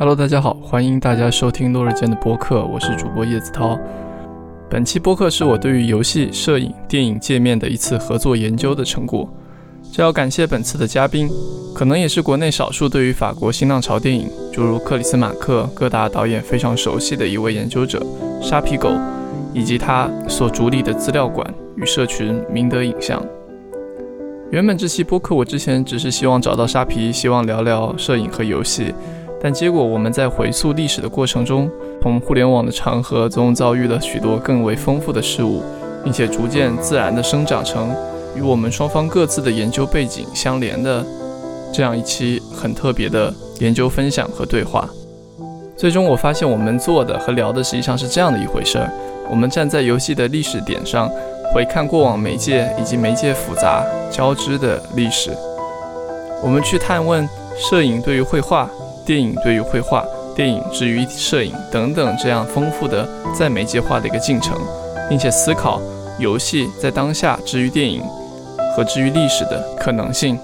Hello，大家好，欢迎大家收听落日间的播客，我是主播叶子涛。本期播客是我对于游戏、摄影、电影界面的一次合作研究的成果。这要感谢本次的嘉宾，可能也是国内少数对于法国新浪潮电影，诸如克里斯马克、戈达导演非常熟悉的一位研究者沙皮狗，以及他所主理的资料馆与社群明德影像。原本这期播客我之前只是希望找到沙皮，希望聊聊摄影和游戏。但结果，我们在回溯历史的过程中，从互联网的长河中遭遇了许多更为丰富的事物，并且逐渐自然地生长成与我们双方各自的研究背景相连的这样一期很特别的研究分享和对话。最终，我发现我们做的和聊的实际上是这样的一回事儿：我们站在游戏的历史点上，回看过往媒介以及媒介复杂交织的历史，我们去探问摄影对于绘画。电影对于绘画、电影至于摄影等等这样丰富的在媒介化的一个进程，并且思考游戏在当下至于电影和至于历史的可能性。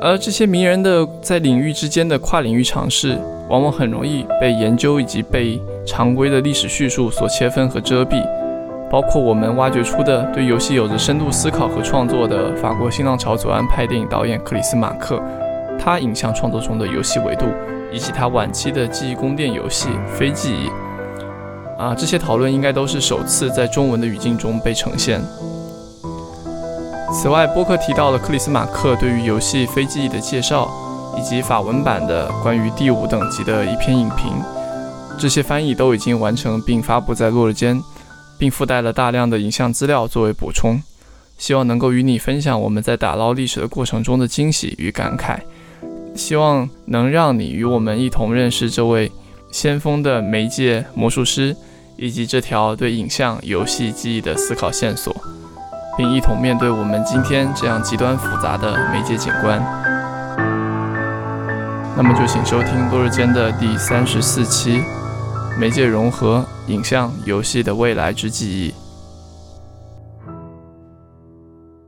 而这些迷人的在领域之间的跨领域尝试，往往很容易被研究以及被常规的历史叙述所切分和遮蔽。包括我们挖掘出的对游戏有着深度思考和创作的法国新浪潮左岸派电影导演克里斯马克。他影像创作中的游戏维度，以及他晚期的记忆宫殿游戏非记忆，啊，这些讨论应该都是首次在中文的语境中被呈现。此外，播客提到了克里斯马克对于游戏非记忆的介绍，以及法文版的关于第五等级的一篇影评，这些翻译都已经完成并发布在落日间，并附带了大量的影像资料作为补充，希望能够与你分享我们在打捞历史的过程中的惊喜与感慨。希望能让你与我们一同认识这位先锋的媒介魔术师，以及这条对影像游戏记忆的思考线索，并一同面对我们今天这样极端复杂的媒介景观。那么就请收听多日间的第三十四期《媒介融合：影像游戏的未来之记忆》。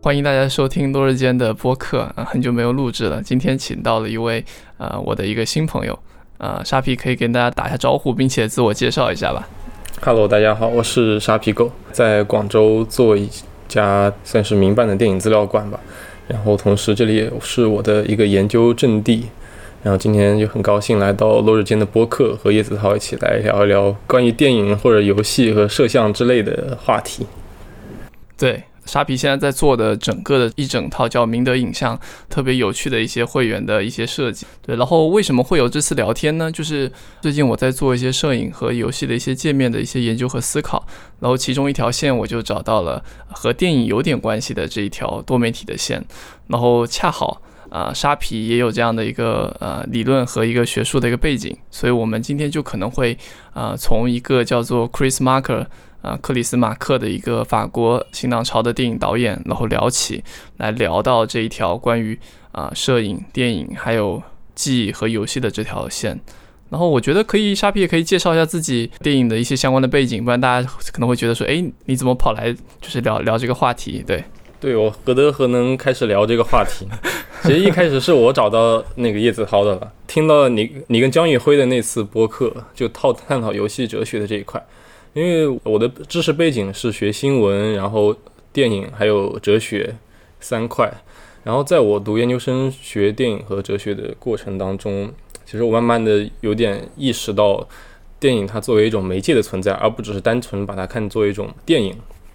欢迎大家收听落日间的播客啊，很久没有录制了。今天请到了一位呃我的一个新朋友，呃沙皮可以跟大家打一下招呼，并且自我介绍一下吧。Hello，大家好，我是沙皮狗，在广州做一家算是民办的电影资料馆吧。然后同时这里也是我的一个研究阵地。然后今天就很高兴来到落日间的播客，和叶子涛一起来聊一聊关于电影或者游戏和摄像之类的话题。对。沙皮现在在做的整个的一整套叫明德影像，特别有趣的一些会员的一些设计。对，然后为什么会有这次聊天呢？就是最近我在做一些摄影和游戏的一些界面的一些研究和思考，然后其中一条线我就找到了和电影有点关系的这一条多媒体的线，然后恰好啊沙皮也有这样的一个呃理论和一个学术的一个背景，所以我们今天就可能会啊从一个叫做 Chris Marker。啊，克里斯马克的一个法国新浪潮的电影导演，然后聊起来聊到这一条关于啊摄影、电影还有记忆和游戏的这条线，然后我觉得可以，沙皮也可以介绍一下自己电影的一些相关的背景，不然大家可能会觉得说，哎，你怎么跑来就是聊聊这个话题？对，对我何德何能开始聊这个话题？其实一开始是我找到那个叶子涛的了，听到你你跟江宇辉的那次播客，就套探讨游戏哲学的这一块。因为我的知识背景是学新闻，然后电影还有哲学三块，然后在我读研究生学电影和哲学的过程当中，其实我慢慢的有点意识到，电影它作为一种媒介的存在，而不只是单纯把它看作一种电影。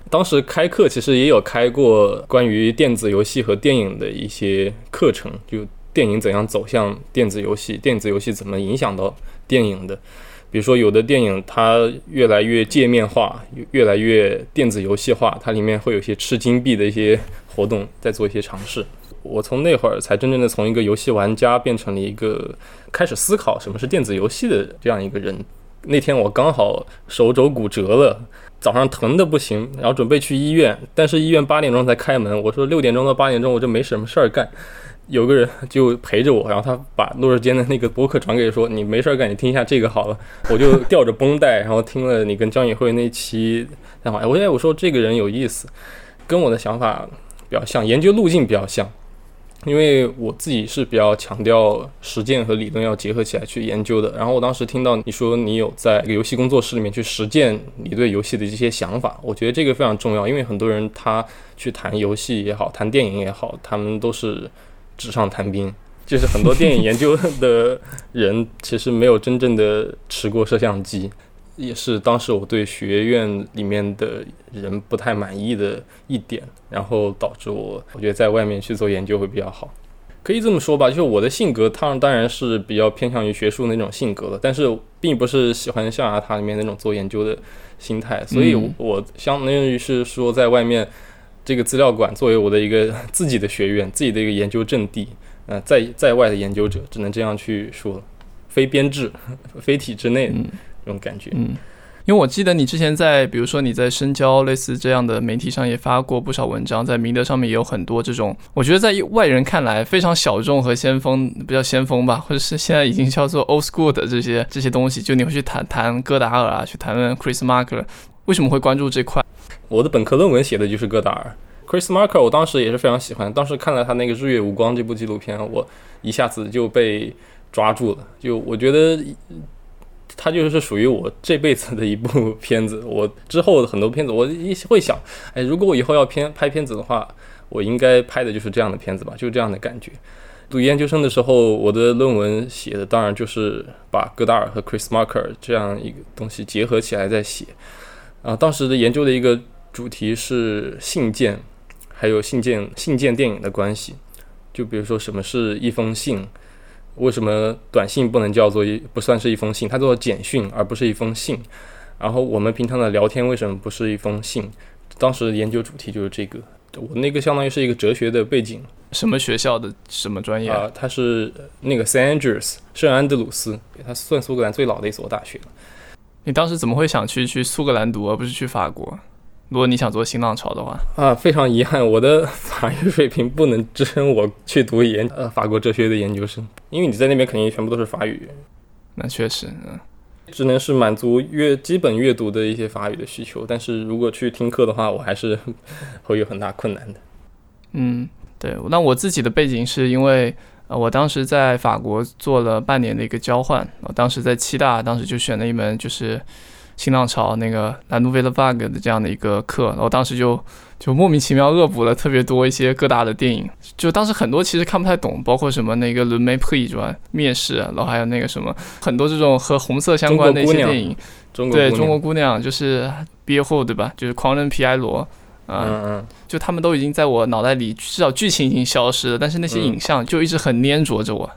当时开课其实也有开过关于电子游戏和电影的一些课程，就电影怎样走向电子游戏，电子游戏怎么影响到电影的。比如说，有的电影它越来越界面化，越来越电子游戏化，它里面会有一些吃金币的一些活动，在做一些尝试。我从那会儿才真正的从一个游戏玩家变成了一个开始思考什么是电子游戏的这样一个人。那天我刚好手肘骨折了，早上疼的不行，然后准备去医院，但是医院八点钟才开门。我说六点钟到八点钟我就没什么事儿干。有个人就陪着我，然后他把落日间的那个博客转给说：“你没事干，你听一下这个好了。”我就吊着绷带，然后听了你跟张宇慧那期采访。我现在我说这个人有意思，跟我的想法比较像，研究路径比较像。因为我自己是比较强调实践和理论要结合起来去研究的。然后我当时听到你说你有在游戏工作室里面去实践你对游戏的这些想法，我觉得这个非常重要，因为很多人他去谈游戏也好，谈电影也好，他们都是纸上谈兵。就是很多电影研究的人其实没有真正的持过摄像机，也是当时我对学院里面的人不太满意的一点，然后导致我我觉得在外面去做研究会比较好。可以这么说吧，就是我的性格，当当然是比较偏向于学术那种性格的，但是并不是喜欢象牙塔里面那种做研究的心态，所以我相当于是说在外面这个资料馆作为我的一个自己的学院，自己的一个研究阵地。呃，在在外的研究者只能这样去说，非编制、非体制内的这种感觉。嗯，因为我记得你之前在，比如说你在深交类似这样的媒体上也发过不少文章，在明德上面也有很多这种，我觉得在外人看来非常小众和先锋，不叫先锋吧，或者是现在已经叫做 old school 的这些这些东西，就你会去谈谈戈达尔啊，去谈论 Chris Marker，为什么会关注这块？我的本科论文写的就是戈达尔。Chris Marker，我当时也是非常喜欢。当时看了他那个《日月无光》这部纪录片，我一下子就被抓住了。就我觉得他就是属于我这辈子的一部片子。我之后的很多片子，我一会想，哎，如果我以后要片拍片子的话，我应该拍的就是这样的片子吧，就是这样的感觉。读研究生的时候，我的论文写的当然就是把戈达尔和 Chris Marker 这样一个东西结合起来在写。啊，当时的研究的一个主题是信件。还有信件、信件电影的关系，就比如说什么是一封信，为什么短信不能叫做一不算是一封信，它叫做简讯而不是一封信。然后我们平常的聊天为什么不是一封信？当时研究主题就是这个。我那个相当于是一个哲学的背景。什么学校的什么专业啊？它是那个 San Andreas 圣安德鲁斯，它算苏格兰最老的一所大学。你当时怎么会想去去苏格兰读，而不是去法国？如果你想做新浪潮的话啊，非常遗憾，我的 法语水平不能支撑我去读研呃法国哲学的研究生，因为你在那边肯定全部都是法语。那确实，嗯，只能是满足阅基本阅读的一些法语的需求，但是如果去听课的话，我还是 会有很大困难的。嗯，对，那我自己的背景是因为呃，我当时在法国做了半年的一个交换，我当时在七大，当时就选了一门就是。新浪潮那个兰杜维勒 bug 的这样的一个课，然后当时就就莫名其妙恶补了特别多一些各大的电影，就当时很多其实看不太懂，包括什么那个《伦梅破译传》、灭世，然后还有那个什么很多这种和红色相关的一些电影，对中国姑娘就是毕业后对吧？就是狂人皮埃罗，嗯嗯，就他们都已经在我脑袋里，至少剧情已经消失了，但是那些影像就一直很粘着着我。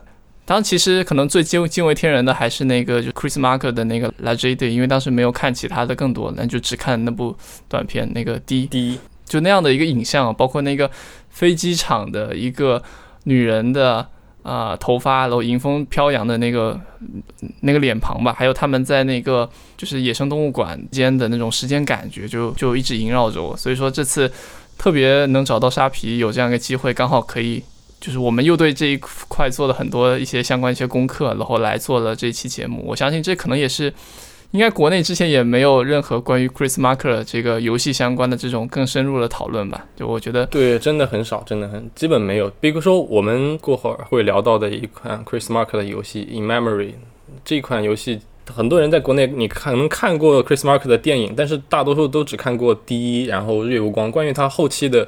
当然，其实可能最惊惊为天人的还是那个就 Chris Marker 的那个 La J Day，因为当时没有看其他的更多，那就只看那部短片那个 D D，就那样的一个影像，包括那个飞机场的一个女人的啊头发，然后迎风飘扬的那个那个脸庞吧，还有他们在那个就是野生动物馆间的那种时间感觉，就就一直萦绕着我。所以说这次特别能找到沙皮，有这样一个机会，刚好可以。就是我们又对这一块做了很多一些相关一些功课，然后来做了这期节目。我相信这可能也是，应该国内之前也没有任何关于 Chris Marker 这个游戏相关的这种更深入的讨论吧。就我觉得，对，真的很少，真的很基本没有。比如说我们过会儿会聊到的一款 Chris Marker 的游戏《In Memory》，这款游戏很多人在国内你可能看过 Chris Marker 的电影，但是大多数都只看过第一，然后《日月无光》。关于他后期的。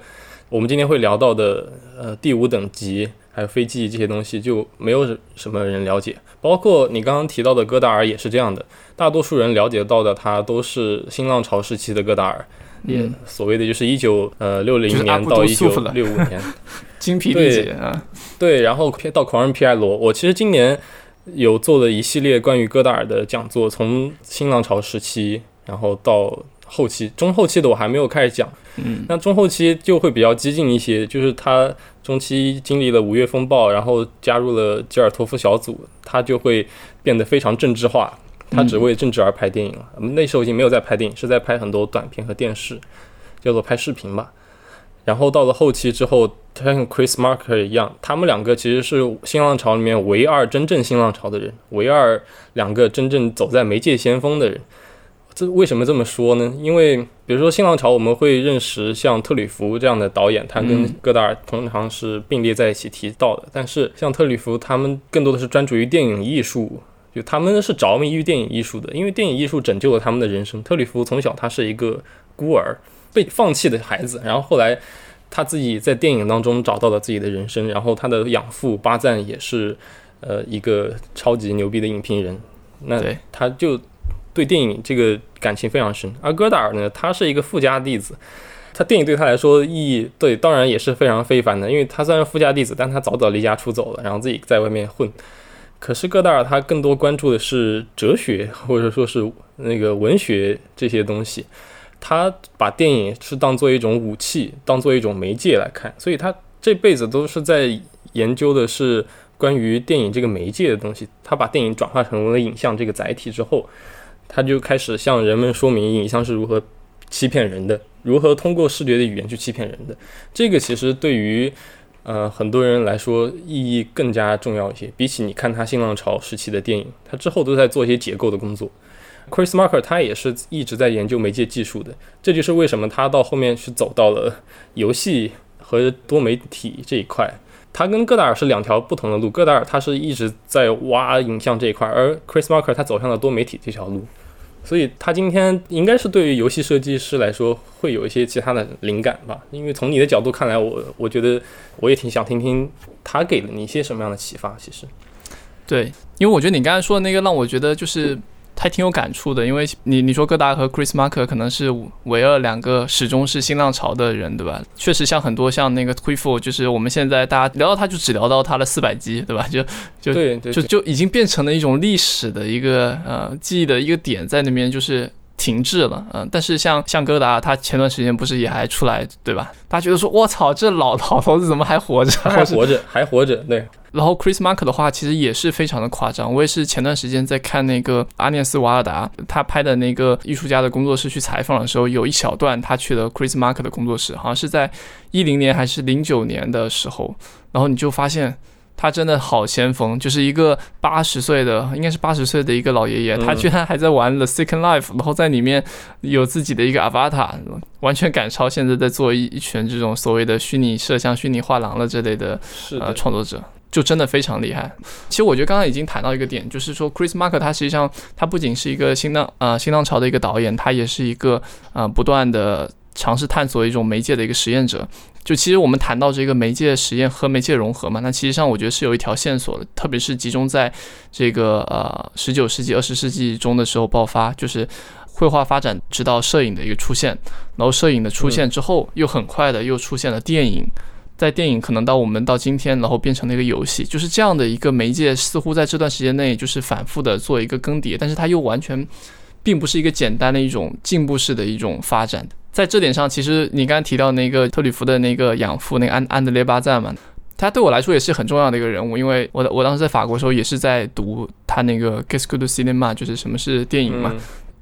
我们今天会聊到的，呃，第五等级还有飞机这些东西就没有什么人了解，包括你刚刚提到的戈达尔也是这样的，大多数人了解到的他都是新浪潮时期的戈达尔，也所谓的就是一九呃六零年到一九六五年，精疲力竭啊，对，然后到狂人皮埃罗，我其实今年有做了一系列关于戈达尔的讲座，从新浪潮时期，然后到后期，中后期的我还没有开始讲。嗯，那中后期就会比较激进一些，就是他中期经历了五月风暴，然后加入了吉尔托夫小组，他就会变得非常政治化，他只为政治而拍电影了。那时候已经没有在拍电影，是在拍很多短片和电视，叫做拍视频吧。然后到了后期之后，他跟 Chris Marker 一样，他们两个其实是新浪潮里面唯二真正新浪潮的人，唯二两个真正走在媒介先锋的人。这为什么这么说呢？因为比如说新浪潮，我们会认识像特吕弗这样的导演，他跟戈达尔通常是并列在一起提到的。但是像特吕弗，他们更多的是专注于电影艺术，就他们是着迷于电影艺术的，因为电影艺术拯救了他们的人生。特吕弗从小他是一个孤儿，被放弃的孩子，然后后来他自己在电影当中找到了自己的人生，然后他的养父巴赞也是呃一个超级牛逼的影评人，那他就。对电影这个感情非常深，而戈达尔呢，他是一个富家弟子，他电影对他来说意义对当然也是非常非凡的，因为他虽然富家弟子，但他早早离家出走了，然后自己在外面混。可是戈达尔他更多关注的是哲学或者说是那个文学这些东西，他把电影是当做一种武器，当做一种媒介来看，所以他这辈子都是在研究的是关于电影这个媒介的东西。他把电影转化成为了影像这个载体之后。他就开始向人们说明影像是如何欺骗人的，如何通过视觉的语言去欺骗人的。这个其实对于呃很多人来说意义更加重要一些。比起你看他新浪潮时期的电影，他之后都在做一些结构的工作。Chris Marker 他也是一直在研究媒介技术的，这就是为什么他到后面是走到了游戏和多媒体这一块。他跟戈达尔是两条不同的路，戈达尔他是一直在挖影像这一块，而 Chris Marker 他走向了多媒体这条路。所以他今天应该是对于游戏设计师来说会有一些其他的灵感吧，因为从你的角度看来，我我觉得我也挺想听听他给了你一些什么样的启发。其实，对，因为我觉得你刚才说的那个让我觉得就是。还挺有感触的，因为你你说戈达和 Chris Marker 可能是唯二两个始终是新浪潮的人，对吧？确实像很多像那个 t w i f o 就是我们现在大家聊到他就只聊到他的四百集，对吧？就就对就就已经变成了一种历史的一个呃记忆的一个点在那边，就是停滞了。嗯，但是像像戈达，他前段时间不是也还出来，对吧？大家觉得说，我操，这老老头子怎么还活着？还活着，还活着，对。然后 Chris Marker 的话其实也是非常的夸张，我也是前段时间在看那个阿涅斯瓦尔达他拍的那个艺术家的工作室去采访的时候，有一小段他去了 Chris Marker 的工作室，好像是在一零年还是零九年的时候，然后你就发现他真的好先锋，就是一个八十岁的，应该是八十岁的一个老爷爷，他居然还在玩 The Second Life，然后在里面有自己的一个 Avatar，完全赶超现在在做一一群这种所谓的虚拟摄像、虚拟画廊了这类的呃创作者。就真的非常厉害。其实我觉得刚刚已经谈到一个点，就是说 Chris Marker 他实际上他不仅是一个新浪呃新浪潮的一个导演，他也是一个呃不断的尝试探索一种媒介的一个实验者。就其实我们谈到这个媒介实验和媒介融合嘛，那其实上我觉得是有一条线索的，特别是集中在这个呃十九世纪二十世纪中的时候爆发，就是绘画发展直到摄影的一个出现，然后摄影的出现之后，又很快的又出现了电影。在电影可能到我们到今天，然后变成了一个游戏，就是这样的一个媒介，似乎在这段时间内就是反复的做一个更迭，但是它又完全并不是一个简单的一种进步式的一种发展。在这点上，其实你刚刚提到那个特里弗的那个养父，那个安安德烈巴赞嘛，他对我来说也是很重要的一个人物，因为我我当时在法国时候也是在读他那个 Qu'est-ce que le cinéma，就是什么是电影嘛。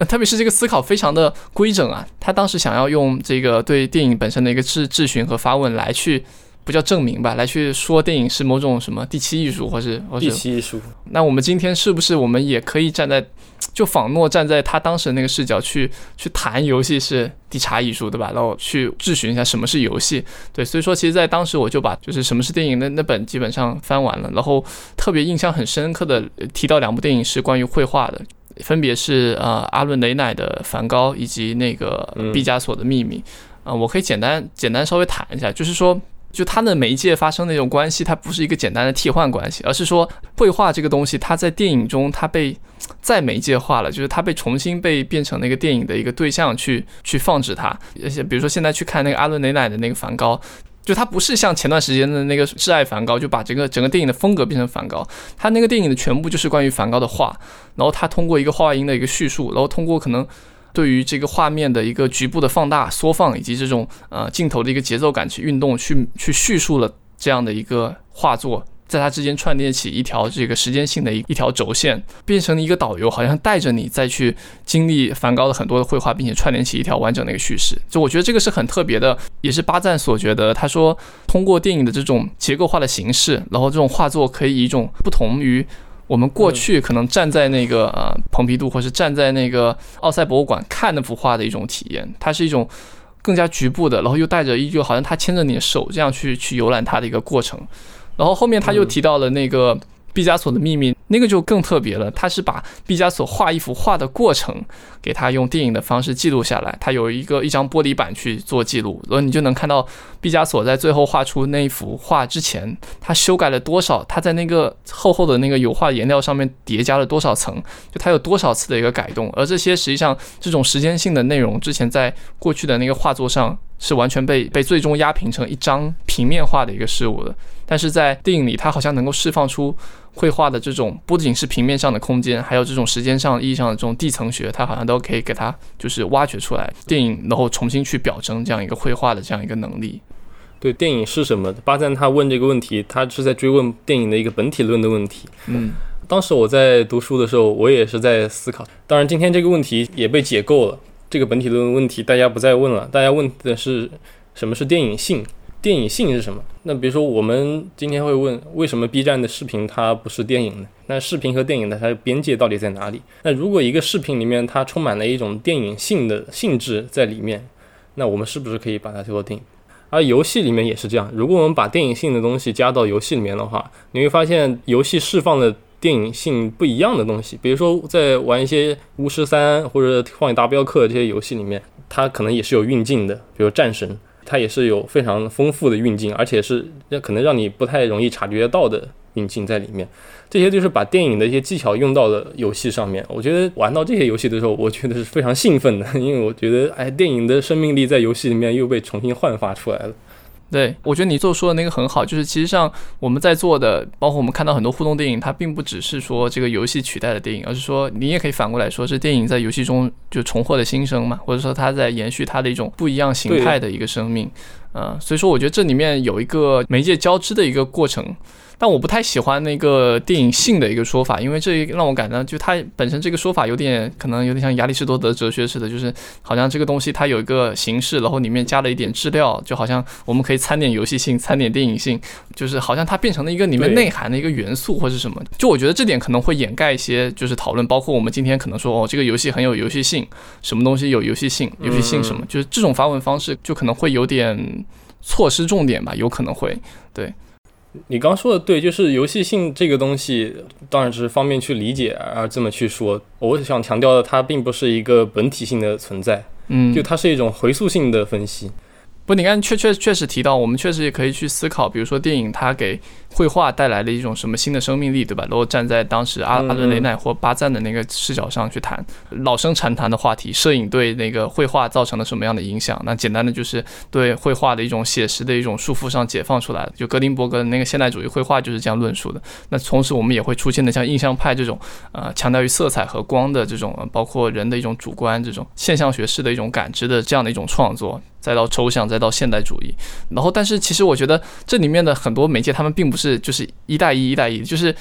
特别是这个思考非常的规整啊，他当时想要用这个对电影本身的一个质质询和发问来去。不叫证明吧，来去说电影是某种什么第七艺术，或是第七艺术。那我们今天是不是我们也可以站在，就仿诺站在他当时的那个视角去去谈游戏是第差艺术，对吧？然后去质询一下什么是游戏。对，所以说其实，在当时我就把就是什么是电影那那本基本上翻完了，然后特别印象很深刻的提到两部电影是关于绘画的，分别是呃阿伦雷奈的《梵高》以及那个毕加索的《秘密》。啊，我可以简单简单稍微谈一下，就是说。就它的媒介发生的那种关系，它不是一个简单的替换关系，而是说绘画这个东西，它在电影中它被 再媒介化了，就是它被重新被变成那个电影的一个对象去去放置它。而且比如说现在去看那个阿伦雷乃的那个梵高，就它不是像前段时间的那个挚爱梵高，就把整个整个电影的风格变成梵高，它那个电影的全部就是关于梵高的画，然后他通过一个画音的一个叙述，然后通过可能。对于这个画面的一个局部的放大、缩放，以及这种呃镜头的一个节奏感去运动、去去叙述了这样的一个画作，在它之间串联起一条这个时间性的一一条轴线，变成了一个导游，好像带着你再去经历梵高的很多的绘画，并且串联起一条完整的一个叙事。就我觉得这个是很特别的，也是巴赞所觉得。他说，通过电影的这种结构化的形式，然后这种画作可以以一种不同于。我们过去可能站在那个呃蓬皮杜，或是站在那个奥赛博物馆看那幅画的一种体验，它是一种更加局部的，然后又带着依旧好像他牵着你的手这样去去游览它的一个过程。然后后面他又提到了那个。毕加索的秘密，那个就更特别了。他是把毕加索画一幅画的过程，给他用电影的方式记录下来。他有一个一张玻璃板去做记录，然后你就能看到毕加索在最后画出那一幅画之前，他修改了多少，他在那个厚厚的那个油画颜料上面叠加了多少层，就他有多少次的一个改动。而这些实际上这种时间性的内容，之前在过去的那个画作上是完全被被最终压平成一张平面化的一个事物的。但是在电影里，它好像能够释放出。绘画的这种不仅是平面上的空间，还有这种时间上意义上的这种地层学，它好像都可以给它就是挖掘出来。电影然后重新去表征这样一个绘画的这样一个能力。对，电影是什么？巴赞他问这个问题，他是在追问电影的一个本体论的问题。嗯，当时我在读书的时候，我也是在思考。当然，今天这个问题也被解构了。这个本体论问题大家不再问了，大家问的是什么是电影性？电影性是什么？那比如说，我们今天会问，为什么 B 站的视频它不是电影呢？那视频和电影的它的边界到底在哪里？那如果一个视频里面它充满了一种电影性的性质在里面，那我们是不是可以把它叫做电影？而游戏里面也是这样，如果我们把电影性的东西加到游戏里面的话，你会发现游戏释放的电影性不一样的东西。比如说，在玩一些巫师三或者荒野大镖客这些游戏里面，它可能也是有运镜的，比如战神。它也是有非常丰富的运镜，而且是可能让你不太容易察觉到的运镜在里面。这些就是把电影的一些技巧用到了游戏上面。我觉得玩到这些游戏的时候，我觉得是非常兴奋的，因为我觉得哎，电影的生命力在游戏里面又被重新焕发出来了。对，我觉得你做说的那个很好，就是其实上我们在做的，包括我们看到很多互动电影，它并不只是说这个游戏取代了电影，而是说你也可以反过来说，是电影在游戏中就重获了新生嘛，或者说它在延续它的一种不一样形态的一个生命，嗯，所以说我觉得这里面有一个媒介交织的一个过程。但我不太喜欢那个电影性的一个说法，因为这让我感到，就它本身这个说法有点可能有点像亚里士多德哲学似的，就是好像这个东西它有一个形式，然后里面加了一点质料，就好像我们可以掺点游戏性，掺点电影性，就是好像它变成了一个里面内涵的一个元素或是什么。就我觉得这点可能会掩盖一些就是讨论，包括我们今天可能说哦，这个游戏很有游戏性，什么东西有游戏性，游戏性什么，就是这种发问方式就可能会有点错失重点吧，有可能会对。你刚说的对，就是游戏性这个东西，当然只是方便去理解而这么去说。我想强调的，它并不是一个本体性的存在，嗯，就它是一种回溯性的分析。不，你看，确确确实提到，我们确实也可以去思考，比如说电影它给绘画带来了一种什么新的生命力，对吧？如果站在当时阿阿伦雷奈或巴赞的那个视角上去谈老生常谈的话题，摄影对那个绘画造成了什么样的影响？那简单的就是对绘画的一种写实的一种束缚上解放出来了。就格林伯格的那个现代主义绘画就是这样论述的。那同时我们也会出现的像印象派这种，呃，强调于色彩和光的这种，包括人的一种主观这种现象学式的一种感知的这样的一种创作。再到抽象，再到现代主义，然后，但是其实我觉得这里面的很多媒介，他们并不是就是一带一，一带一，就是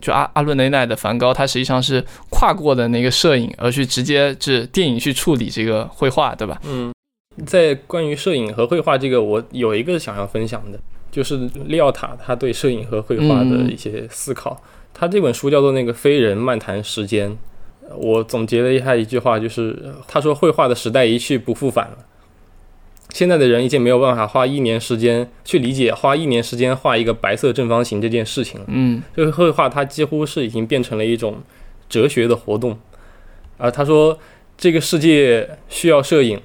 就阿阿伦雷奈的梵高，他实际上是跨过的那个摄影，而去直接是电影去处理这个绘画，对吧？嗯，在关于摄影和绘画这个，我有一个想要分享的，就是利奥塔他对摄影和绘画的一些思考。他这本书叫做《那个非人漫谈时间》，我总结了一下一句话，就是他说绘画的时代一去不复返了。现在的人已经没有办法花一年时间去理解花一年时间画一个白色正方形这件事情了。嗯，就是绘画它几乎是已经变成了一种哲学的活动。而他说，这个世界需要摄影，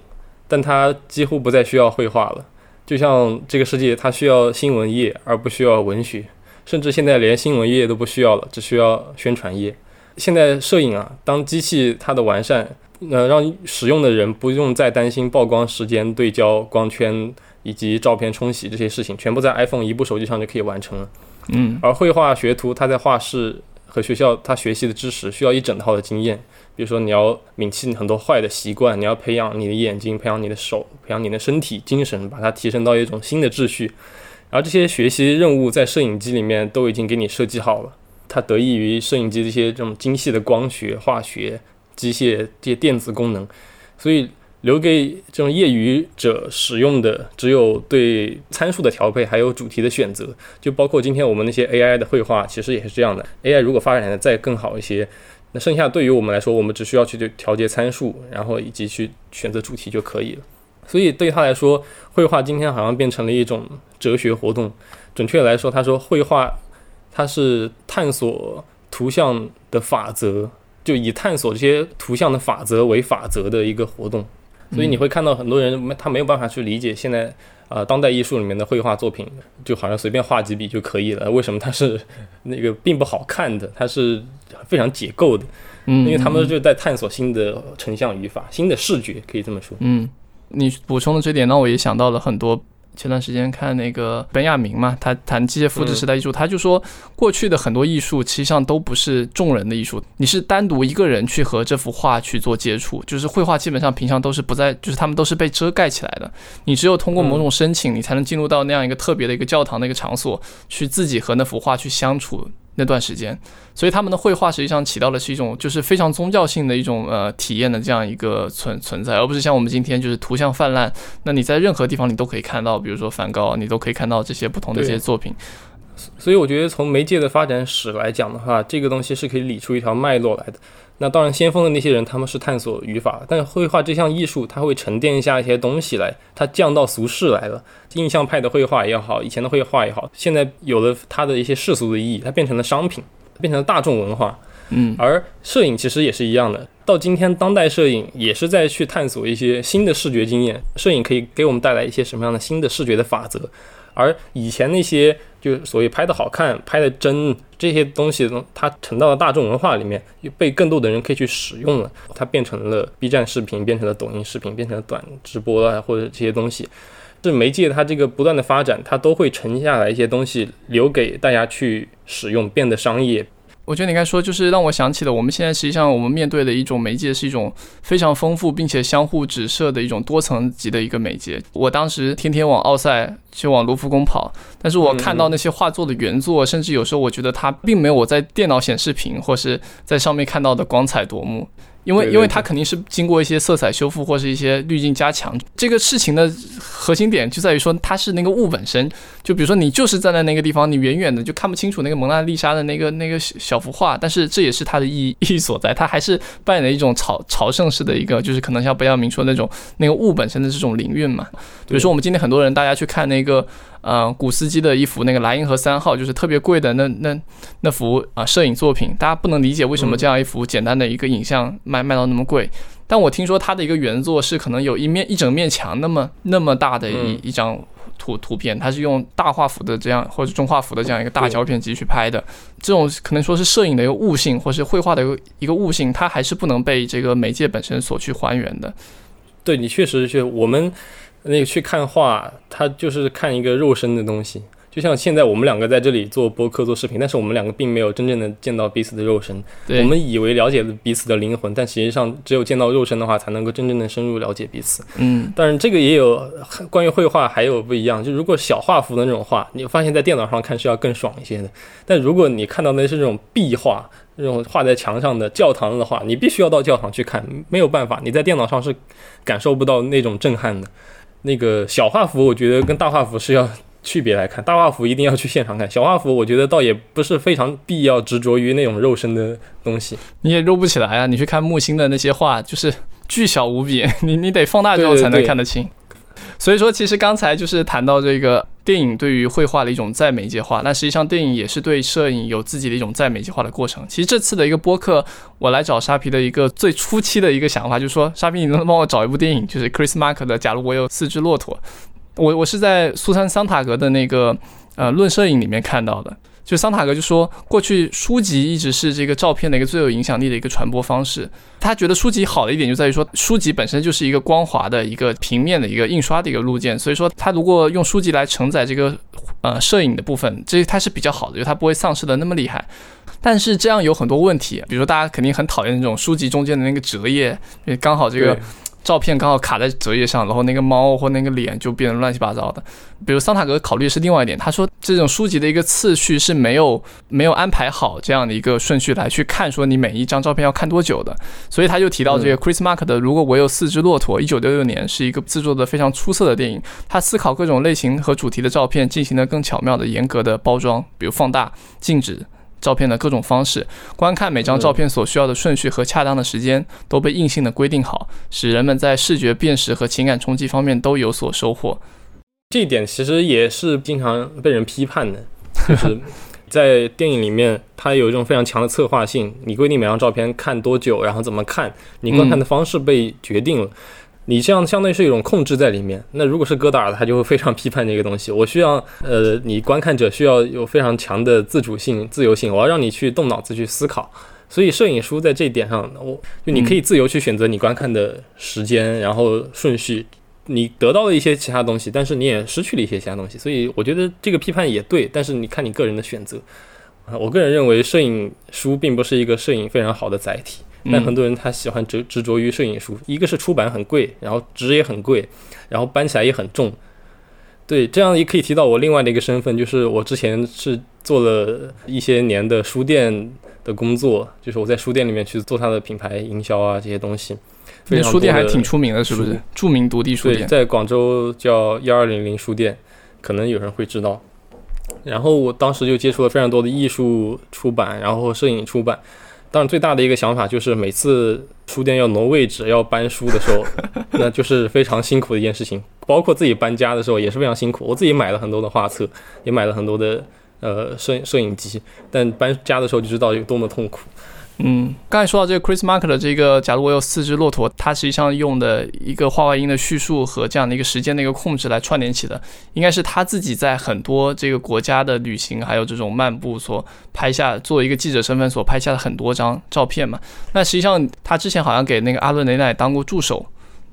但它几乎不再需要绘画了。就像这个世界它需要新闻业而不需要文学，甚至现在连新闻业都不需要了，只需要宣传业。现在摄影啊，当机器它的完善。呃，让使用的人不用再担心曝光时间、对焦、光圈以及照片冲洗这些事情，全部在 iPhone 一部手机上就可以完成了。嗯，而绘画学徒他在画室和学校他学习的知识需要一整套的经验，比如说你要摒弃很多坏的习惯，你要培养你的眼睛，培养你的手，培养你的身体、精神，把它提升到一种新的秩序。而这些学习任务在摄影机里面都已经给你设计好了，它得益于摄影机这些这种精细的光学、化学。机械这些电子功能，所以留给这种业余者使用的，只有对参数的调配，还有主题的选择。就包括今天我们那些 AI 的绘画，其实也是这样的。AI 如果发展的再更好一些，那剩下对于我们来说，我们只需要去调节参数，然后以及去选择主题就可以了。所以对他来说，绘画今天好像变成了一种哲学活动。准确来说，他说绘画它是探索图像的法则，就以探索这些图像的法则为法则的一个活动。所以你会看到很多人他没有办法去理解现在啊当代艺术里面的绘画作品，就好像随便画几笔就可以了。为什么它是那个并不好看的？它是非常解构的。嗯，因为他们就在探索新的成像语法、新的视觉，可以这么说。嗯。你补充的这点，让我也想到了很多。前段时间看那个本雅明嘛，他谈机械复制时代艺术，他就说过去的很多艺术其，实上都不是众人的艺术，你是单独一个人去和这幅画去做接触，就是绘画基本上平常都是不在，就是他们都是被遮盖起来的。你只有通过某种申请，你才能进入到那样一个特别的一个教堂的一个场所，去自己和那幅画去相处。那段时间，所以他们的绘画实际上起到的是一种就是非常宗教性的一种呃体验的这样一个存存在，而不是像我们今天就是图像泛滥。那你在任何地方你都可以看到，比如说梵高，你都可以看到这些不同的一些作品。所以我觉得从媒介的发展史来讲的话，这个东西是可以理出一条脉络来的。那当然，先锋的那些人他们是探索语法，但是绘画这项艺术，它会沉淀下一些东西来，它降到俗世来了。印象派的绘画也好，以前的绘画也好，现在有了它的一些世俗的意义，它变成了商品，变成了大众文化。嗯，而摄影其实也是一样的，到今天当代摄影也是在去探索一些新的视觉经验，摄影可以给我们带来一些什么样的新的视觉的法则。而以前那些就所谓拍的好看、拍的真这些东西，它沉到了大众文化里面，被更多的人可以去使用了。它变成了 B 站视频，变成了抖音视频，变成了短直播啊，或者这些东西。这媒介它这个不断的发展，它都会沉下来一些东西，留给大家去使用，变得商业。我觉得你刚才说，就是让我想起了我们现在实际上我们面对的一种媒介，是一种非常丰富并且相互指涉的一种多层级的一个媒介。我当时天天往奥赛去往卢浮宫跑，但是我看到那些画作的原作，甚至有时候我觉得它并没有我在电脑显示屏或是在上面看到的光彩夺目。因为，因为它肯定是经过一些色彩修复或是一些滤镜加强。这个事情的核心点就在于说，它是那个物本身。就比如说，你就是站在那个地方，你远远的就看不清楚那个蒙娜丽莎的那个那个小幅画，但是这也是它的意义意义所在。它还是扮演了一种朝朝圣式的一个，就是可能像不要明说那种那个物本身的这种灵韵嘛。比如说，我们今天很多人大家去看那个。呃，古斯基的一幅那个莱茵河三号，就是特别贵的那那那幅啊摄影作品，大家不能理解为什么这样一幅简单的一个影像卖卖到那么贵。但我听说他的一个原作是可能有一面一整面墙那么那么大的一一张图图片，它是用大画幅的这样或者中画幅的这样一个大胶片机去拍的。这种可能说是摄影的一个悟性，或是绘画的一个一个悟性，它还是不能被这个媒介本身所去还原的。对你确实是我们。那个去看画，他就是看一个肉身的东西，就像现在我们两个在这里做播客、做视频，但是我们两个并没有真正的见到彼此的肉身。我们以为了解了彼此的灵魂，但实际上只有见到肉身的话，才能够真正的深入了解彼此。嗯，但是这个也有关于绘画还有不一样，就如果小画幅的那种画，你发现在电脑上看是要更爽一些的。但如果你看到的是这种壁画，那种画在墙上的教堂的话，你必须要到教堂去看，没有办法，你在电脑上是感受不到那种震撼的。那个小画幅，我觉得跟大画幅是要区别来看。大画幅一定要去现场看，小画幅我觉得倒也不是非常必要执着于那种肉身的东西。你也肉不起来啊！你去看木星的那些画，就是巨小无比，你你得放大之后才能看得清。所以说，其实刚才就是谈到这个电影对于绘画的一种再媒介化，那实际上电影也是对摄影有自己的一种再媒介化的过程。其实这次的一个播客，我来找沙皮的一个最初期的一个想法，就是说，沙皮，你能帮我找一部电影，就是 Chris Mark 的《假如我有四只骆驼》。我我是在苏珊桑塔格的那个呃论摄影里面看到的。就桑塔格就说，过去书籍一直是这个照片的一个最有影响力的一个传播方式。他觉得书籍好的一点就在于说，书籍本身就是一个光滑的一个平面的一个印刷的一个路径，所以说他如果用书籍来承载这个呃摄影的部分，这它是比较好的，就它不会丧失的那么厉害。但是这样有很多问题，比如说大家肯定很讨厌那种书籍中间的那个折页，因为刚好这个。照片刚好卡在折页上，然后那个猫或那个脸就变得乱七八糟的。比如桑塔格考虑是另外一点，他说这种书籍的一个次序是没有没有安排好这样的一个顺序来去看，说你每一张照片要看多久的。所以他就提到这个 Chris Mark 的《如果我有四只骆驼》，一九六六年是一个制作的非常出色的电影。他思考各种类型和主题的照片，进行了更巧妙的、严格的包装，比如放大、静止。照片的各种方式，观看每张照片所需要的顺序和恰当的时间都被硬性的规定好，使人们在视觉辨识和情感冲击方面都有所收获。这一点其实也是经常被人批判的，就是在电影里面，它有一种非常强的策划性，你规定每张照片看多久，然后怎么看，你观看的方式被决定了。你这样相当于是一种控制在里面。那如果是戈达尔，他就会非常批判这个东西。我需要，呃，你观看者需要有非常强的自主性、自由性。我要让你去动脑子去思考。所以摄影书在这一点上，我就你可以自由去选择你观看的时间，然后顺序。你得到了一些其他东西，但是你也失去了一些其他东西。所以我觉得这个批判也对，但是你看你个人的选择。我个人认为摄影书并不是一个摄影非常好的载体。但很多人他喜欢执执着于摄影书，一个是出版很贵，然后纸也很贵，然后搬起来也很重。对，这样也可以提到我另外的一个身份，就是我之前是做了一些年的书店的工作，就是我在书店里面去做它的品牌营销啊这些东西。那书店还挺出名的，是不是？著名独立书店，对在广州叫幺二零零书店，可能有人会知道。然后我当时就接触了非常多的艺术出版，然后摄影出版。当然，最大的一个想法就是每次书店要挪位置、要搬书的时候，那就是非常辛苦的一件事情。包括自己搬家的时候也是非常辛苦。我自己买了很多的画册，也买了很多的呃摄摄影机，但搬家的时候就知道有多么痛苦。嗯，刚才说到这个 Chris Mark 的这个，假如我有四只骆驼，它实际上用的一个画外音的叙述和这样的一个时间的一个控制来串联起的，应该是他自己在很多这个国家的旅行，还有这种漫步所拍下，作为一个记者身份所拍下的很多张照片嘛。那实际上他之前好像给那个阿伦雷奈当过助手，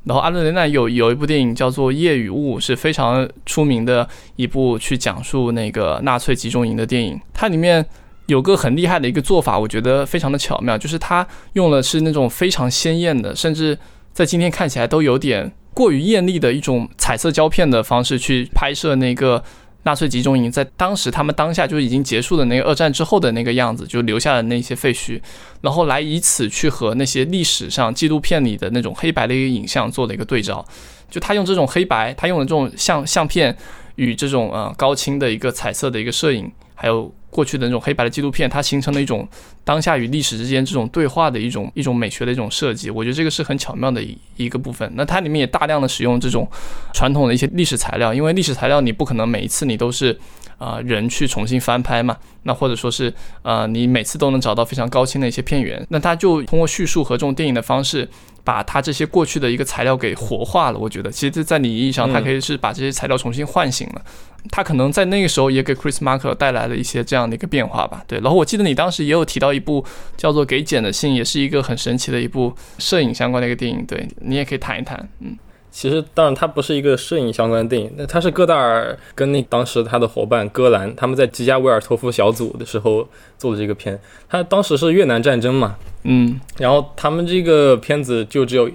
然后阿伦雷奈有有一部电影叫做《夜与雾》，是非常出名的一部去讲述那个纳粹集中营的电影，它里面。有个很厉害的一个做法，我觉得非常的巧妙，就是他用的是那种非常鲜艳的，甚至在今天看起来都有点过于艳丽的一种彩色胶片的方式去拍摄那个纳粹集中营，在当时他们当下就已经结束的那个二战之后的那个样子，就留下的那些废墟，然后来以此去和那些历史上纪录片里的那种黑白的一个影像做了一个对照，就他用这种黑白，他用的这种相相片与这种呃高清的一个彩色的一个摄影，还有。过去的那种黑白的纪录片，它形成了一种当下与历史之间这种对话的一种一种美学的一种设计，我觉得这个是很巧妙的一一个部分。那它里面也大量的使用这种传统的一些历史材料，因为历史材料你不可能每一次你都是啊人去重新翻拍嘛，那或者说是呃你每次都能找到非常高清的一些片源，那它就通过叙述和这种电影的方式。把它这些过去的一个材料给活化了，我觉得其实，在你意义上，它可以是把这些材料重新唤醒了。它可能在那个时候也给 Chris Marker 带来了一些这样的一个变化吧。对，然后我记得你当时也有提到一部叫做《给简的信》，也是一个很神奇的一部摄影相关的一个电影。对你也可以谈一谈，嗯。其实，当然，它不是一个摄影相关的电影，那它是戈达尔跟那当时他的伙伴戈兰他们在吉加维尔托夫小组的时候做的这个片。他当时是越南战争嘛，嗯，然后他们这个片子就只有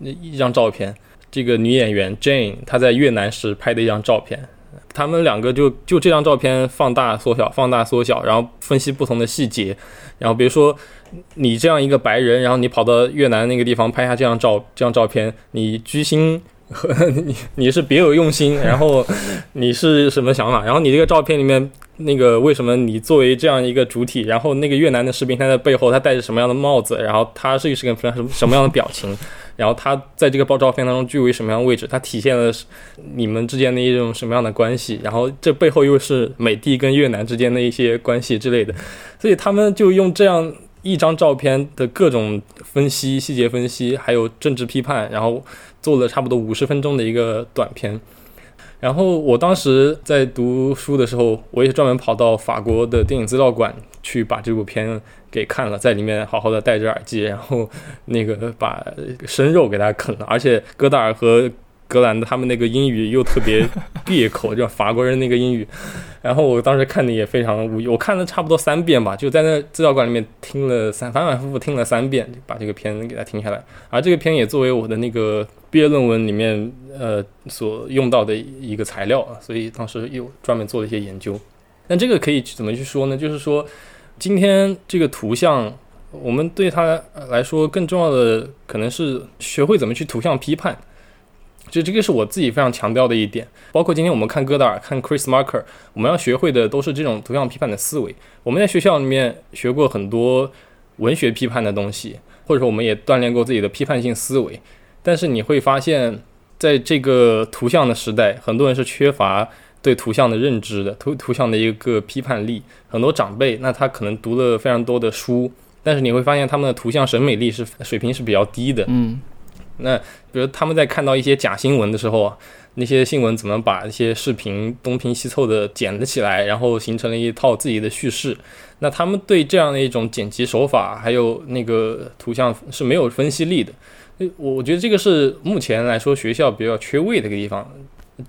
一张照片，这个女演员 Jane 她在越南时拍的一张照片。他们两个就就这张照片放大缩小，放大缩小，然后分析不同的细节，然后比如说。你这样一个白人，然后你跑到越南那个地方拍下这张照这张照片，你居心和 你你是别有用心，然后 你是什么想法？然后你这个照片里面那个为什么你作为这样一个主体，然后那个越南的士兵他在背后他戴着什么样的帽子，然后他是一个什么什么样的表情，然后他在这个爆照片当中居于什么样的位置，他体现了你们之间的一种什么样的关系？然后这背后又是美帝跟越南之间的一些关系之类的，所以他们就用这样。一张照片的各种分析、细节分析，还有政治批判，然后做了差不多五十分钟的一个短片。然后我当时在读书的时候，我也专门跑到法国的电影资料馆去把这部片给看了，在里面好好的戴着耳机，然后那个把生肉给他啃了。而且戈达尔和格兰的他们那个英语又特别别口，就法国人那个英语。然后我当时看的也非常无语，我看了差不多三遍吧，就在那资料馆里面听了三反反复复听了三遍，把这个片子给它听下来。而这个片也作为我的那个毕业论文里面呃所用到的一个材料，所以当时又专门做了一些研究。那这个可以怎么去说呢？就是说，今天这个图像，我们对它来说更重要的可能是学会怎么去图像批判。就这个是我自己非常强调的一点。包括今天我们看戈达尔、看 Chris Marker，我们要学会的都是这种图像批判的思维。我们在学校里面学过很多文学批判的东西，或者说我们也锻炼过自己的批判性思维。但是你会发现，在这个图像的时代，很多人是缺乏。对图像的认知的图图像的一个批判力，很多长辈那他可能读了非常多的书，但是你会发现他们的图像审美力是水平是比较低的。嗯，那比如他们在看到一些假新闻的时候啊，那些新闻怎么把一些视频东拼西凑的剪了起来，然后形成了一套自己的叙事，那他们对这样的一种剪辑手法还有那个图像是没有分析力的。我我觉得这个是目前来说学校比较缺位的一个地方，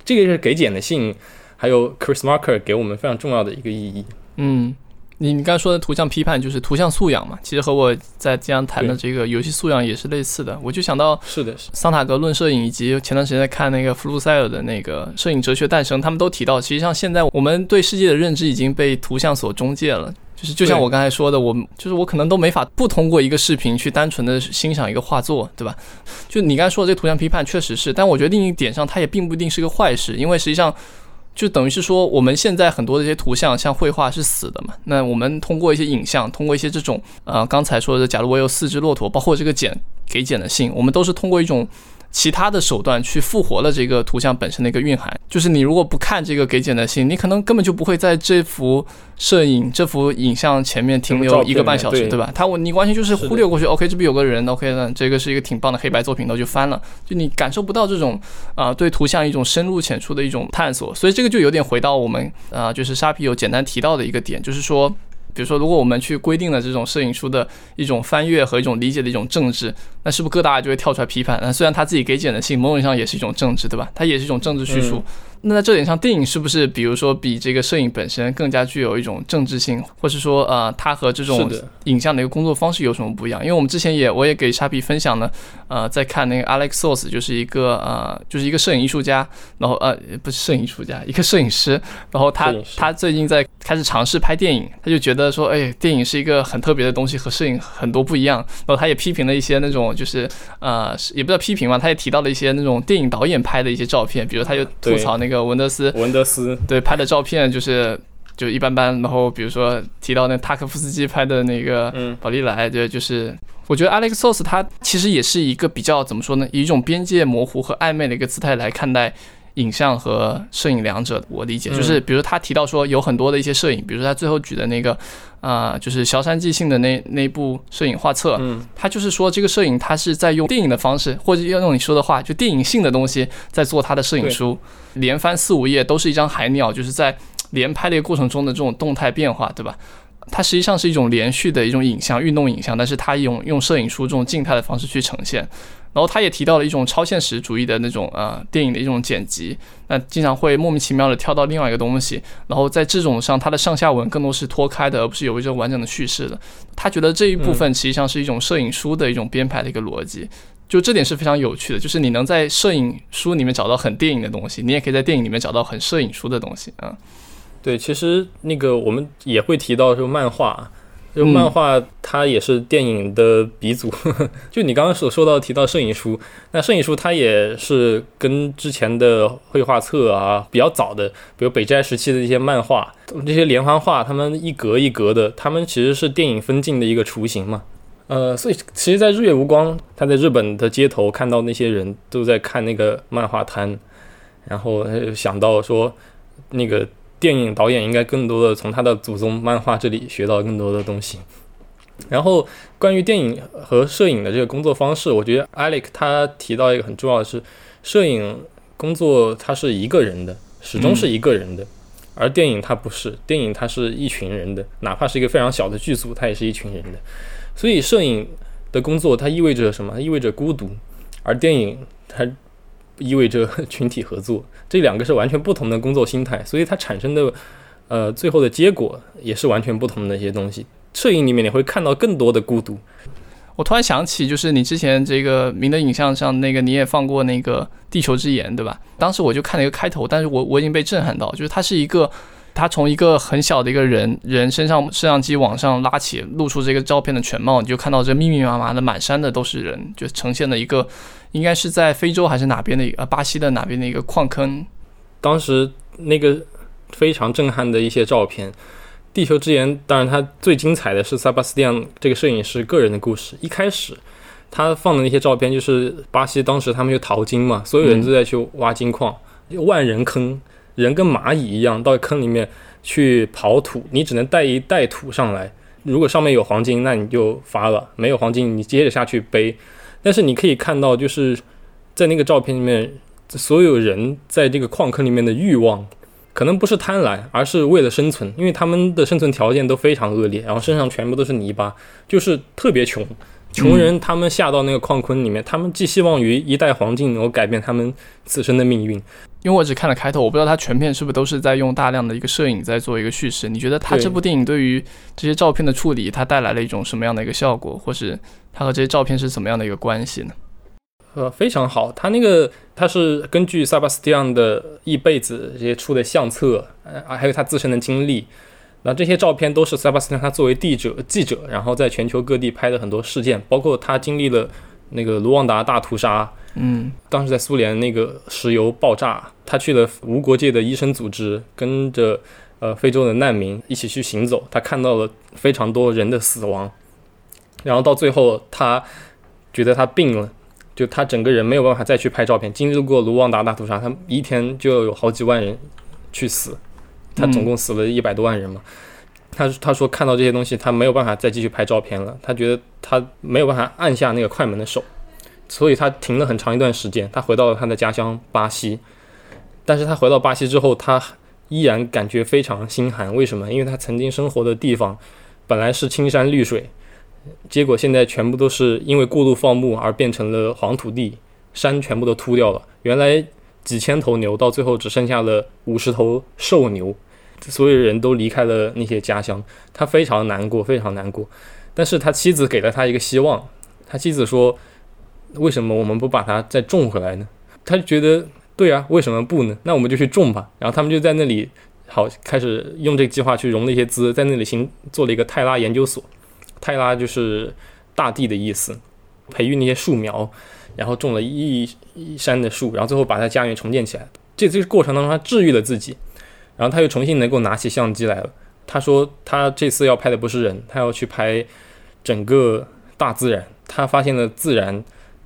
这个是给剪的信。还有 Chris Marker 给我们非常重要的一个意义。嗯，你你刚才说的图像批判就是图像素养嘛？其实和我在经常谈的这个游戏素养也是类似的。我就想到是的，是桑塔格论摄影，以及前段时间在看那个弗鲁塞尔的那个摄影哲学诞生，他们都提到，实际上现在我们对世界的认知已经被图像所中介了。就是就像我刚才说的，我就是我可能都没法不通过一个视频去单纯的欣赏一个画作，对吧？就你刚才说的这个图像批判确实是，但我觉得另一点上它也并不一定是个坏事，因为实际上。就等于是说，我们现在很多的一些图像，像绘画是死的嘛？那我们通过一些影像，通过一些这种，呃，刚才说的，假如我有四只骆驼，包括这个茧给茧的信，我们都是通过一种。其他的手段去复活了这个图像本身的一个蕴含，就是你如果不看这个给简的信，你可能根本就不会在这幅摄影、这幅影像前面停留一个半小时，对吧？他你完全就是忽略过去，OK，这边有个人，OK，那这个是一个挺棒的黑白作品，那就翻了，就你感受不到这种啊对图像一种深入浅出的一种探索，所以这个就有点回到我们啊，就是沙皮有简单提到的一个点，就是说。比如说，如果我们去规定了这种摄影书的一种翻阅和一种理解的一种政治，那是不是各大就会跳出来批判？那虽然他自己给剪的信，某种意义上也是一种政治，对吧？它也是一种政治叙述。那在这点上，电影是不是比如说比这个摄影本身更加具有一种政治性，或是说呃，它和这种影像的一个工作方式有什么不一样？因为我们之前也我也给沙皮分享了，呃，在看那个 Alex Source，就是一个呃，就是一个摄影艺术家，然后呃，不是摄影艺术家，一个摄影师，然后他他最近在开始尝试拍电影，他就觉得说，哎，电影是一个很特别的东西，和摄影很多不一样。然后他也批评了一些那种就是呃，也不叫批评嘛，他也提到了一些那种电影导演拍的一些照片，比如他就吐槽那个。文德斯，文德斯对拍的照片就是就一般般。然后比如说提到那塔科夫斯基拍的那个宝丽来，对，就是我觉得 Alex Source 他其实也是一个比较怎么说呢，以一种边界模糊和暧昧的一个姿态来看待影像和摄影两者。我理解就是，比如他提到说有很多的一些摄影，比如说他最后举的那个。啊，就是萧山寄信的那那部摄影画册，嗯，他就是说这个摄影他是在用电影的方式，或者要用你说的话，就电影性的东西在做他的摄影书，连翻四五页都是一张海鸟，就是在连拍的一个过程中的这种动态变化，对吧？它实际上是一种连续的一种影像，运动影像，但是它用用摄影书这种静态的方式去呈现。然后他也提到了一种超现实主义的那种呃电影的一种剪辑，那经常会莫名其妙的跳到另外一个东西，然后在这种上，它的上下文更多是脱开的，而不是有一种完整的叙事的。他觉得这一部分实际上是一种摄影书的一种编排的一个逻辑，就这点是非常有趣的，就是你能在摄影书里面找到很电影的东西，你也可以在电影里面找到很摄影书的东西啊。对，其实那个我们也会提到说漫画。就漫画，它也是电影的鼻祖。就你刚刚所说到提到摄影书，那摄影书它也是跟之前的绘画册啊比较早的，比如北斋时期的一些漫画，这些连环画，他们一格一格的，他们其实是电影分镜的一个雏形嘛。呃，所以其实，在日月无光，他在日本的街头看到那些人都在看那个漫画摊，然后他就想到说那个。电影导演应该更多的从他的祖宗漫画这里学到更多的东西。然后关于电影和摄影的这个工作方式，我觉得 Alex 他提到一个很重要的是，摄影工作它是一个人的，始终是一个人的，而电影它不是，电影它是一群人的，哪怕是一个非常小的剧组，它也是一群人的。所以摄影的工作它意味着什么？它意味着孤独，而电影它意味着群体合作，这两个是完全不同的工作心态，所以它产生的呃最后的结果也是完全不同的一些东西。摄影里面你会看到更多的孤独。我突然想起，就是你之前这个明的影像上那个你也放过那个《地球之眼》，对吧？当时我就看了一个开头，但是我我已经被震撼到，就是它是一个。他从一个很小的一个人人身上摄像机往上拉起，露出这个照片的全貌，你就看到这密密麻麻的满山的都是人，就呈现了一个应该是在非洲还是哪边的呃巴西的哪边的一个矿坑。当时那个非常震撼的一些照片，《地球之眼》当然它最精彩的是塞巴斯蒂安这个摄影师个人的故事。一开始他放的那些照片就是巴西当时他们就淘金嘛，所有人都在去挖金矿，万人坑。人跟蚂蚁一样到坑里面去刨土，你只能带一袋土上来。如果上面有黄金，那你就发了；没有黄金，你接着下去背。但是你可以看到，就是在那个照片里面，所有人在这个矿坑里面的欲望，可能不是贪婪，而是为了生存，因为他们的生存条件都非常恶劣，然后身上全部都是泥巴，就是特别穷。穷人他们下到那个矿坑里面，他们寄希望于一代黄金能够改变他们自身的命运。因为我只看了开头，我不知道它全片是不是都是在用大量的一个摄影在做一个叙事。你觉得它这部电影对于这些照片的处理，它带来了一种什么样的一个效果，或是它和这些照片是怎么样的一个关系呢？呃，非常好。他那个他是根据塞巴斯蒂安的一辈子这些出的相册，呃，还有他自身的经历，那这些照片都是塞巴斯蒂安他作为记者记者，然后在全球各地拍的很多事件，包括他经历了那个卢旺达大屠杀。嗯，当时在苏联那个石油爆炸，他去了无国界的医生组织，跟着呃非洲的难民一起去行走，他看到了非常多人的死亡，然后到最后他觉得他病了，就他整个人没有办法再去拍照片。经历过卢旺达大屠杀，他一天就有好几万人去死，他总共死了一百多万人嘛。他他说看到这些东西，他没有办法再继续拍照片了，他觉得他没有办法按下那个快门的手。所以他停了很长一段时间，他回到了他的家乡巴西，但是他回到巴西之后，他依然感觉非常心寒。为什么？因为他曾经生活的地方本来是青山绿水，结果现在全部都是因为过度放牧而变成了黄土地，山全部都秃掉了。原来几千头牛，到最后只剩下了五十头瘦牛，所有人都离开了那些家乡，他非常难过，非常难过。但是他妻子给了他一个希望，他妻子说。为什么我们不把它再种回来呢？他就觉得对啊，为什么不呢？那我们就去种吧。然后他们就在那里好开始用这个计划去融了一些资，在那里新做了一个泰拉研究所。泰拉就是大地的意思，培育那些树苗，然后种了一一山的树，然后最后把他家园重建起来。这这个过程当中，他治愈了自己，然后他又重新能够拿起相机来了。他说他这次要拍的不是人，他要去拍整个大自然。他发现了自然。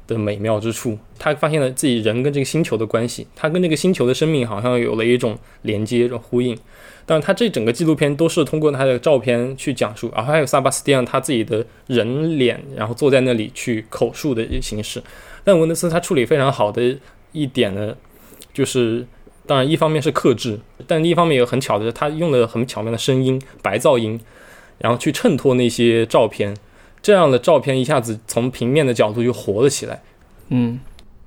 的美妙之处，他发现了自己人跟这个星球的关系，他跟这个星球的生命好像有了一种连接、一种呼应。但是，他这整个纪录片都是通过他的照片去讲述，然后还有萨巴斯蒂安他自己的人脸，然后坐在那里去口述的形式。但文德斯他处理非常好的一点呢，就是当然一方面是克制，但另一方面也很巧的是，他用了很巧妙的声音、白噪音，然后去衬托那些照片。这样的照片一下子从平面的角度就活了起来，嗯，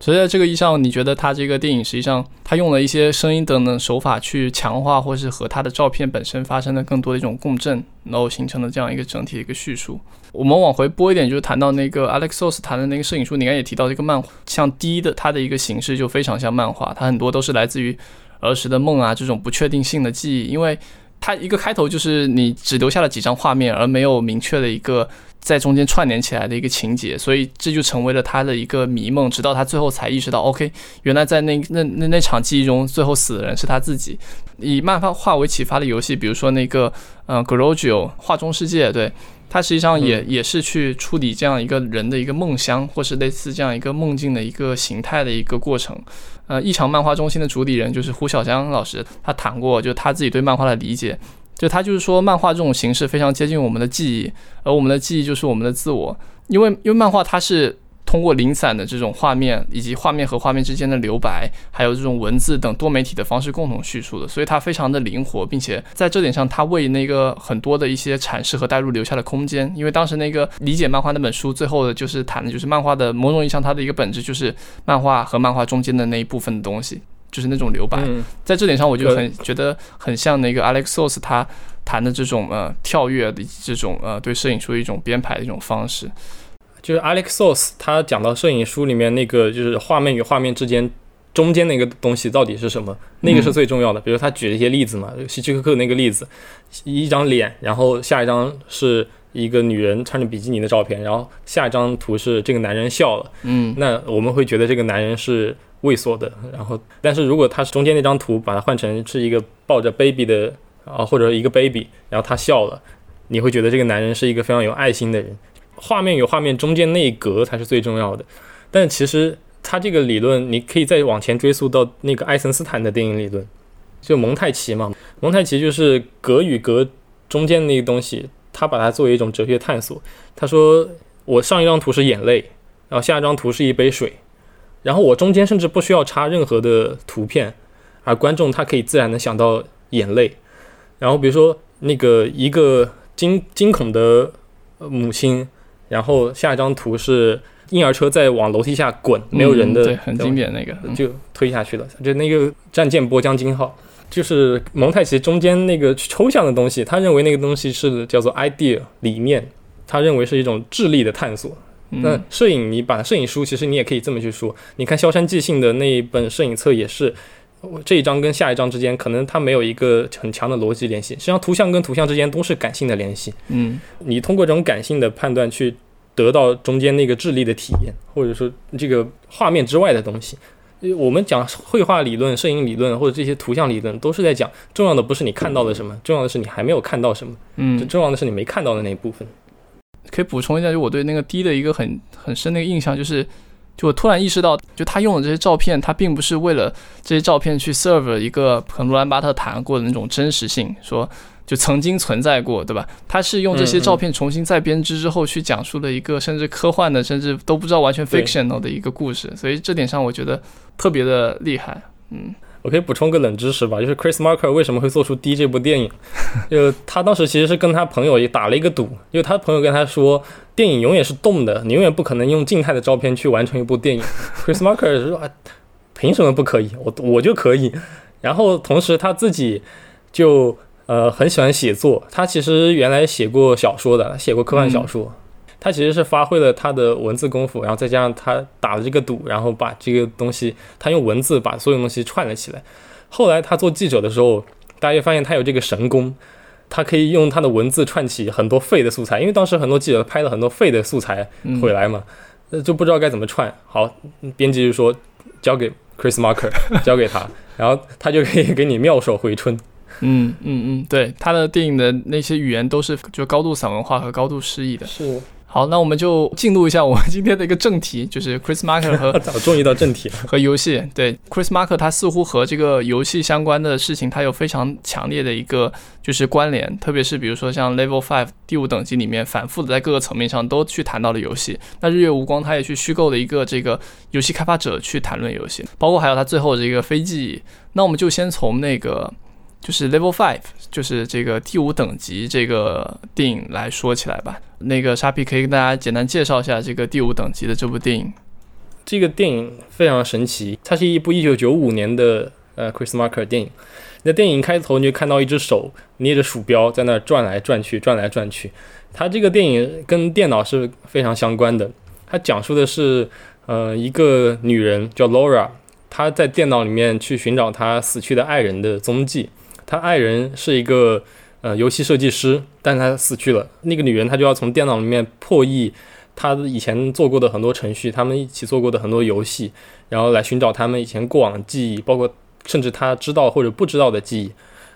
所以在这个意义上，你觉得他这个电影实际上他用了一些声音等等手法去强化，或是和他的照片本身发生了更多的一种共振，然后形成了这样一个整体的一个叙述。我们往回拨一点，就是谈到那个 Alexos 谈的那个摄影书，你刚才也提到这个漫画，像第一的它的一个形式就非常像漫画，它很多都是来自于儿时的梦啊这种不确定性的记忆，因为它一个开头就是你只留下了几张画面，而没有明确的一个。在中间串联起来的一个情节，所以这就成为了他的一个迷梦，直到他最后才意识到，OK，原来在那那那那场记忆中，最后死的人是他自己。以漫画为启发的游戏，比如说那个呃 g r o g i o 画中世界，对，它实际上也也是去处理这样一个人的一个梦乡，或是类似这样一个梦境的一个形态的一个过程。呃，异常漫画中心的主理人就是胡小江老师，他谈过，就他自己对漫画的理解。就他就是说，漫画这种形式非常接近我们的记忆，而我们的记忆就是我们的自我。因为因为漫画它是通过零散的这种画面，以及画面和画面之间的留白，还有这种文字等多媒体的方式共同叙述的，所以它非常的灵活，并且在这点上，它为那个很多的一些阐释和代入留下了空间。因为当时那个理解漫画那本书，最后的就是谈的就是漫画的某种意义上，它的一个本质就是漫画和漫画中间的那一部分的东西，就是那种留白。在这点上，我就很觉得很像那个 Alex Sos 他谈的这种呃跳跃的这种呃对摄影书的一种编排的一种方式。就是 Alex Source 他讲到摄影书里面那个就是画面与画面之间中间那个东西到底是什么，那个是最重要的。比如他举了一些例子嘛，希区柯克那个例子，一张脸，然后下一张是一个女人穿着比基尼的照片，然后下一张图是这个男人笑了，嗯，那我们会觉得这个男人是猥琐的。然后，但是如果他是中间那张图把它换成是一个抱着 baby 的啊，或者一个 baby，然后他笑了，你会觉得这个男人是一个非常有爱心的人。画面与画面中间那一格才是最重要的，但其实他这个理论，你可以再往前追溯到那个爱森斯坦的电影理论，就蒙太奇嘛。蒙太奇就是格与格中间那个东西，他把它作为一种哲学探索。他说，我上一张图是眼泪，然后下一张图是一杯水，然后我中间甚至不需要插任何的图片，而观众他可以自然的想到眼泪。然后比如说那个一个惊惊恐的母亲。然后下一张图是婴儿车在往楼梯下滚，没有人的，对，很经典那个，就推下去了。就那个战舰波江金号，就是蒙太奇中间那个抽象的东西，他认为那个东西是叫做 idea 理念，他认为是一种智力的探索。那摄影，你把摄影书，其实你也可以这么去说。你看萧山寄信的那一本摄影册也是，这一张跟下一张之间可能它没有一个很强的逻辑联系，实际上图像跟图像之间都是感性的联系。嗯，你通过这种感性的判断去。得到中间那个智力的体验，或者说这个画面之外的东西。我们讲绘画理论、摄影理论或者这些图像理论，都是在讲重要的不是你看到了什么，重要的是你还没有看到什么。嗯，重要的是你没看到的那一部分。可以补充一下，就我对那个 D 的一个很很深的印象，就是就我突然意识到，就他用的这些照片，他并不是为了这些照片去 serve 一个很罗兰巴特谈过的那种真实性，说。就曾经存在过，对吧？他是用这些照片重新再编织之后，去讲述了一个甚至科幻的，甚至都不知道完全 fictional 的一个故事。所以这点上，我觉得特别的厉害。嗯，我可以补充个冷知识吧，就是 Chris Marker 为什么会做出《D》这部电影？就他当时其实是跟他朋友也打了一个赌，因为他朋友跟他说，电影永远是动的，你永远不可能用静态的照片去完成一部电影。Chris Marker 说：“凭什么不可以？我我就可以。”然后同时他自己就。呃，很喜欢写作。他其实原来写过小说的，写过科幻小说。他其实是发挥了他的文字功夫，然后再加上他打了这个赌，然后把这个东西，他用文字把所有东西串了起来。后来他做记者的时候，大家就发现他有这个神功，他可以用他的文字串起很多废的素材。因为当时很多记者拍了很多废的素材回来嘛，就不知道该怎么串。好，编辑就说交给 Chris Marker，交给他，然后他就可以给你妙手回春。嗯嗯嗯，对，他的电影的那些语言都是就高度散文化和高度诗意的。是。好，那我们就进入一下我们今天的一个正题，就是 Chris Marker 和 终于到正题了 和游戏。对，Chris Marker 他似乎和这个游戏相关的事情，他有非常强烈的一个就是关联，特别是比如说像 Level Five 第五等级里面，反复的在各个层面上都去谈到了游戏。那日月无光他也去虚构了一个这个游戏开发者去谈论游戏，包括还有他最后这个飞机。那我们就先从那个。就是 Level Five，就是这个第五等级这个电影来说起来吧。那个沙皮可以跟大家简单介绍一下这个第五等级的这部电影。这个电影非常神奇，它是一部一九九五年的呃 Chris Marker 电影。那电影开头你就看到一只手捏着鼠标在那转来转去，转来转去。它这个电影跟电脑是非常相关的。它讲述的是呃一个女人叫 Laura，她在电脑里面去寻找她死去的爱人的踪迹。他爱人是一个呃游戏设计师，但他死去了。那个女人她就要从电脑里面破译他以前做过的很多程序，他们一起做过的很多游戏，然后来寻找他们以前过往的记忆，包括甚至他知道或者不知道的记忆。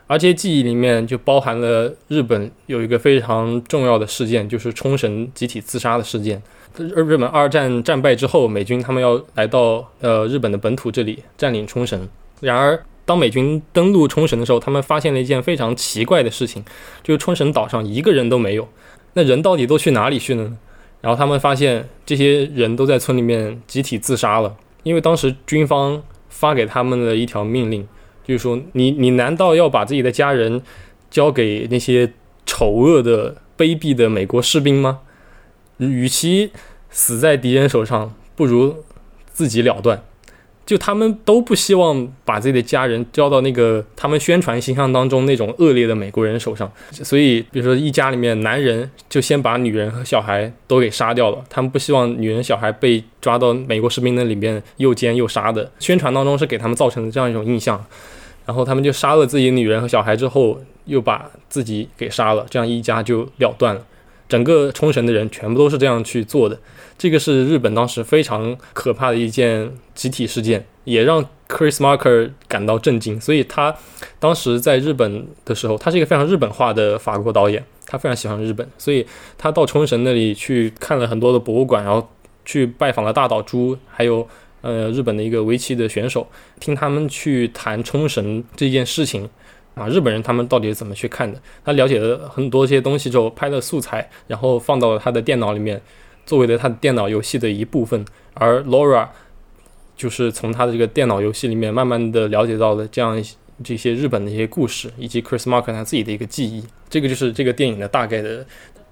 而这些记忆里面就包含了日本有一个非常重要的事件，就是冲绳集体自杀的事件。日日本二战战败之后，美军他们要来到呃日本的本土这里占领冲绳，然而。当美军登陆冲绳的时候，他们发现了一件非常奇怪的事情，就是冲绳岛上一个人都没有。那人到底都去哪里去了呢？然后他们发现这些人都在村里面集体自杀了，因为当时军方发给他们的一条命令，就是说你你难道要把自己的家人交给那些丑恶的、卑鄙的美国士兵吗？与其死在敌人手上，不如自己了断。就他们都不希望把自己的家人交到那个他们宣传形象当中那种恶劣的美国人手上，所以比如说一家里面男人就先把女人和小孩都给杀掉了，他们不希望女人小孩被抓到美国士兵那里面又奸又杀的，宣传当中是给他们造成的这样一种印象，然后他们就杀了自己女人和小孩之后，又把自己给杀了，这样一家就了断了。整个冲绳的人全部都是这样去做的，这个是日本当时非常可怕的一件集体事件，也让 Chris Marker 感到震惊。所以他当时在日本的时候，他是一个非常日本化的法国导演，他非常喜欢日本，所以他到冲绳那里去看了很多的博物馆，然后去拜访了大岛渚，还有呃日本的一个围棋的选手，听他们去谈冲绳这件事情。啊，日本人他们到底是怎么去看的？他了解了很多这些东西之后，拍了素材，然后放到了他的电脑里面，作为了他的电脑游戏的一部分。而 Laura 就是从他的这个电脑游戏里面慢慢的了解到了这样这些日本的一些故事，以及 Chris Mark 他自己的一个记忆。这个就是这个电影的大概的。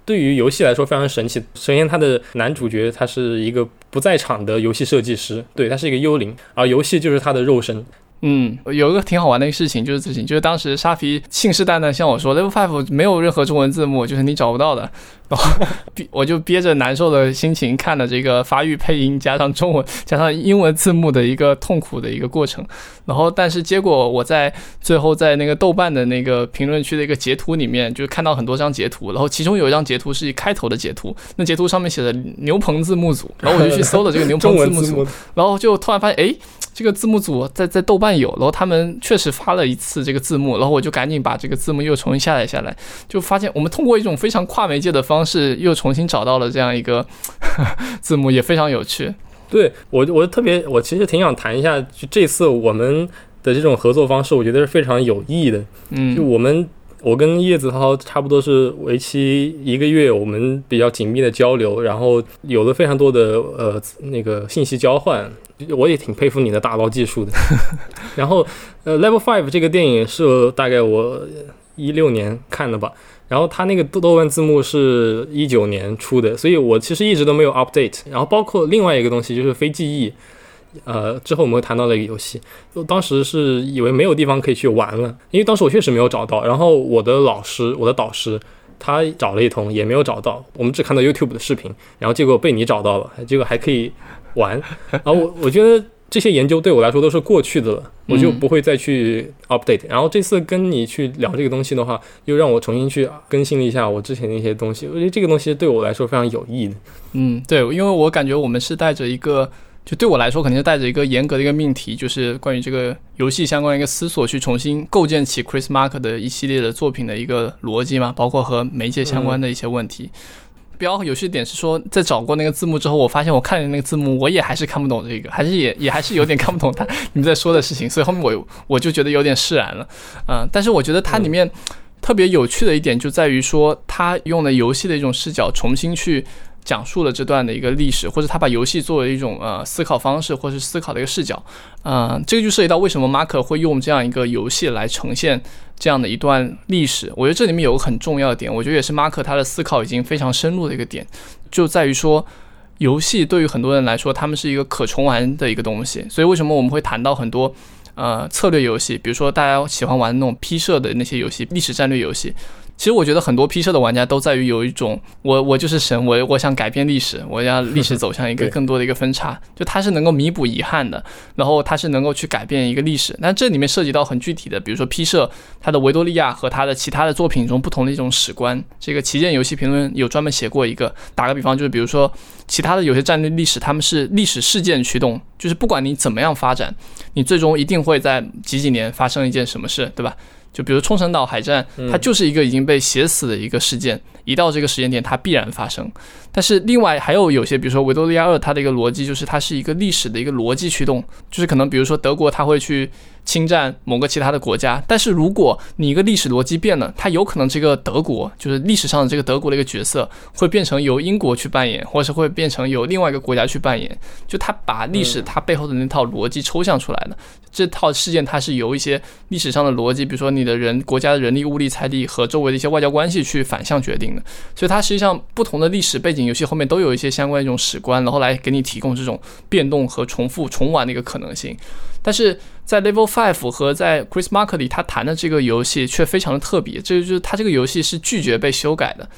对于游戏来说非常神奇。首先，他的男主角他是一个不在场的游戏设计师，对他是一个幽灵，而游戏就是他的肉身。嗯，有一个挺好玩的一个事情，就是事情，就是当时沙皮信誓旦旦向我说，Level Five 没有任何中文字幕，就是你找不到的。然后憋，我就憋着难受的心情看了这个发育配音加上中文加上英文字幕的一个痛苦的一个过程。然后，但是结果我在最后在那个豆瓣的那个评论区的一个截图里面，就看到很多张截图，然后其中有一张截图是开头的截图，那截图上面写的牛棚字幕组，然后我就去搜了这个牛棚 字幕组，然后就突然发现，哎。这个字幕组在在豆瓣有，然后他们确实发了一次这个字幕，然后我就赶紧把这个字幕又重新下载下来，就发现我们通过一种非常跨媒介的方式又重新找到了这样一个 字幕，也非常有趣。对我，我特别，我其实挺想谈一下，就这次我们的这种合作方式，我觉得是非常有意义的。嗯，就我们。我跟叶子涛差不多是为期一个月，我们比较紧密的交流，然后有了非常多的呃那个信息交换。我也挺佩服你的大捞技术的。然后呃，Level Five 这个电影是大概我一六年看的吧，然后它那个豆豆瓣字幕是一九年出的，所以我其实一直都没有 update。然后包括另外一个东西就是非记忆。呃，之后我们会谈到那个游戏，就当时是以为没有地方可以去玩了，因为当时我确实没有找到。然后我的老师，我的导师，他找了一通也没有找到。我们只看到 YouTube 的视频，然后结果被你找到了，结果还可以玩。然后我我觉得这些研究对我来说都是过去的了，我就不会再去 update。然后这次跟你去聊这个东西的话，又让我重新去更新了一下我之前的一些东西。我觉得这个东西对我来说非常有意义的。嗯，对，因为我感觉我们是带着一个。就对我来说，肯定是带着一个严格的一个命题，就是关于这个游戏相关的一个思索，去重新构建起 Chris Mark 的一系列的作品的一个逻辑嘛，包括和媒介相关的一些问题。比较有趣的点是说，在找过那个字幕之后，我发现我看着那个字幕，我也还是看不懂这个，还是也也还是有点看不懂他 你们在说的事情，所以后面我我就觉得有点释然了。嗯，但是我觉得它里面特别有趣的一点就在于说，它用了游戏的一种视角重新去。讲述了这段的一个历史，或者他把游戏作为一种呃思考方式，或者是思考的一个视角，嗯，这个就涉及到为什么马可会用这样一个游戏来呈现这样的一段历史。我觉得这里面有个很重要的点，我觉得也是马可他的思考已经非常深入的一个点，就在于说，游戏对于很多人来说，他们是一个可重玩的一个东西。所以为什么我们会谈到很多呃策略游戏，比如说大家喜欢玩那种批设的那些游戏，历史战略游戏。其实我觉得很多 P 社的玩家都在于有一种我我就是神，我我想改变历史，我要历史走向一个 更多的一个分叉，就它是能够弥补遗憾的，然后它是能够去改变一个历史。那这里面涉及到很具体的，比如说 P 社它的维多利亚和它的其他的作品中不同的一种史观。这个旗舰游戏评论有专门写过一个，打个比方就是比如说其他的有些战略历史，他们是历史事件驱动，就是不管你怎么样发展，你最终一定会在几几年发生一件什么事，对吧？就比如冲绳岛海战，它就是一个已经被写死的一个事件，一到这个时间点，它必然发生。但是另外还有有些，比如说维多利亚二，它的一个逻辑就是它是一个历史的一个逻辑驱动，就是可能比如说德国它会去侵占某个其他的国家。但是如果你一个历史逻辑变了，它有可能这个德国就是历史上的这个德国的一个角色会变成由英国去扮演，或者是会变成由另外一个国家去扮演。就它把历史它背后的那套逻辑抽象出来了。这套事件它是由一些历史上的逻辑，比如说你的人国家的人力、物力、财力和周围的一些外交关系去反向决定的。所以它实际上不同的历史背景游戏后面都有一些相关的一种史观，然后来给你提供这种变动和重复重玩的一个可能性。但是在 Level Five 和在 Chris Mark 里，他谈的这个游戏却非常的特别，这就是他这个游戏是拒绝被修改的。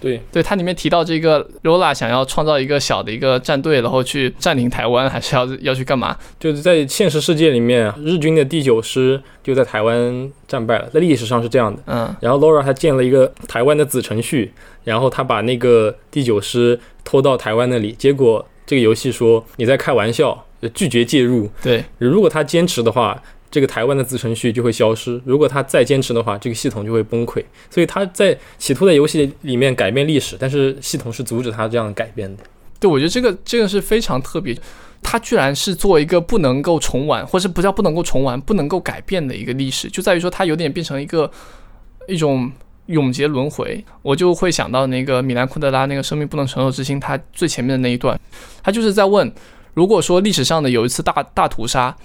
对，对，它里面提到这个 Lola 想要创造一个小的一个战队，然后去占领台湾，还是要 要去干嘛？就是在现实世界里面，日军的第九师就在台湾战败了，在历史上是这样的。嗯，然后 Laura 他建了一个台湾的子程序，然后他把那个第九师拖到台湾那里，结果这个游戏说你在开玩笑，拒绝介入。对，如果他坚持的话。这个台湾的子程序就会消失。如果他再坚持的话，这个系统就会崩溃。所以他在企图在游戏里面改变历史，但是系统是阻止他这样改变的。对，我觉得这个这个是非常特别。他居然是做一个不能够重玩，或是不叫不能够重玩、不能够改变的一个历史，就在于说它有点变成一个一种永劫轮回。我就会想到那个米兰昆德拉那个《生命不能承受之轻》，他最前面的那一段，他就是在问：如果说历史上的有一次大大屠杀。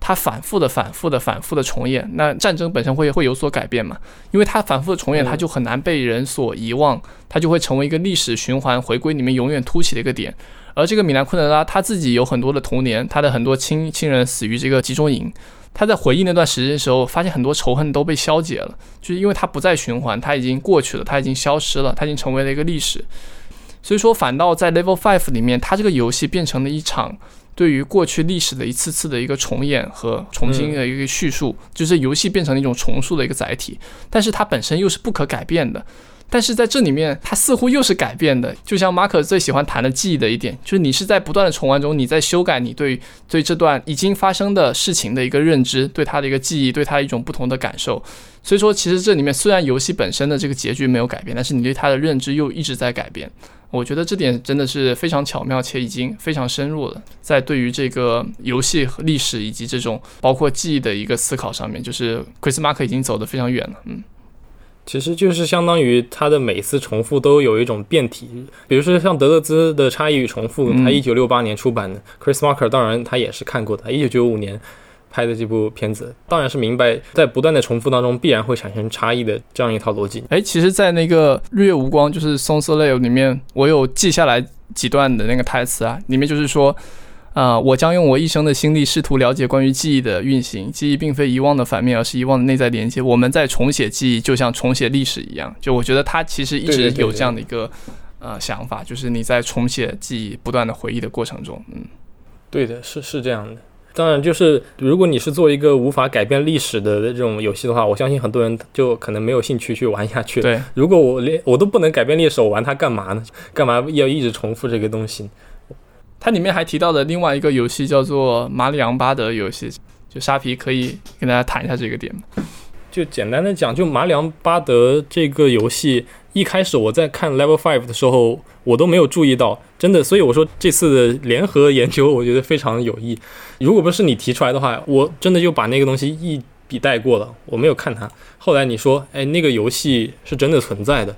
它反复的、反复的、反复的重演，那战争本身会会有所改变嘛？因为它反复的重演，它就很难被人所遗忘，它就会成为一个历史循环回归里面永远凸起的一个点。而这个米兰昆德拉他自己有很多的童年，他的很多亲亲人死于这个集中营，他在回忆那段时间的时候，发现很多仇恨都被消解了，就是因为他不再循环，他已经过去了，他已经消失了，它已经成为了一个历史。所以说，反倒在 Level Five 里面，它这个游戏变成了一场。对于过去历史的一次次的一个重演和重新的一个叙述，就是游戏变成了一种重塑的一个载体，但是它本身又是不可改变的。但是在这里面，它似乎又是改变的。就像马可最喜欢谈的记忆的一点，就是你是在不断的重玩中，你在修改你对对这段已经发生的事情的一个认知，对它的一个记忆，对它一种不同的感受。所以说，其实这里面虽然游戏本身的这个结局没有改变，但是你对它的认知又一直在改变。我觉得这点真的是非常巧妙，且已经非常深入了。在对于这个游戏和历史以及这种包括记忆的一个思考上面，就是 Chris Mark 已经走得非常远了。嗯，其实就是相当于他的每次重复都有一种变体，比如说像德勒兹的差异与重复，他一九六八年出版的，Chris Marker 当然他也是看过的，一九九五年。拍的这部片子，当然是明白在不断的重复当中必然会产生差异的这样一套逻辑。哎，其实，在那个《日月无光》就是《松色泪》里面，我有记下来几段的那个台词啊，里面就是说，啊，我将用我一生的心力试图了解关于记忆的运行。记忆并非遗忘的反面，而是遗忘的内在连接。我们在重写记忆，就像重写历史一样。就我觉得他其实一直有这样的一个呃想法，就是你在重写记忆、不断的回忆的过程中，嗯，对的，是是这样的。当然，就是如果你是做一个无法改变历史的这种游戏的话，我相信很多人就可能没有兴趣去玩下去。对，如果我连我都不能改变历史，我玩它干嘛呢？干嘛要一直重复这个东西？它里面还提到的另外一个游戏叫做《马里昂巴德》游戏，就沙皮可以跟大家谈一下这个点吗？就简单的讲，就《马里昂巴德》这个游戏，一开始我在看 Level Five 的时候。我都没有注意到，真的，所以我说这次的联合研究，我觉得非常有益。如果不是你提出来的话，我真的就把那个东西一笔带过了，我没有看它。后来你说，哎，那个游戏是真的存在的。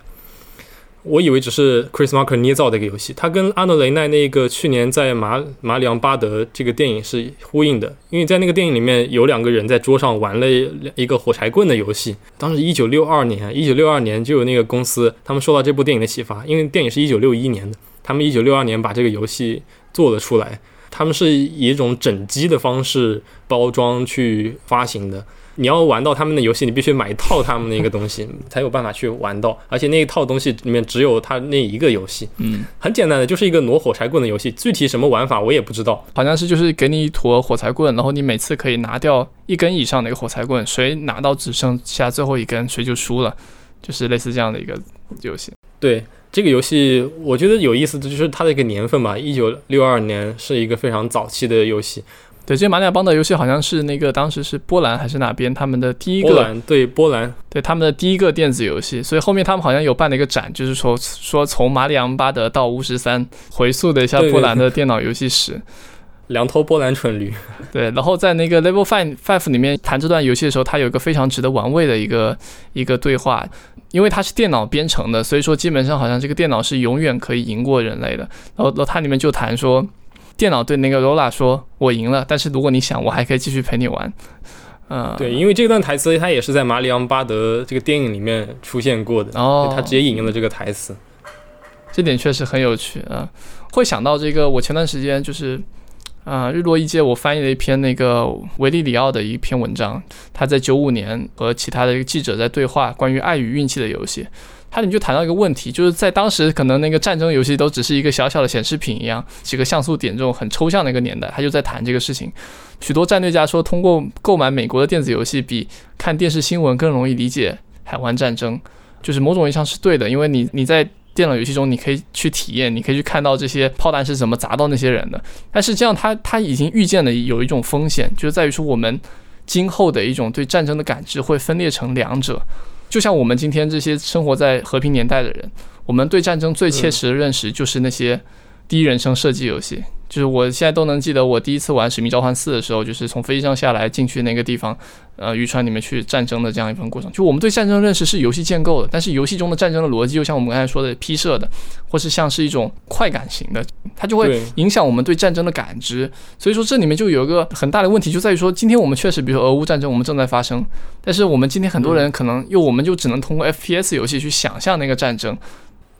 我以为只是 Chris Marker 捏造的一个游戏，它跟阿诺雷奈那个去年在马马里昂巴德这个电影是呼应的，因为在那个电影里面有两个人在桌上玩了一个火柴棍的游戏。当时一九六二年，一九六二年就有那个公司，他们受到这部电影的启发，因为电影是一九六一年的，他们一九六二年把这个游戏做了出来，他们是以一种整机的方式包装去发行的。你要玩到他们的游戏，你必须买一套他们的一个东西，才有办法去玩到。而且那一套东西里面只有他那一个游戏，嗯，很简单的，就是一个挪火柴棍的游戏。具体什么玩法我也不知道，好像是就是给你一坨火柴棍，然后你每次可以拿掉一根以上的一个火柴棍，谁拿到只剩下最后一根，谁就输了，就是类似这样的一个游戏。对这个游戏，我觉得有意思的就是它的一个年份吧，一九六二年是一个非常早期的游戏。对，这马里亚邦的游戏好像是那个当时是波兰还是哪边他们的第一个？波兰对波兰，对他们的第一个电子游戏，所以后面他们好像有办了一个展，就是说说从马里昂巴德到巫师三，回溯了一下波兰的电脑游戏史。两头波兰蠢驴。对，然后在那个 Level Five Five 里面谈这段游戏的时候，它有一个非常值得玩味的一个一个对话，因为它是电脑编程的，所以说基本上好像这个电脑是永远可以赢过人类的。然后，然后它里面就谈说，电脑对那个 Lola 说：“我赢了，但是如果你想，我还可以继续陪你玩。”嗯，对，因为这段台词它也是在马里昂巴德这个电影里面出现过的，哦，他直接引用了这个台词，这点确实很有趣啊。会想到这个，我前段时间就是啊，日落一街我翻译了一篇那个维利里奥的一篇文章，他在九五年和其他的一个记者在对话，关于爱与运气的游戏。他你就谈到一个问题，就是在当时可能那个战争游戏都只是一个小小的显示屏一样，几个像素点这种很抽象的一个年代，他就在谈这个事情。许多战略家说，通过购买美国的电子游戏，比看电视新闻更容易理解海湾战争，就是某种意义上是对的，因为你你在电脑游戏中，你可以去体验，你可以去看到这些炮弹是怎么砸到那些人的。但是这样，他他已经预见了有一种风险，就是在于说我们今后的一种对战争的感知会分裂成两者，就像我们今天这些生活在和平年代的人，我们对战争最切实的认识就是那些第一人称射击游戏。就是我现在都能记得，我第一次玩《使命召唤四》的时候，就是从飞机上下来进去那个地方，呃，渔船里面去战争的这样一份过程。就我们对战争认识是游戏建构的，但是游戏中的战争的逻辑，就像我们刚才说的批射的，或是像是一种快感型的，它就会影响我们对战争的感知。所以说这里面就有一个很大的问题，就在于说，今天我们确实，比如说俄乌战争，我们正在发生，但是我们今天很多人可能又我们就只能通过 FPS 游戏去想象那个战争。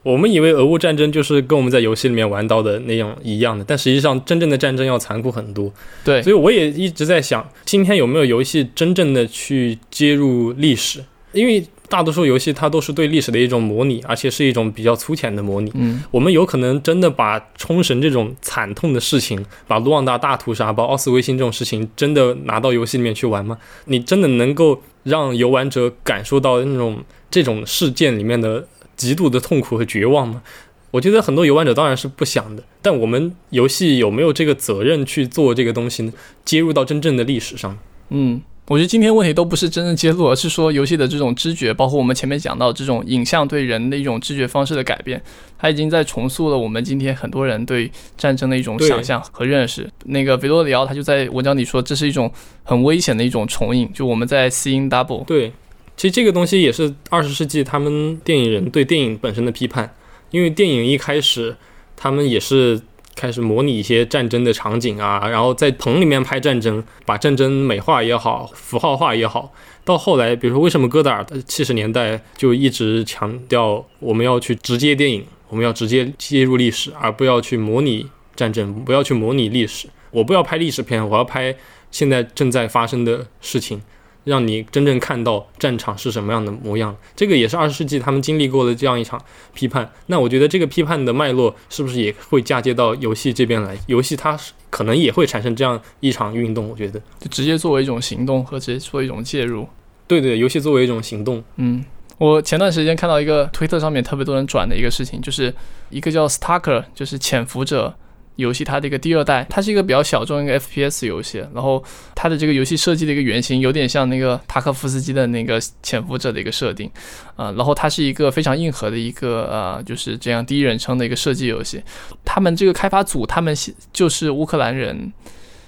我们以为俄乌战争就是跟我们在游戏里面玩到的那样一样的，但实际上真正的战争要残酷很多。对，所以我也一直在想，今天有没有游戏真正的去接入历史？因为大多数游戏它都是对历史的一种模拟，而且是一种比较粗浅的模拟。嗯，我们有可能真的把冲绳这种惨痛的事情，把卢旺达大屠杀，把奥斯维辛这种事情，真的拿到游戏里面去玩吗？你真的能够让游玩者感受到那种这种事件里面的？极度的痛苦和绝望吗？我觉得很多游玩者当然是不想的，但我们游戏有没有这个责任去做这个东西呢？接入到真正的历史上？嗯，我觉得今天问题都不是真正揭露，而是说游戏的这种知觉，包括我们前面讲到这种影像对人的一种知觉方式的改变，它已经在重塑了我们今天很多人对战争的一种想象和认识。那个维多里奥他就在文章里说，这是一种很危险的一种重影，就我们在 seeing double。对。其实这个东西也是二十世纪他们电影人对电影本身的批判，因为电影一开始他们也是开始模拟一些战争的场景啊，然后在棚里面拍战争，把战争美化也好，符号化也好。到后来，比如说为什么戈达尔的七十年代就一直强调我们要去直接电影，我们要直接介入历史，而不要去模拟战争，不要去模拟历史。我不要拍历史片，我要拍现在正在发生的事情。让你真正看到战场是什么样的模样，这个也是二十世纪他们经历过的这样一场批判。那我觉得这个批判的脉络是不是也会嫁接到游戏这边来？游戏它是可能也会产生这样一场运动。我觉得就直接作为一种行动和直接作为一种介入。对对，游戏作为一种行动。嗯，我前段时间看到一个推特上面特别多人转的一个事情，就是一个叫 Stalker，就是潜伏者。游戏它的一个第二代，它是一个比较小众一个 FPS 游戏，然后它的这个游戏设计的一个原型有点像那个塔科夫斯基的那个潜伏者的一个设定，啊，然后它是一个非常硬核的一个呃，就是这样第一人称的一个射击游戏。他们这个开发组他们就是乌克兰人，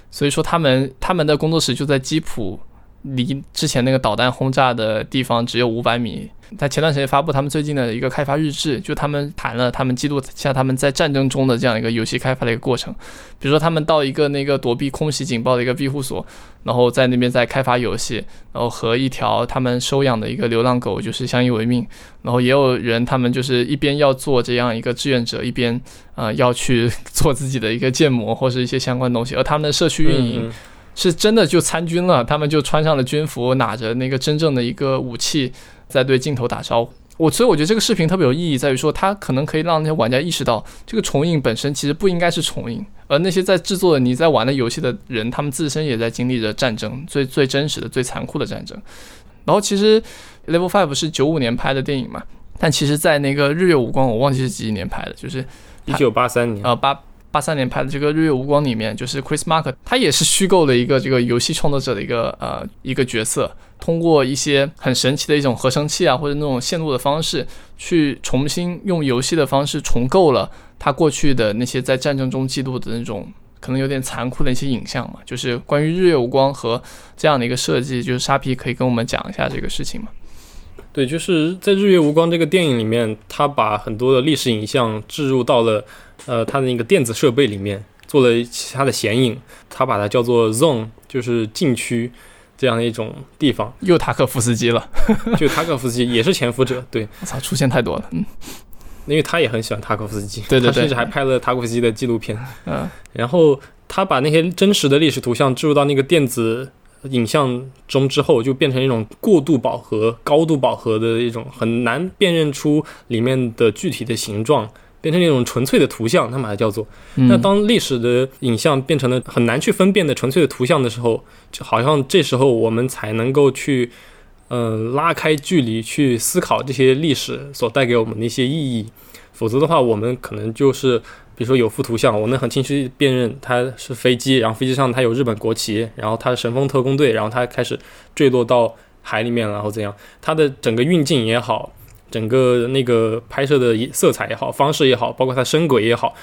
所以说他们他们的工作室就在基辅。离之前那个导弹轰炸的地方只有五百米。他前段时间发布他们最近的一个开发日志，就他们谈了他们记录下他们在战争中的这样一个游戏开发的一个过程。比如说，他们到一个那个躲避空袭警报的一个庇护所，然后在那边在开发游戏，然后和一条他们收养的一个流浪狗就是相依为命。然后也有人他们就是一边要做这样一个志愿者，一边呃要去 做自己的一个建模或是一些相关东西。而他们的社区运营。是真的就参军了，他们就穿上了军服，拿着那个真正的一个武器，在对镜头打招呼。我所以我觉得这个视频特别有意义，在于说它可能可以让那些玩家意识到，这个重影本身其实不应该是重影，而那些在制作的你在玩的游戏的人，他们自身也在经历着战争，最最真实的、最残酷的战争。然后其实 Level Five 是九五年拍的电影嘛，但其实在那个日月无光，我忘记是几几年拍的，就是一九八三年啊八。八三年拍的这个《日月无光》里面，就是 Chris Mark，他也是虚构的一个这个游戏创作者的一个呃一个角色，通过一些很神奇的一种合成器啊，或者那种线路的方式，去重新用游戏的方式重构了他过去的那些在战争中记录的那种可能有点残酷的一些影像嘛。就是关于日月无光和这样的一个设计，就是沙皮可以跟我们讲一下这个事情吗？对，就是在《日月无光》这个电影里面，他把很多的历史影像置入到了呃他的那个电子设备里面，做了其他的显影，他把它叫做 zone，就是禁区这样的一种地方。又塔可夫斯基了，就塔可夫斯基也是潜伏者，对，我操，出现太多了，嗯，因为他也很喜欢塔可夫斯基，对对对。他甚至还拍了塔可夫斯基的纪录片。嗯。然后他把那些真实的历史图像置入到那个电子影像中之后，就变成一种过度饱和、高度饱和的一种很难辨认出里面的具体的形状，变成那种纯粹的图像，他把它叫做。嗯那当历史的影像变成了很难去分辨的纯粹的图像的时候，就好像这时候我们才能够去，呃，拉开距离去思考这些历史所带给我们的一些意义。否则的话，我们可能就是，比如说有幅图像，我能很清晰辨认它是飞机，然后飞机上它有日本国旗，然后它是神风特工队，然后它开始坠落到海里面，然后怎样？它的整个运镜也好，整个那个拍摄的色彩也好，方式也好，包括它声轨也好，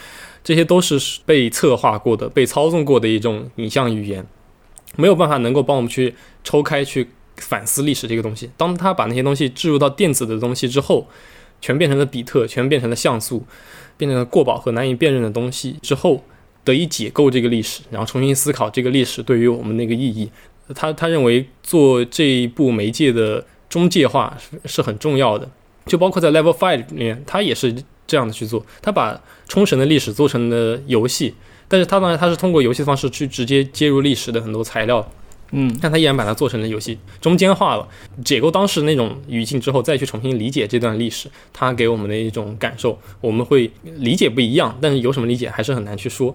这些都是被策划过的、被操纵过的一种影像语言，没有办法能够帮我们去抽开去反思历史这个东西。当他把那些东西置入到电子的东西之后，全变成了比特，全变成了像素，变成了过饱和难以辨认的东西之后，得以解构这个历史，然后重新思考这个历史对于我们那个意义。他他认为做这一部媒介的中介化是是很重要的，就包括在 Level Five 里面，他也是这样的去做。他把冲绳的历史做成了游戏，但是他当然他是通过游戏的方式去直接接入历史的很多材料，嗯但他依然把它做成了游戏，中间化了，解构当时那种语境之后，再去重新理解这段历史，它给我们的一种感受，我们会理解不一样，但是有什么理解还是很难去说。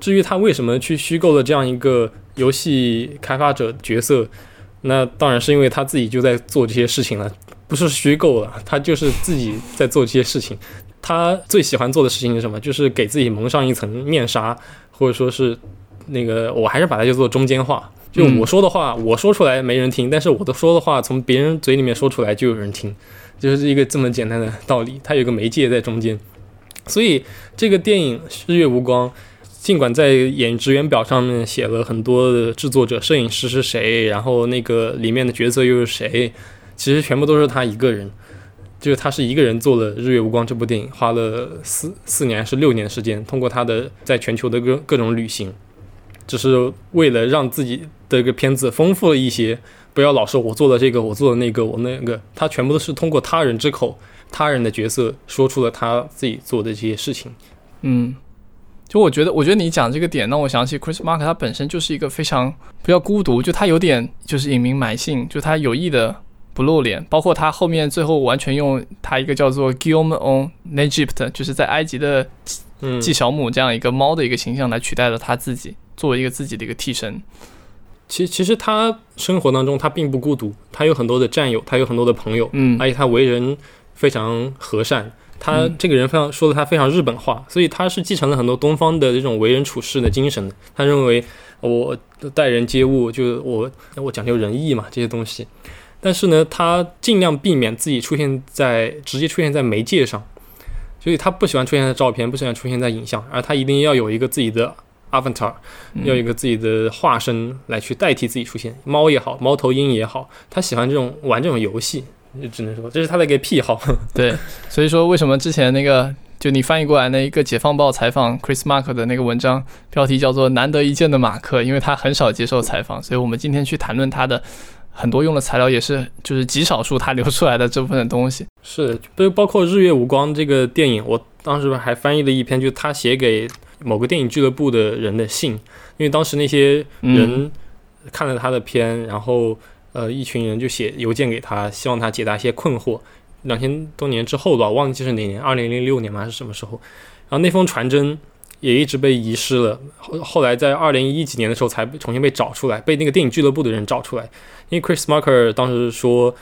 至于他为什么去虚构了这样一个游戏开发者角色，那当然是因为他自己就在做这些事情了，不是虚构了，他就是自己在做这些事情。他最喜欢做的事情是什么？就是给自己蒙上一层面纱，或者说是那个，我还是把它叫做中间化。就我说的话，我说出来没人听，但是我的说的话从别人嘴里面说出来就有人听，就是一个这么简单的道理。它有个媒介在中间，所以这个电影《日月无光》，尽管在演职员表上面写了很多的制作者、摄影师是谁，然后那个里面的角色又是谁，其实全部都是他一个人。就是他是一个人做了《日月无光》这部电影，花了四四年还是六年时间，通过他的在全球的各各种旅行，只是为了让自己的一个片子丰富了一些，不要老是我做了这个，我做了那个，我那个，他全部都是通过他人之口、他人的角色说出了他自己做的这些事情。嗯，就我觉得，我觉得你讲这个点让我想起 Chris Mark，他本身就是一个非常比较孤独，就他有点就是隐名埋姓，就他有意的不露脸，包括他后面最后完全用他一个叫做 Guillaume on Egypt，就是在埃及的嗯，纪小姆这样一个猫的一个形象来取代了他自己，作为一个自己的一个替身。其其实他生活当中他并不孤独，他有很多的战友，他有很多的朋友，嗯而且他为人非常和善。他嗯这个人非常说的他非常日本化，所以他是继承了很多东方的这种为人处事的精神的。他认为我待人接物就我我讲究仁义嘛这些东西，但是呢，他尽量避免自己出现在直接出现在媒介上，所以他不喜欢出现在照片，不喜欢出现在影像，而他一定要有一个自己的 avatar，嗯要有一个自己的化身来去代替自己出现，猫也好，猫头鹰也好，他喜欢这种玩这种游戏，就只能说这是他的一个癖好。对，所以说为什么之前那个就你翻译过来那一个《解放报》采访 Chris Mark 的那个文章，标题叫做“难得一见的马克”，因为他很少接受采访，所以我们今天去谈论他的很多用的材料，也是就是极少数他留出来的这部分的东西。是的，包包括《日月无光》这个电影，我当时还翻译了一篇，就是他写给某个电影俱乐部的人的信，因为当时那些嗯人看了他的片，然后呃，一群人就写邮件给他，希望他解答一些困惑。两千多年之后吧，忘记是哪年，二零零六年吗还是什么时候？然后那封传真也一直被遗失了，后后来在二零一几年的时候才重新被找出来，被那个电影俱乐部的人找出来。因为 Chris Marker 当时说，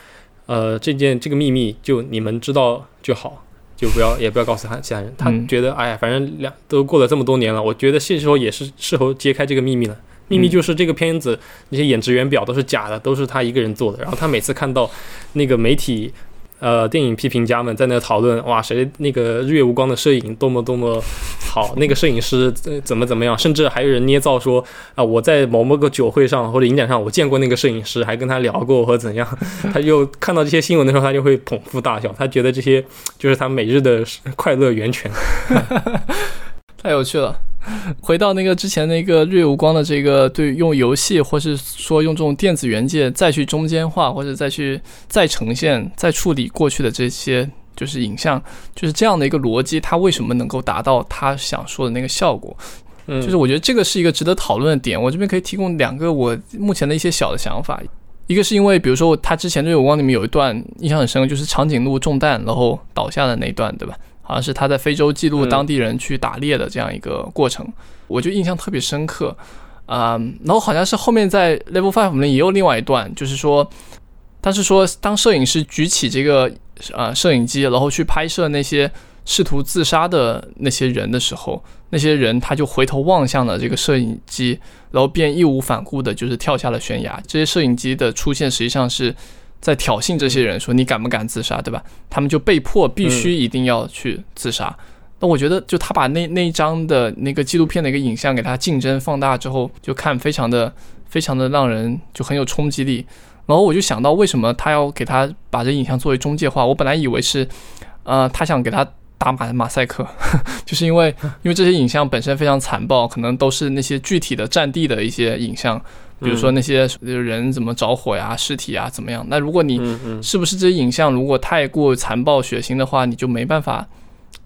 呃，这件这个秘密就你们知道就好，就不要也不要告诉他其他人。他嗯觉得，哎呀，反正两都过了这么多年了，我觉得是时候也是适合揭开这个秘密了。秘密就是这个片子那些演职员表都是假的，都是他一个人做的。然后他每次看到那个媒体呃电影批评家们在那讨论，哇，谁那个日月无光的摄影多么多么好，那个摄影师怎么怎么样，甚至还有人捏造说啊，我在某某个酒会上或者影展上我见过那个摄影师，还跟他聊过或怎样，他就看到这些新闻的时候，他就会捧腹大笑，他觉得这些就是他每日的快乐源泉，太有趣了。回到那个之前那个日月无光的这个对用游戏，或是说用这种电子元件再去中间化，或者再去再呈现、再处理过去的这些就是影像，就是这样的一个逻辑，它为什么能够达到他想说的那个效果？嗯，就是我觉得这个是一个值得讨论的点。我这边可以提供两个我目前的一些小的想法。一个是因为，比如说他之前《日月无光》里面有一段印象很深，就是长颈鹿中弹然后倒下的那一段，对吧？好像是他在非洲记录当地人去打猎的这样一个过程，我就印象特别深刻啊。然后好像是后面在 Level Five 里面也有另外一段，就是说，他是说当摄影师举起这个呃摄影机，然后去拍摄那些试图自杀的那些人的时候，那些人他就回头望向了这个摄影机，然后便义无反顾的就是跳下了悬崖。这些摄影机的出现实际上是。在挑衅这些人，说你敢不敢自杀，对吧？他们就被迫必须一定要去自杀。那我觉得，就他把那那一张的那个纪录片的一个影像给他竞争放大之后，就看非常的非常的让人就很有冲击力。然后我就想到，为什么他要给他把这影像作为中介化？我本来以为是，呃，他想给他打马马赛克，就是因为 因为这些影像本身非常残暴，可能都是那些具体的战地的一些影像。比如说那些人怎么着火呀、尸体啊怎么样？那如果你是不是这些影像如果太过残暴血腥的话，你就没办法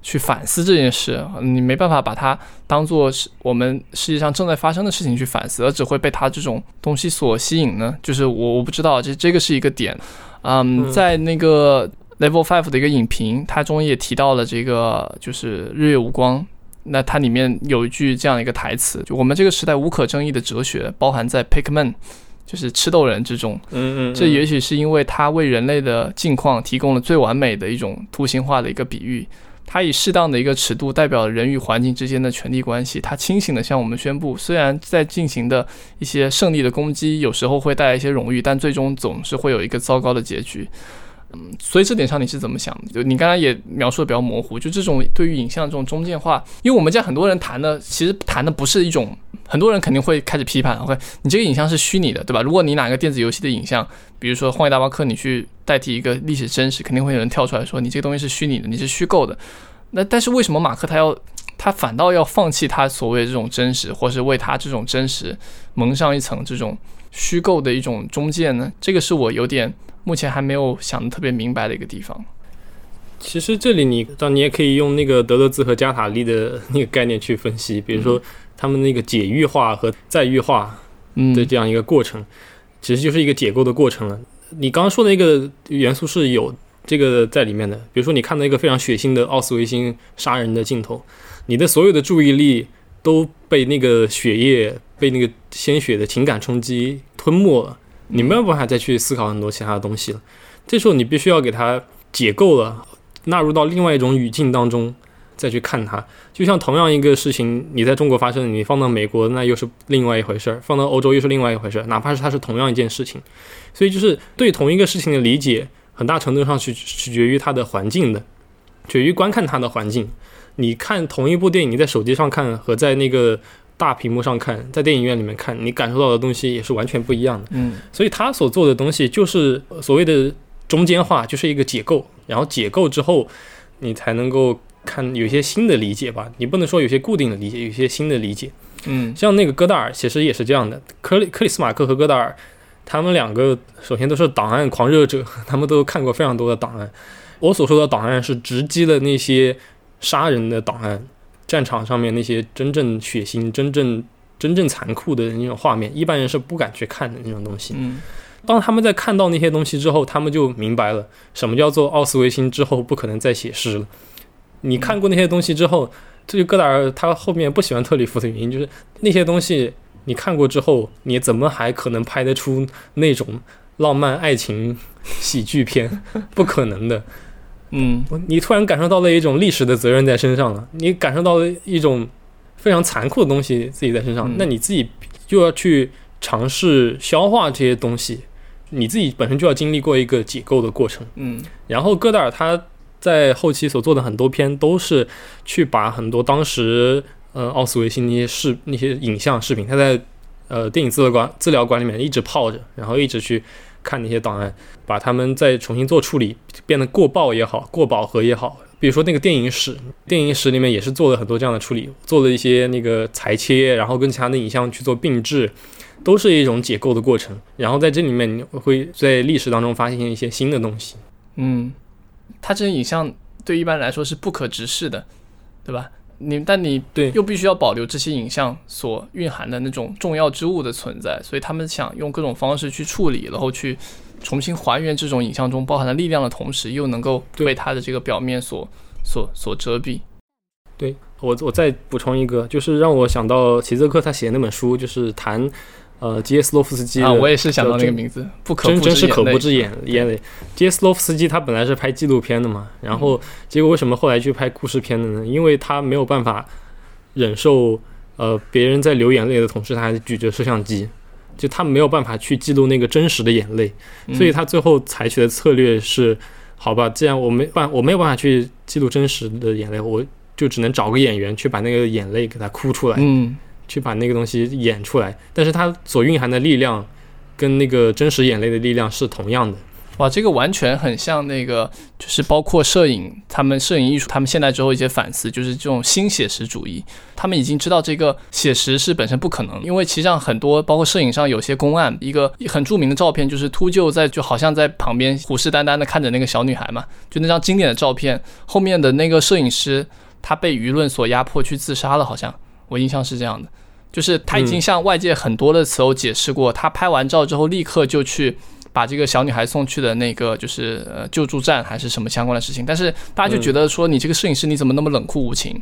去反思这件事，你没办法把它当做是我们世界上正在发生的事情去反思，而只会被它这种东西所吸引呢？就是我我不知道，这这个是一个点。嗯，在那个 Level Five 的一个影评，它中也提到了这个，就是日月无光。那它里面有一句这样一个台词，就我们这个时代无可争议的哲学包含在 Pikmin，就是吃豆人之中。嗯嗯，这也许是因为它为人类的境况提供了最完美的一种图形化的一个比喻。它以适当的一个尺度代表人与环境之间的权力关系。它清醒地向我们宣布，虽然在进行的一些胜利的攻击有时候会带来一些荣誉，但最终总是会有一个糟糕的结局。嗯，所以这点上你是怎么想的？就你刚才也描述的比较模糊，就这种对于影像这种中间化，因为我们家很多人谈的，其实谈的不是一种，很多人肯定会开始批判，OK，你这个影像是虚拟的，对吧？如果你哪个电子游戏的影像，比如说《荒野大镖客》，你去代替一个历史真实，肯定会有人跳出来说你这个东西是虚拟的，你是虚构的。那但是为什么马克他要，他反倒要放弃他所谓这种真实，或是为他这种真实蒙上一层这种虚构的一种中介呢？这个是我有点。目前还没有想的特别明白的一个地方。其实这里你，当你也可以用那个德勒兹和加塔利的那个概念去分析，比如说他们那个解域化和再域化的这样一个过程，其实就是一个解构的过程了。你刚刚说的那个元素是有这个在里面的，比如说你看到一个非常血腥的奥斯维辛杀人的镜头，你的所有的注意力都被那个血液、被那个鲜血的情感冲击吞没了。你没有办法再去思考很多其他的东西了，这时候你必须要给它解构了，纳入到另外一种语境当中再去看它。就像同样一个事情，你在中国发生，你放到美国那又是另外一回事儿，放到欧洲又是另外一回事儿。哪怕是它是同样一件事情，所以就是对同一个事情的理解，很大程度上是取决于它的环境的，取决于观看它的环境。你看同一部电影，你在手机上看和在那个。大屏幕上看，在电影院里面看，你感受到的东西也是完全不一样的。嗯，所以他所做的东西就是所谓的中间化，就是一个解构，然后解构之后，你才能够看有些新的理解吧。你不能说有些固定的理解，有些新的理解。嗯，像那个戈达尔其实也是这样的。克里克里斯马克和戈达尔，他们两个首先都是档案狂热者，他们都看过非常多的档案。我所说的档案是直击了那些杀人的档案。战场上面那些真正血腥、真正真正残酷的那种画面，一般人是不敢去看的那种东西。嗯，当他们在看到那些东西之后，他们就明白了什么叫做奥斯维辛之后不可能再写诗了。你看过那些东西之后，这就戈达尔他后面不喜欢特里弗的原因，就是那些东西你看过之后，你怎么还可能拍得出那种浪漫爱情喜剧片？不可能的。嗯，你突然感受到了一种历史的责任在身上了，你感受到了一种非常残酷的东西自己在身上，那你自己就要去尝试消化这些东西，你自己本身就要经历过一个解构的过程。嗯。然后戈达尔他在后期所做的很多片都是去把很多当时呃奥斯维辛那些视那些影像视频，他在呃电影资料馆资料馆里面一直泡着，然后一直去看那些档案，把它们再重新做处理，变得过曝也好，过饱和也好。比如说那个电影史，电影史里面也是做了很多这样的处理，做了一些那个裁切，然后跟其他的影像去做并置，都是一种解构的过程。然后在这里面，你会在历史当中发现一些新的东西。嗯，它这些影像对一般来说是不可直视的，对吧？你但你对又必须要保留这些影像所蕴含的那种重要之物的存在，所以他们想用各种方式去处理，然后去重新还原这种影像中包含的力量的同时，又能够对被它的这个表面所所所遮蔽。对我，我再补充一个，就是让我想到齐泽克他写的那本书，就是谈呃杰斯洛夫斯基啊，我也是想到那个名字，不可真复真是可不知眼眼泪。杰斯洛夫斯基他本来是拍纪录片的嘛，然后结果为什么后来去拍故事片的呢？因为他没有办法忍受呃别人在流眼泪的同时，他还举着摄像机，就他没有办法去记录那个真实的眼泪，嗯所以他最后采取的策略是，好吧，既然我没办我没有办法去记录真实的眼泪，我就只能找个演员去把那个眼泪给他哭出来。嗯去把那个东西演出来，但是它所蕴含的力量跟那个真实眼泪的力量是同样的。哇，这个完全很像那个，就是包括摄影，他们摄影艺术，他们现代之后一些反思，就是这种新写实主义，他们已经知道这个写实是本身不可能，因为其实上很多包括摄影上有些公案，一个很著名的照片就是秃鹫在就好像在旁边虎视眈眈的看着那个小女孩嘛，就那张经典的照片，后面的那个摄影师他被舆论所压迫去自杀了，好像我印象是这样的。就是他已经向外界很多的时候解释过，他拍完照之后立刻就去把这个小女孩送去的那个就是呃救助站还是什么相关的事情，但是大家就觉得说你这个摄影师你怎么那么冷酷无情？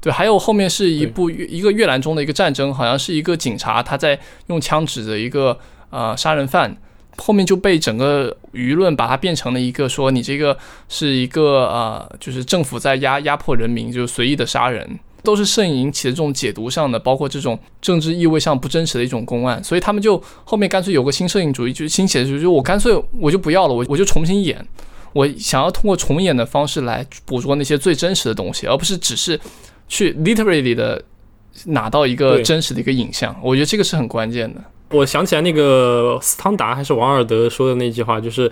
对，还有后面是一部一个越南中的一个战争，好像是一个警察他在用枪指着一个呃杀人犯，后面就被整个舆论把它变成了一个说你这个是一个呃就是政府在压压迫人民，就是随意的杀人。都是摄影引起的这种解读上的，包括这种政治意味上不真实的一种公案，所以他们就后面干脆有个新摄影主义，就是新写实主义，就我干脆我就不要了，我我就重新演，我想要通过重演的方式来捕捉那些最真实的东西，而不是只是去 literally 的拿到一个真实的一个影像，我觉得这个是很关键的。我想起来那个斯汤达还是王尔德说的那句话，就是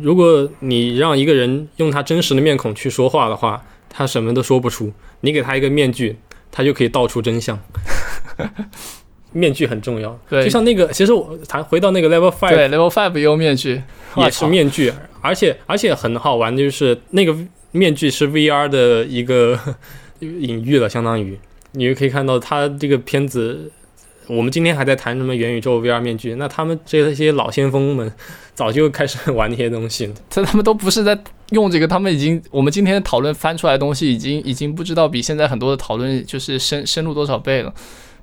如果你让一个人用他真实的面孔去说话的话，他什么都说不出。你给他一个面具，他就可以道出真相。面具很重要，对就像那个，其实我谈回到那个 Level Five 对，Level Five 也有面具，也是面具，而且而且很好玩的就是那个面具是 VR 的一个 隐喻了，相当于你就可以看到他这个片子。我们今天还在谈什么元宇宙 VR 面具，那他们这些老先锋们 早就开始玩那些东西了。这他们都不是在用这个，他们已经我们今天讨论翻出来的东西，已经已经不知道比现在很多的讨论就是深深入多少倍了。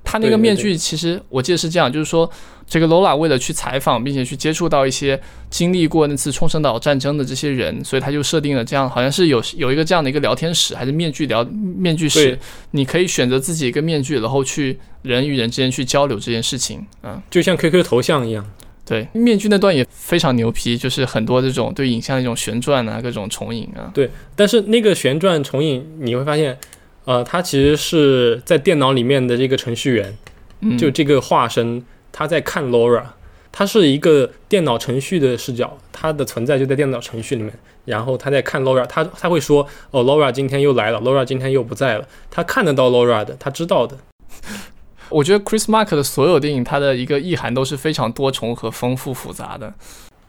他那个面具其实我记得是这样，就是说这个 Lola 为了去采访并且去接触到一些经历过那次冲绳岛战争的这些人，所以他就设定了这样，好像是有有一个这样的一个聊天室还是面具聊面具室，你可以选择自己一个面具，然后去人与人之间去交流这件事情，嗯。就像 QQ 头像一样。对，面具那段也非常牛皮，就是很多这种对影像的一种旋转啊，各种重影啊。对但是那个旋转重影，你会发现，呃，他其实是在电脑里面的这个程序员，嗯，就这个化身，他在看 Laura，他是一个电脑程序的视角，他的存在就在电脑程序里面，然后他在看 Laura，他他会说，哦，Laura 今天又来了，Laura 今天又不在了，他看得到 Laura 的，他知道的，我觉得 Chris Mark 的所有电影，它的一个意涵都是非常多重和丰富复杂的。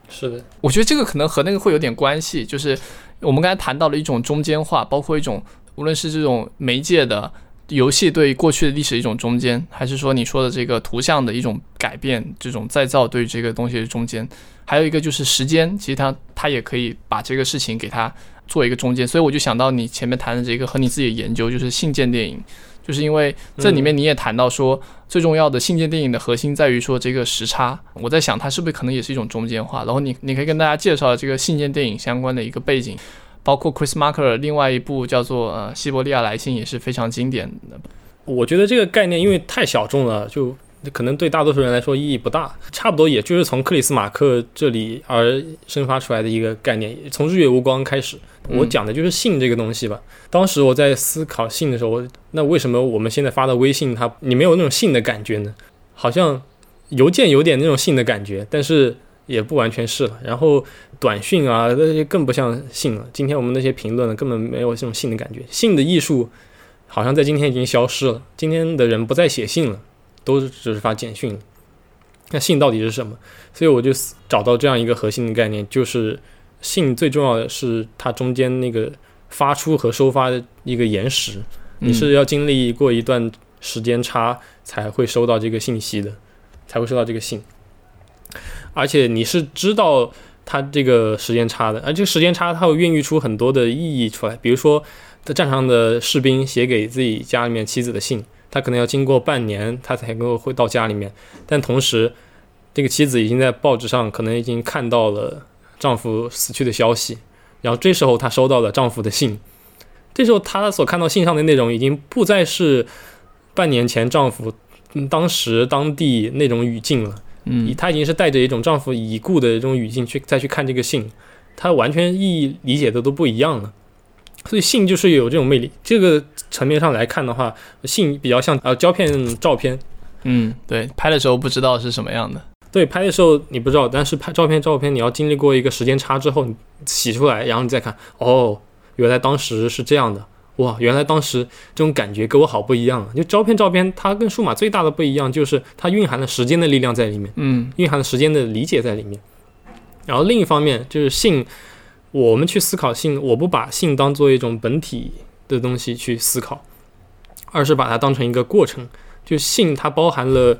是的，我觉得这个可能和那个会有点关系，就是我们刚才谈到了一种中间化，包括一种无论是这种媒介的游戏对过去的历史的一种中间，还是说你说的这个图像的一种改变，这种再造对于这个东西的中间，还有一个就是时间，其实它它也可以把这个事情给它做一个中间，所以我就想到你前面谈的这个和你自己的研究，就是信件电影。就是因为这里面你也谈到说，最重要的信件电影的核心在于说这个时差。我在想，它是不是可能也是一种中间化？然后你你可以跟大家介绍这个信件电影相关的一个背景，包括 Chris Marker 另外一部叫做呃《西伯利亚来信》也是非常经典的。我觉得这个概念因为太小众了，就可能对大多数人来说意义不大。差不多也就是从克里斯马克这里而生发出来的一个概念，从日月无光开始。我讲的就是性这个东西吧。当时我在思考性的时候，那为什么我们现在发的微信，它你没有那种性的感觉呢？好像邮件有点那种性的感觉，但是也不完全是了。然后短讯啊，那些更不像信了。今天我们那些评论根本没有这种信的感觉，信的艺术。好像在今天已经消失了。今天的人不再写信了，都只是发简讯了。那信到底是什么？所以我就找到这样一个核心的概念，就是信最重要的是它中间那个发出和收发的一个延时，你是要经历过一段时间差才会收到这个信息的，才会收到这个信。而且你是知道它这个时间差的，而这个时间差它会孕育出很多的意义出来，比如说。在战场的士兵写给自己家里面妻子的信，他可能要经过半年，他才能够会到家里面。但同时，这个妻子已经在报纸上可能已经看到了丈夫死去的消息，然后这时候她收到了丈夫的信，这时候她所看到信上的内容已经不再是半年前丈夫当时当地那种语境了，嗯，她已经是带着一种丈夫已故的这种语境去再去看这个信，她完全意义理解的都不一样了。所以信就是有这种魅力。这个层面上来看的话，信比较像呃胶片照片。嗯，对，拍的时候不知道是什么样的。对，拍的时候你不知道，但是拍照片照片你要经历过一个时间差之后，你洗出来，然后你再看，哦，原来当时是这样的，哇，原来当时这种感觉跟我好不一样。就胶片照片，它跟数码最大的不一样就是它蕴含了时间的力量在里面，嗯，蕴含了时间的理解在里面。然后另一方面就是信。我们去思考性，我不把性当做一种本体的东西去思考，而是把它当成一个过程。就信它包含了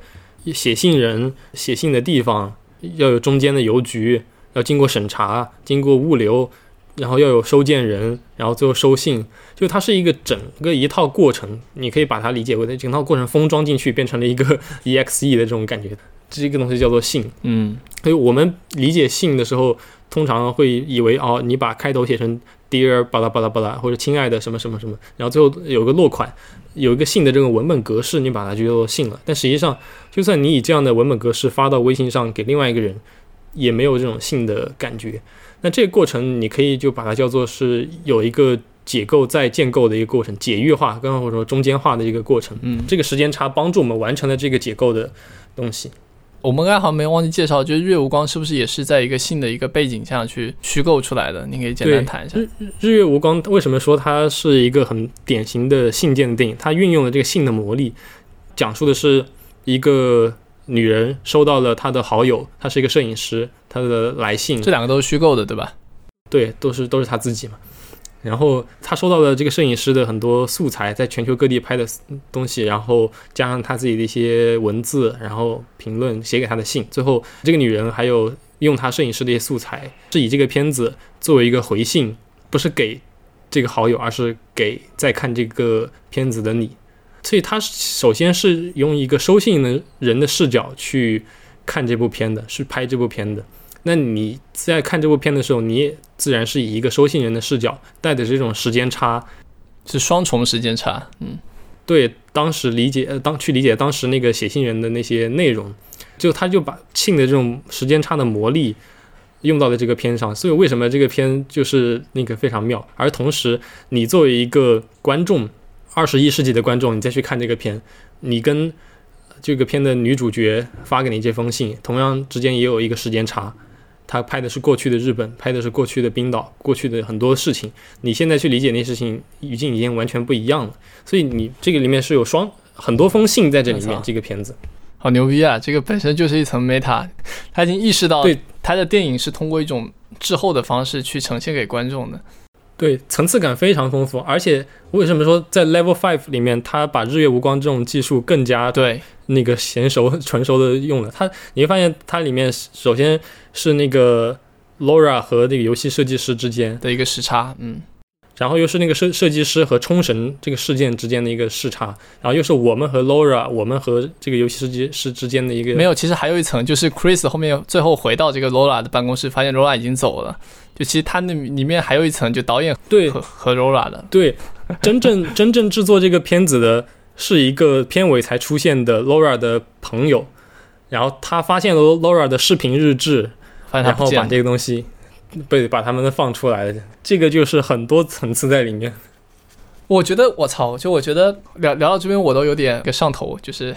写信人写信的地方，要有中间的邮局，要经过审查，经过物流，然后要有收件人，然后最后收信。就它是一个整个一套过程，你可以把它理解为整套过程封装进去，变成了一个 EXE 的这种感觉。这个东西叫做信。嗯，所以我们理解信的时候。通常会以为哦，你把开头写成 Dear 巴拉巴拉巴拉，或者亲爱的什么什么什么，然后最后有个落款，有一个信的这个文本格式，你把它就叫做信了。但实际上，就算你以这样的文本格式发到微信上给另外一个人，也没有这种信的感觉。那这个过程，你可以就把它叫做是有一个解构再建构的一个过程，解域化，刚刚我说中间化的一个过程。嗯，这个时间差帮助我们完成了这个解构的东西。我们刚才好像没忘记介绍，就是月无光是不是也是在一个性的一个背景下去虚构出来的？你可以简单谈一下。日日月无光为什么说它是一个很典型的信件的电影？它运用了这个性的魔力，讲述的是一个女人收到了他的好友，他是一个摄影师，他的来信。这两个都是虚构的，对吧？对，都是都是他自己嘛。然后他收到了这个摄影师的很多素材，在全球各地拍的东西，然后加上他自己的一些文字，然后评论写给他的信。最后，这个女人还有用他摄影师的一些素材，是以这个片子作为一个回信，不是给这个好友，而是给在看这个片子的你。所以，他首先是用一个收信的人的视角去看这部片的，是拍这部片的。那你在看这部片的时候，你也自然是以一个收信人的视角，带着这种时间差，是双重时间差。嗯，对，当时理解，当去理解当时那个写信人的那些内容，就他就把信的这种时间差的魔力用到了这个片上，所以为什么这个片就是那个非常妙？而同时，你作为一个观众，二十一世纪的观众，你再去看这个片，你跟这个片的女主角发给你这封信，同样之间也有一个时间差。他拍的是过去的日本，拍的是过去的冰岛，过去的很多事情。你现在去理解那些事情，语境已经完全不一样了。所以你这个里面是有双很多封信在这里面。这个片子好牛逼啊！这个本身就是一层 meta，他已经意识到，对他的电影是通过一种滞后的方式去呈现给观众的。对，层次感非常丰富。而且为什么说在 Level Five 里面，他把日月无光这种技术更加对那个娴熟、纯熟的用了？它你会发现，它里面首先。是那个 Laura 和那个游戏设计师之间的一个时差，嗯，然后又是那个设设计师和冲绳这个事件之间的一个时差，然后又是我们和 Laura，我们和这个游戏设计师之间的一个没有，其实还有一层，就是 Chris 后面最后回到这个 Laura 的办公室，发现 Laura 已经走了，就其实它那里面还有一层，就导演对和和 Laura 的对，真正真正制作这个片子的是一个片尾才出现的 Laura 的朋友，然后他发现了 Laura 的视频日志，然后把这个东西被把他们放出来了。这个就是很多层次在里面。我觉得我操，就我觉得聊聊到这边我都有点给上头，就是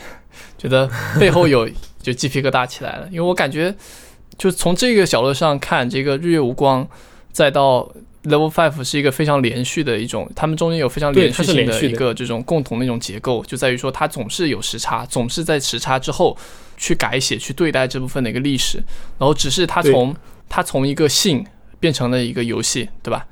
觉得背后有就鸡皮疙瘩起来了，因为我感觉就从这个角度上看，这个日月无光再到。Level Five 是一个非常连续的一种，他们中间有非常连续性的一个这种共同的一种结构，就在于说它总是有时差，总是在时差之后去改写、去对待这部分的一个历史，然后只是它从它从一个信变成了一个游戏，对吧？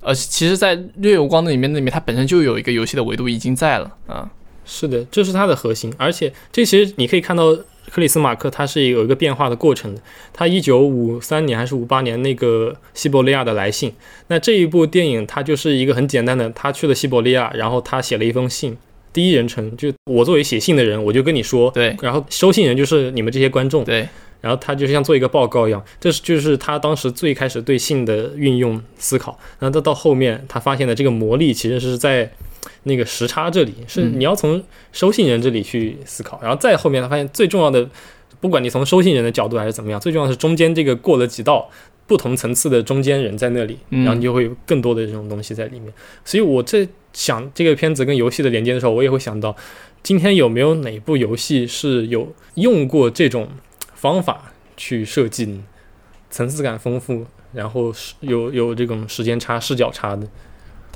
呃，其实，在日月无光的里面，那里面它本身就有一个游戏的维度已经在了啊。是的，这是它的核心，而且这其实你可以看到。克里斯马克他是有一个变化的过程的。他一九五三年还是五八年那个西伯利亚的来信，那这一部电影它就是一个很简单的，他去了西伯利亚，然后他写了一封信，第一人称，就我作为写信的人，我就跟你说，对，然后收信人就是你们这些观众，对，然后他就像做一个报告一样，这是就是他当时最开始对信的运用思考，然后到到后面他发现的这个魔力其实是在。那个时差这里是你要从收信人这里去思考，然后再后面他发现最重要的，不管你从收信人的角度还是怎么样，最重要的是中间这个过了几道不同层次的中间人在那里，然后你就会有更多的这种东西在里面。所以我这想这个片子跟游戏的连接的时候，我也会想到，今天有没有哪部游戏是有用过这种方法去设计层次感丰富，然后有有这种时间差、视角差的。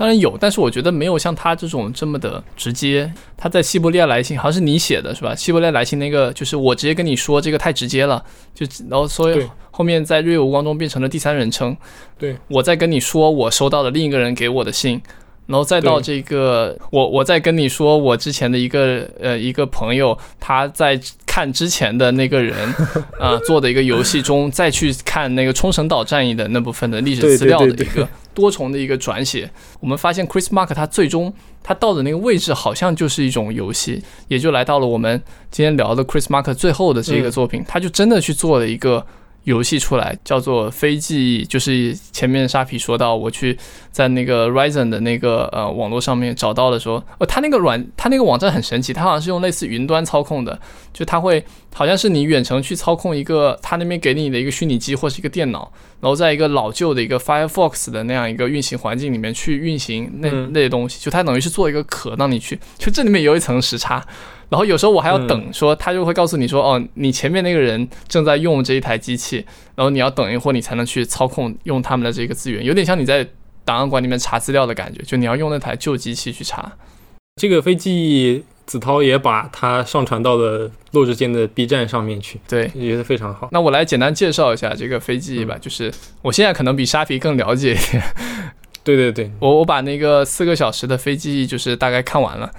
当然有，但是我觉得没有像他这种这么的直接。他在西伯利亚来信好像是你写的，是吧？西伯利亚来信那个就是我直接跟你说，这个太直接了，就然后所以后面在瑞月无光中变成了第三人称。对我在跟你说我收到了另一个人给我的信，然后再到这个我我在跟你说我之前的一个呃一个朋友他在看之前的那个人 啊做的一个游戏中再去看那个冲绳岛战役的那部分的历史资料的一个。多重的一个转写，我们发现 Chris Mark 他最终他到的那个位置好像就是一种游戏，也就来到了我们今天聊的 Chris Mark 最后的这个作品，他就真的去做了一个。游戏出来叫做非记忆，就是前面沙皮说到，我去在那个 Ryzen 的那个呃网络上面找到了说，呃，他那个软，他那个网站很神奇，他好像是用类似云端操控的，就他会好像是你远程去操控一个他那边给你的一个虚拟机或是一个电脑，然后在一个老旧的一个 Firefox 的那样一个运行环境里面去运行那那些东西，就它等于是做一个壳让你去，就这里面有一层时差。然后有时候我还要等，说他就会告诉你说，哦，你前面那个人正在用这一台机器，然后你要等一会儿，你才能去操控用他们的这个资源，有点像你在档案馆里面查资料的感觉，就你要用那台旧机器去查。这个飞机子韬也把它上传到了落日间的 B 站上面去，对，觉得非常好。那我来简单介绍一下这个飞机吧，就是我现在可能比沙皮更了解一点。对对对，我我把那个四个小时的飞机就是大概看完了。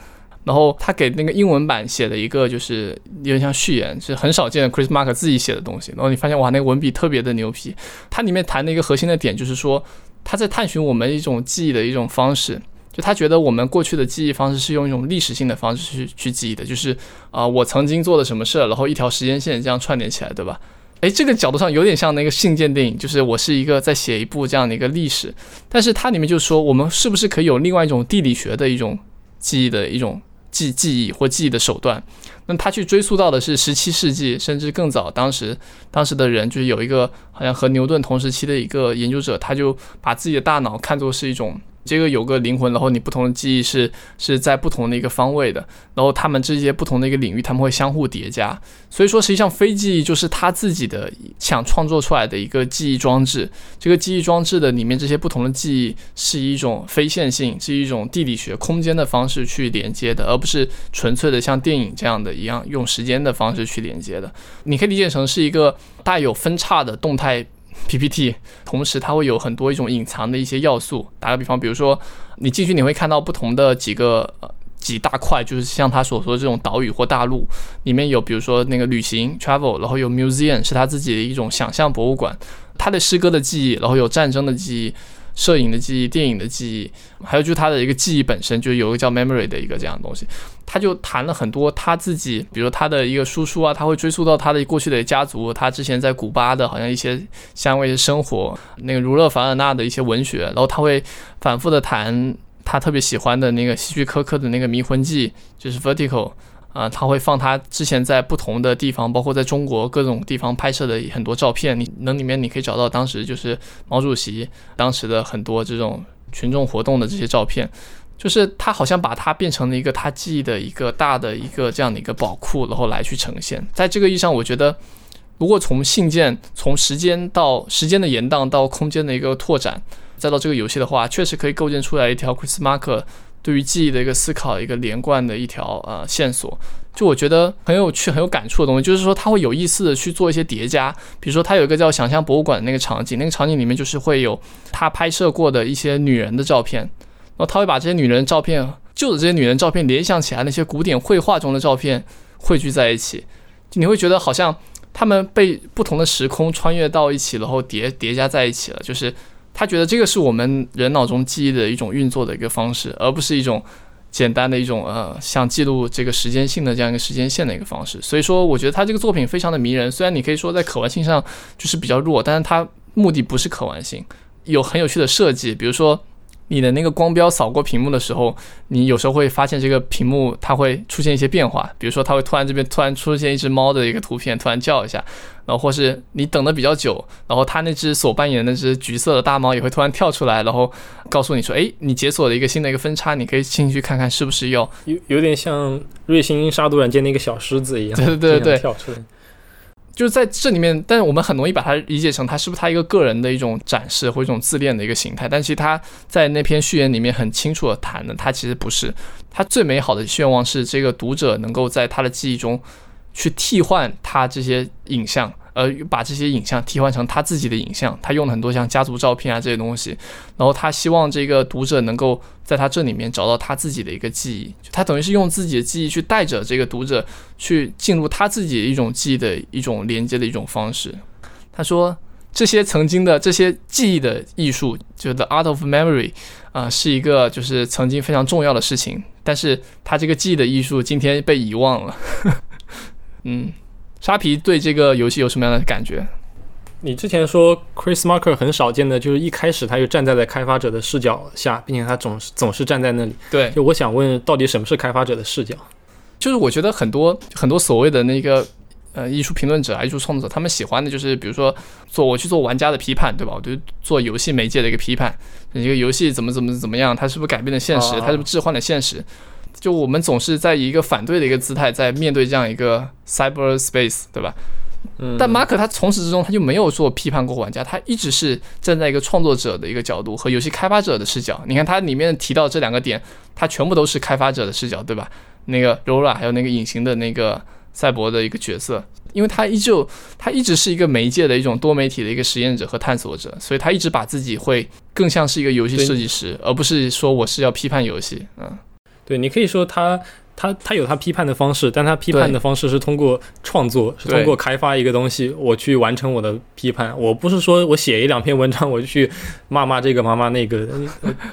然后他给那个英文版写了一个，就是有点像序言，是很少见的 Chris Mark 自己写的东西。然后你发现哇，那个文笔特别的牛皮。它里面谈的一个核心的点就是说，他在探寻我们一种记忆的一种方式。就他觉得我们过去的记忆方式是用一种历史性的方式去去记忆的，就是啊，我曾经做了什么事，然后一条时间线这样串联起来，对吧？诶，这个角度上有点像那个信件电影，就是我是一个在写一部这样的一个历史。但是它里面就说，我们是不是可以有另外一种地理学的一种记忆的一种。记记忆或记忆的手段，那他去追溯到的是十七世纪，甚至更早。当时，当时的人就是有一个好像和牛顿同时期的一个研究者，他就把自己的大脑看作是一种。这个有个灵魂，然后你不同的记忆是是在不同的一个方位的，然后他们这些不同的一个领域，他们会相互叠加。所以说，实际上非记忆就是他自己的想创作出来的一个记忆装置。这个记忆装置的里面这些不同的记忆是一种非线性，是一种地理学空间的方式去连接的，而不是纯粹的像电影这样的一样用时间的方式去连接的。你可以理解成是一个带有分叉的动态。PPT，同时它会有很多一种隐藏的一些要素。打个比方，比如说你进去你会看到不同的几个呃几大块，就是像他所说的这种岛屿或大陆，里面有比如说那个旅行 travel，然后有 museum 是他自己的一种想象博物馆，他的诗歌的记忆，然后有战争的记忆。摄影的记忆、电影的记忆，还有就是他的一个记忆本身，就有一个叫 memory 的一个这样的东西。他就谈了很多他自己，比如他的一个叔叔啊，他会追溯到他的过去的家族，他之前在古巴的好像一些相关的生活，那个儒勒·凡尔纳的一些文学，然后他会反复的谈。他特别喜欢的那个希区柯克的那个《迷魂记》，就是 Vertical。啊，他会放他之前在不同的地方，包括在中国各种地方拍摄的很多照片。你能里面你可以找到当时就是毛主席当时的很多这种群众活动的这些照片。就是他好像把它变成了一个他记忆的一个大的一个这样的一个宝库，然后来去呈现。在这个意义上，我觉得如果从信件、从时间到时间的延宕到空间的一个拓展，再到这个游戏的话，确实可以构建出来一条 Chris Mark。对于记忆的一个思考，一个连贯的一条呃线索，就我觉得很有趣、很有感触的东西，就是说他会有意识的去做一些叠加。比如说，他有一个叫“想象博物馆”的那个场景，那个场景里面就是会有他拍摄过的一些女人的照片，然后他会把这些女人照片、旧的这些女人照片联想起来，那些古典绘画中的照片汇聚在一起，你会觉得好像他们被不同的时空穿越到一起，然后叠叠加在一起了，就是。他觉得这个是我们人脑中记忆的一种运作的一个方式，而不是一种简单的一种呃像记录这个时间性的这样一个时间线的一个方式。所以说，我觉得他这个作品非常的迷人。虽然你可以说在可玩性上就是比较弱，但是他目的不是可玩性，有很有趣的设计，比如说。你的那个光标扫过屏幕的时候，你有时候会发现这个屏幕它会出现一些变化，比如说它会突然这边突然出现一只猫的一个图片，突然叫一下，然后或是你等的比较久，然后它那只所扮演的那只橘色的大猫也会突然跳出来，然后告诉你说，哎，你解锁了一个新的一个分叉，你可以进去看看是不是要有有点像瑞星杀毒软件那个小狮子一样，对对对对，跳出来。就是在这里面，但是我们很容易把它理解成他是不是他一个个人的一种展示或一种自恋的一个形态。但其实他在那篇序言里面很清楚的谈的，他其实不是。他最美好的愿望是这个读者能够在他的记忆中去替换他这些影像。呃，把这些影像替换成他自己的影像，他用了很多像家族照片啊这些东西，然后他希望这个读者能够在他这里面找到他自己的一个记忆，他等于是用自己的记忆去带着这个读者去进入他自己的一种记忆的一种连接的一种方式。他说，这些曾经的这些记忆的艺术，就 The Art of Memory，啊，是一个就是曾经非常重要的事情，但是他这个记忆的艺术今天被遗忘了。嗯。沙皮对这个游戏有什么样的感觉？你之前说 Chris Marker 很少见的，就是一开始他就站在了开发者的视角下，并且他总是总是站在那里。对，就我想问，到底什么是开发者的视角？就是我觉得很多很多所谓的那个呃艺术评论者、艺术创作者，他们喜欢的就是比如说做我去做玩家的批判，对吧？我就做游戏媒介的一个批判，一个游戏怎么怎么怎么样，它是不是改变了现实？它是不是置换了现实？就我们总是在以一个反对的一个姿态在面对这样一个 cyberspace，对吧？嗯。但马可他从始至终他就没有做批判过玩家，他一直是站在一个创作者的一个角度和游戏开发者的视角。你看他里面提到这两个点，他全部都是开发者的视角，对吧？那个 Rora 还有那个隐形的那个赛博的一个角色，因为他依旧他一直是一个媒介的一种多媒体的一个实验者和探索者，所以他一直把自己会更像是一个游戏设计师，而不是说我是要批判游戏，嗯。对你可以说他他他有他批判的方式，但他批判的方式是通过创作，是通过开发一个东西，我去完成我的批判。我不是说我写一两篇文章，我就去骂骂这个骂骂那个，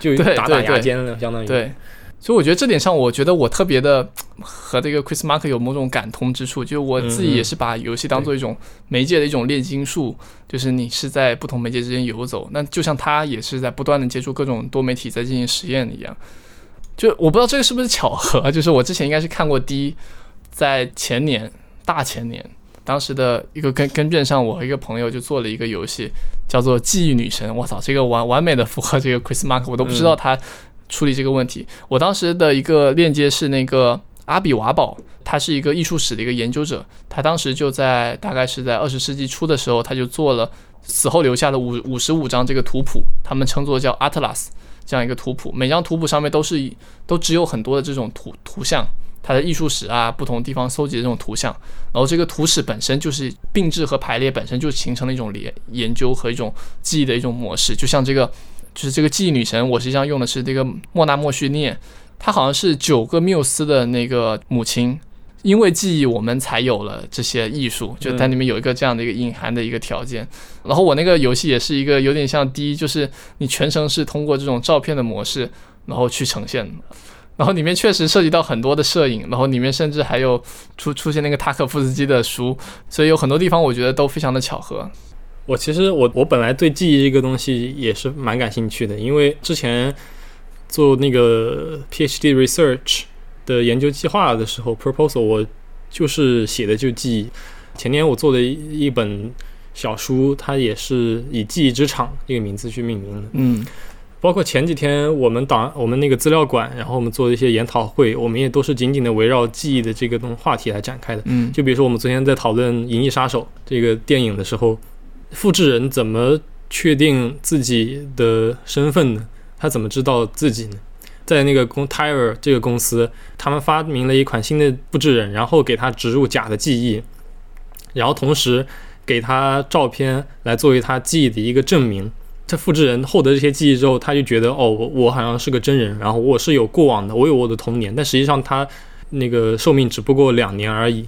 就打打牙尖了，相当于。对，所以我觉得这点上，我觉得我特别的和这个 Chris Mark 有某种感通之处，就我自己也是把游戏当做一种媒介的一种炼金术，就是你是在不同媒介之间游走，那就像他也是在不断的接触各种多媒体在进行实验一样。就我不知道这个是不是巧合，就是我之前应该是看过第一，在前年大前年，当时的一个跟跟片上，我和一个朋友就做了一个游戏，叫做《记忆女神》。我操，这个完完美的符合这个 Chris Mark，我都不知道他处理这个问题。我当时的一个链接是那个阿比瓦宝，他是一个艺术史的一个研究者，他当时就在大概是在二十世纪初的时候，他就做了死后留下的五五十五张这个图谱，他们称作叫 Atlas。这样一个图谱，每张图谱上面都是都只有很多的这种图图像，它的艺术史啊，不同地方搜集的这种图像，然后这个图史本身就是并置和排列本身就形成了一种研研究和一种记忆的一种模式，就像这个就是这个记忆女神，我实际上用的是这个莫纳莫绪涅，她好像是九个缪斯的那个母亲。因为记忆，我们才有了这些艺术，就它里面有一个这样的一个隐含的一个条件。然后我那个游戏也是一个有点像第一，就是你全程是通过这种照片的模式，然后去呈现。然后里面确实涉及到很多的摄影，然后里面甚至还有出出现那个塔可夫斯基的书，所以有很多地方我觉得都非常的巧合。我其实我我本来对记忆这个东西也是蛮感兴趣的，因为之前。做那个 PhD research 的研究计划的时候，proposal 我就是写的就记忆。前年我做的一一本小书，它也是以“记忆之场”这个名字去命名的。嗯包括前几天我们档我们那个资料馆，然后我们做的一些研讨会，我们也都是紧紧的围绕记忆的这个东话题来展开的。嗯就比如说我们昨天在讨论《银翼杀手》这个电影的时候，复制人怎么确定自己的身份呢？他怎么知道自己呢？在那个公 Tire 这个公司，他们发明了一款新的复制人，然后给他植入假的记忆，然后同时给他照片来作为他记忆的一个证明。这复制人获得这些记忆之后，他就觉得哦，我我好像是个真人，然后我是有过往的，我有我的童年，但实际上他那个寿命只不过两年而已，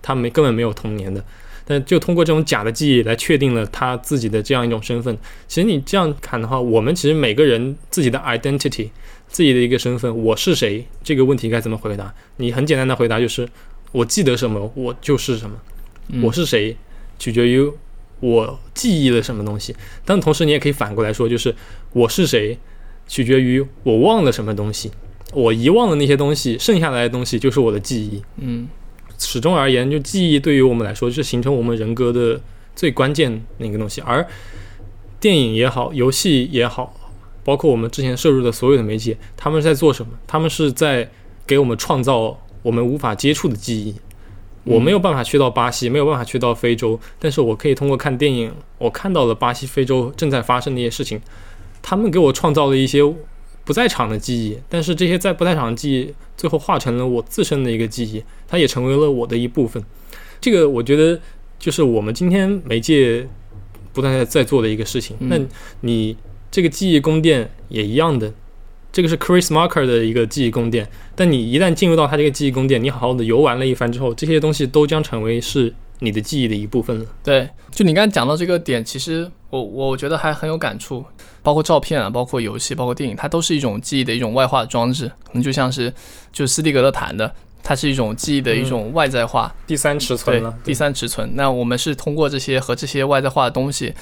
他没根本没有童年的。但就通过这种假的记忆来确定了他自己的这样一种身份。其实你这样看的话，我们其实每个人自己的 identity，自己的一个身份，我是谁这个问题该怎么回答？你很简单的回答就是我记得什么，我就是什么。嗯我是谁，取决于我记忆了什么东西。但同时你也可以反过来说，就是我是谁，取决于我忘了什么东西。我遗忘的那些东西，剩下来的东西就是我的记忆。嗯始终而言，就记忆对于我们来说是形成我们人格的最关键那个东西。而电影也好，游戏也好，包括我们之前摄入的所有的媒介，他们是在做什么？他们是在给我们创造我们无法接触的记忆。我没有办法去到巴西，没有办法去到非洲，但是我可以通过看电影，我看到了巴西、非洲正在发生的一些事情，他们给我创造了一些不在场的记忆，但是这些在不在场的记忆，最后化成了我自身的一个记忆，它也成为了我的一部分。这个我觉得就是我们今天媒介不断在在做的一个事情。嗯那你这个记忆宫殿也一样的，这个是 Chris Marker 的一个记忆宫殿。但你一旦进入到它这个记忆宫殿，你好好的游玩了一番之后，这些东西都将成为是你的记忆的一部分了。对，就你刚才讲到这个点，其实我我觉得还很有感触，包括照片啊，包括游戏，包括电影，它都是一种记忆的一种外化的装置，可能就像是就是斯蒂格勒谈的，它是一种记忆的一种外在化，第三尺寸了，，第三尺寸。那我们是通过这些和这些外在化的东西，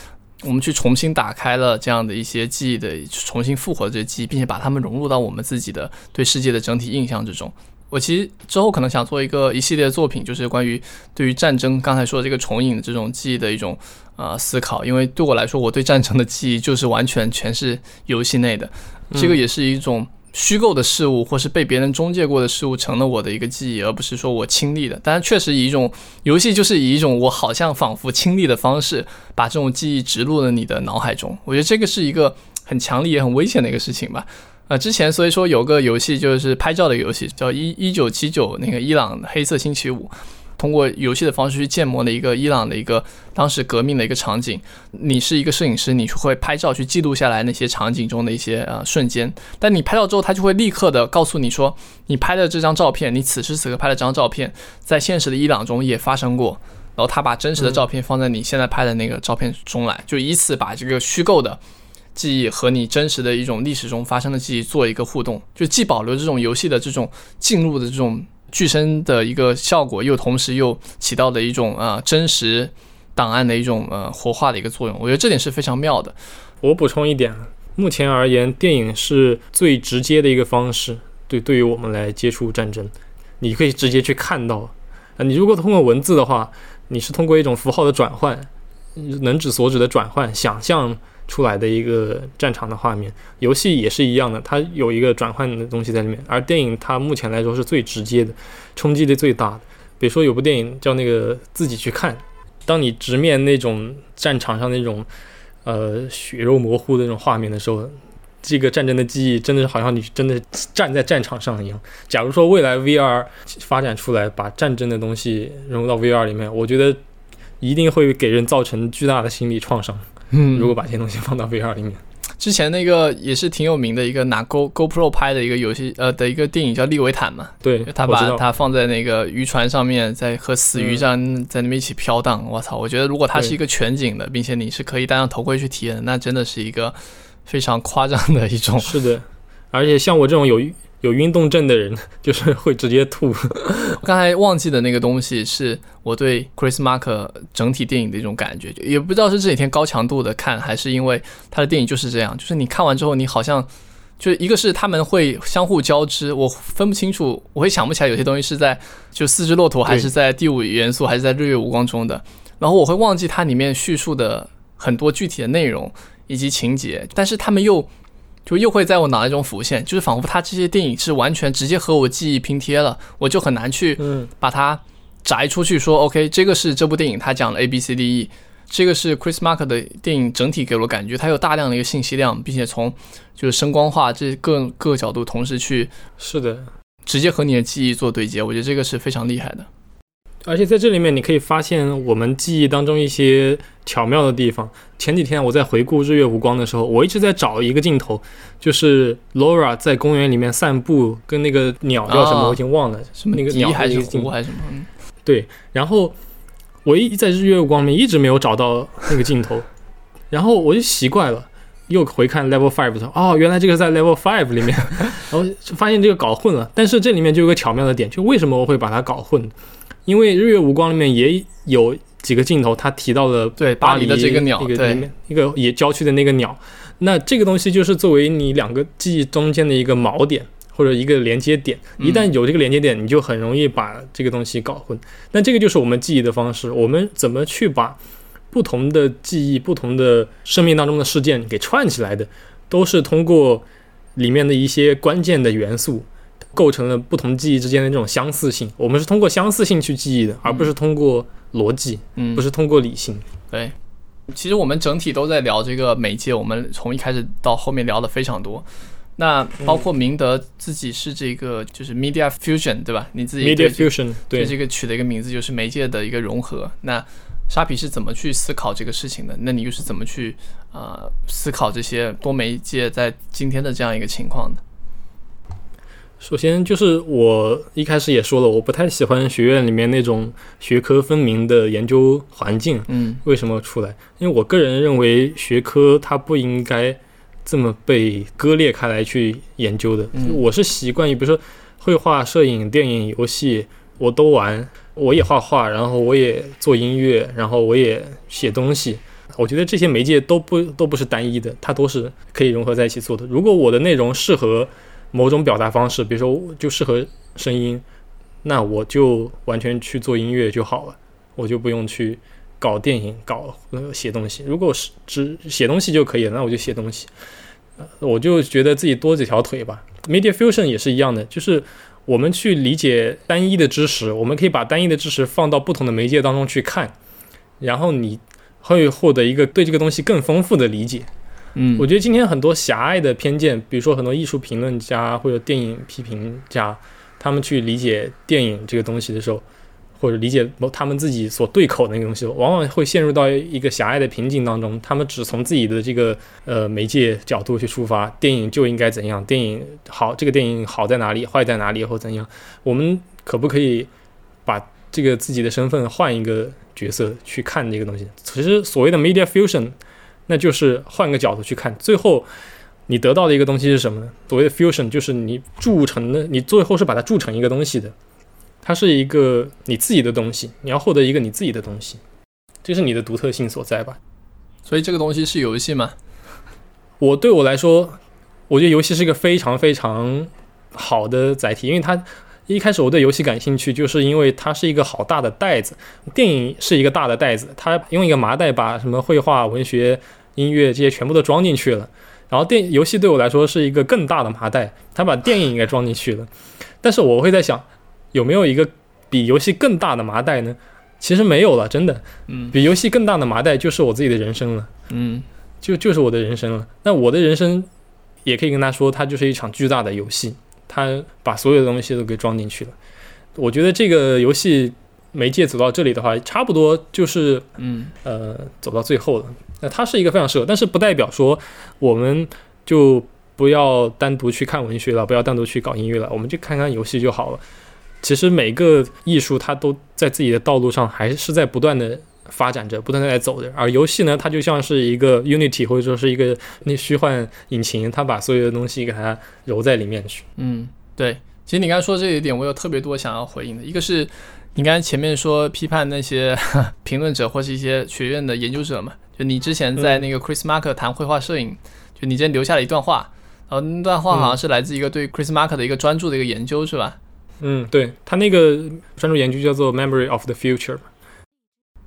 我们去重新打开了这样的一些记忆的，重新复活这些记忆，并且把它们融入到我们自己的对世界的整体印象之中。我其实之后可能想做一个一系列的作品，就是关于对于战争刚才说的这个重影的这种记忆的一种呃思考，因为对我来说，我对战争的记忆就是完全全是游戏内的，这个也是一种虚构的事物，或是被别人中介过的事物成了我的一个记忆，而不是说我亲历的。当然，确实以一种游戏就是以一种我好像仿佛亲历的方式，把这种记忆植入了你的脑海中。我觉得这个是一个很强力也很危险的一个事情吧。呃，之前所以说有个游戏就是拍照的游戏，叫一一九七九那个伊朗黑色星期五，通过游戏的方式去建模的一个伊朗的一个当时革命的一个场景。你是一个摄影师，你会拍照去记录下来那些场景中的一些呃瞬间。但你拍照之后，他就会立刻的告诉你说，你拍的这张照片，你此时此刻拍的这张照片，在现实的伊朗中也发生过。然后他把真实的照片放在你现在拍的那个照片中来，就以此把这个虚构的记忆和你真实的一种历史中发生的记忆做一个互动，就既保留这种游戏的这种进入的这种具身的一个效果，又同时又起到的一种呃真实档案的一种呃活化的一个作用。我觉得这点是非常妙的。我补充一点，目前而言，电影是最直接的一个方式，对对于我们来接触战争，你可以直接去看到。啊，你如果通过文字的话，你是通过一种符号的转换，能指所指的转换，想象出来的一个战场的画面。游戏也是一样的，它有一个转换的东西在里面，而电影它目前来说是最直接的，冲击力最大的。比如说有部电影叫那个《自己去看》，当你直面那种战场上那种呃血肉模糊的那种画面的时候，这个战争的记忆真的是好像你真的站在战场上一样。假如说未来 VR 发展出来，把战争的东西融入到 VR 里面，我觉得一定会给人造成巨大的心理创伤。嗯如果把这些东西放到 VR 里面，之前那个也是挺有名的一个拿 Go GoPro 拍的一个游戏，呃的一个电影叫《利维坦》嘛，对，他把它放在那个渔船上面，在和死鱼这样在那边一起飘荡。我操！我觉得如果它是一个全景的，并且你是可以戴上头盔去体验，那真的是一个非常夸张的一种。是的，而且像我这种有有运动症的人，就是会直接吐。我 刚才忘记的那个东西，是我对 Chris Mark 整体电影的一种感觉，也不知道是这几天高强度的看，还是因为他的电影就是这样，就是你看完之后，你好像就一个是他们会相互交织，我分不清楚，我会想不起来有些东西是在就四只骆驼还是在第五元素还是在日月无光中的，然后我会忘记它里面叙述的很多具体的内容以及情节，但是他们又就又会在我脑袋中浮现，就是仿佛他这些电影是完全直接和我记忆拼贴了，我就很难去嗯把它摘出去说，OK，这个是这部电影它讲了 A B C D E，这个是 Chris Mark 的电影整体给我感觉，它有大量的一个信息量，并且从就是声光化这各各个角度同时去是的，直接和你的记忆做对接，我觉得这个是非常厉害的。而且在这里面你可以发现我们记忆当中一些巧妙的地方。前几天我在回顾《日月无光》的时候，我一直在找一个镜头，就是 Laura 在公园里面散步，跟那个鸟叫什么、哦我已经忘了，什么那个鸟还是湖还是什么？嗯对，然后我一在日月无光里面一直没有找到那个镜头，然后我就习惯了，又回看 Level Five 的时候，哦，原来这个在 Level Five 里面，然后就发现这个搞混了。但是这里面就有个巧妙的点，就为什么我会把它搞混？因为日月无光里面也有几个镜头，他提到了对，巴黎的这个鸟，一个也郊区的那个鸟，那这个东西就是作为你两个记忆中间的一个锚点或者一个连接点，一旦有这个连接点，你就很容易把这个东西搞混。那这个就是我们记忆的方式，我们怎么去把不同的记忆、不同的生命当中的事件给串起来的，都是通过里面的一些关键的元素。构成了不同记忆之间的这种相似性，我们是通过相似性去记忆的，而不是通过逻辑，嗯，不是通过理性。对。其实我们整体都在聊这个媒介，我们从一开始到后面聊的非常多。那包括明德自己是这个就是 media fusion 对吧？你自己 Media fusion，对对这个取的一个名字就是媒介的一个融合。那沙皮是怎么去思考这个事情的？那你又是怎么去呃思考这些多媒介在今天的这样一个情况的？首先就是我一开始也说了，我不太喜欢学院里面那种学科分明的研究环境。嗯为什么出来？因为我个人认为学科它不应该这么被割裂开来去研究的。嗯我是习惯于，比如说绘画、摄影、电影、游戏，我都玩，我也画画，然后我也做音乐，然后我也写东西。我觉得这些媒介都不都不是单一的，它都是可以融合在一起做的。如果我的内容适合某种表达方式，比如说就适合声音，那我就完全去做音乐就好了，我就不用去搞电影、搞呃写东西。如果是只写东西就可以了，那我就写东西。我就觉得自己多几条腿吧。Media fusion 也是一样的，就是我们去理解单一的知识，我们可以把单一的知识放到不同的媒介当中去看，然后你会获得一个对这个东西更丰富的理解。嗯，我觉得今天很多狭隘的偏见，比如说很多艺术评论家或者电影批评家，他们去理解电影这个东西的时候，或者理解他们自己所对口的那个东西，往往会陷入到一个狭隘的瓶颈当中。他们只从自己的这个呃媒介角度去出发，电影就应该怎样，电影好，这个电影好在哪里，坏在哪里，或怎样？我们可不可以把这个自己的身份换一个角色去看这个东西？其实所谓的 media fusion。那就是换个角度去看，最后你得到的一个东西是什么呢？所谓的 fusion 就是你铸成的，你最后是把它铸成一个东西的，它是一个你自己的东西，你要获得一个你自己的东西，这是你的独特性所在吧？所以这个东西是游戏吗？我对我来说，我觉得游戏是一个非常非常好的载体，因为它一开始我对游戏感兴趣，就是因为它是一个好大的袋子。电影是一个大的袋子，它用一个麻袋把什么绘画、文学、音乐这些全部都装进去了。然后电游戏对我来说是一个更大的麻袋，它把电影给装进去了。但是我会在想，有没有一个比游戏更大的麻袋呢？其实没有了，真的。嗯比游戏更大的麻袋就是我自己的人生了。嗯就就是我的人生了。那我的人生也可以跟他说，它就是一场巨大的游戏，它把所有的东西都给装进去了。我觉得这个游戏媒介走到这里的话，差不多就是嗯呃走到最后了。那它是一个非常适合，但是不代表说我们就不要单独去看文学了，不要单独去搞音乐了，我们就看看游戏就好了。其实每个艺术它都在自己的道路上，还是在不断的发展着，不断的在走着。而游戏呢，它就像是一个 Unity 或者说是一个那虚幻引擎，它把所有的东西给它揉在里面去。嗯，对。其实你刚才说这一点，我有特别多想要回应的。一个是你刚才前面说批判那些 评论者或是一些学院的研究者嘛，就你之前在那个 Chris Marker 谈绘画摄影，就你之前留下了一段话，然后，那段话好像是来自一个对 Chris Marker 的一个专注的一个研究，是吧？嗯，对他那个专注研究叫做 Memory of the Future，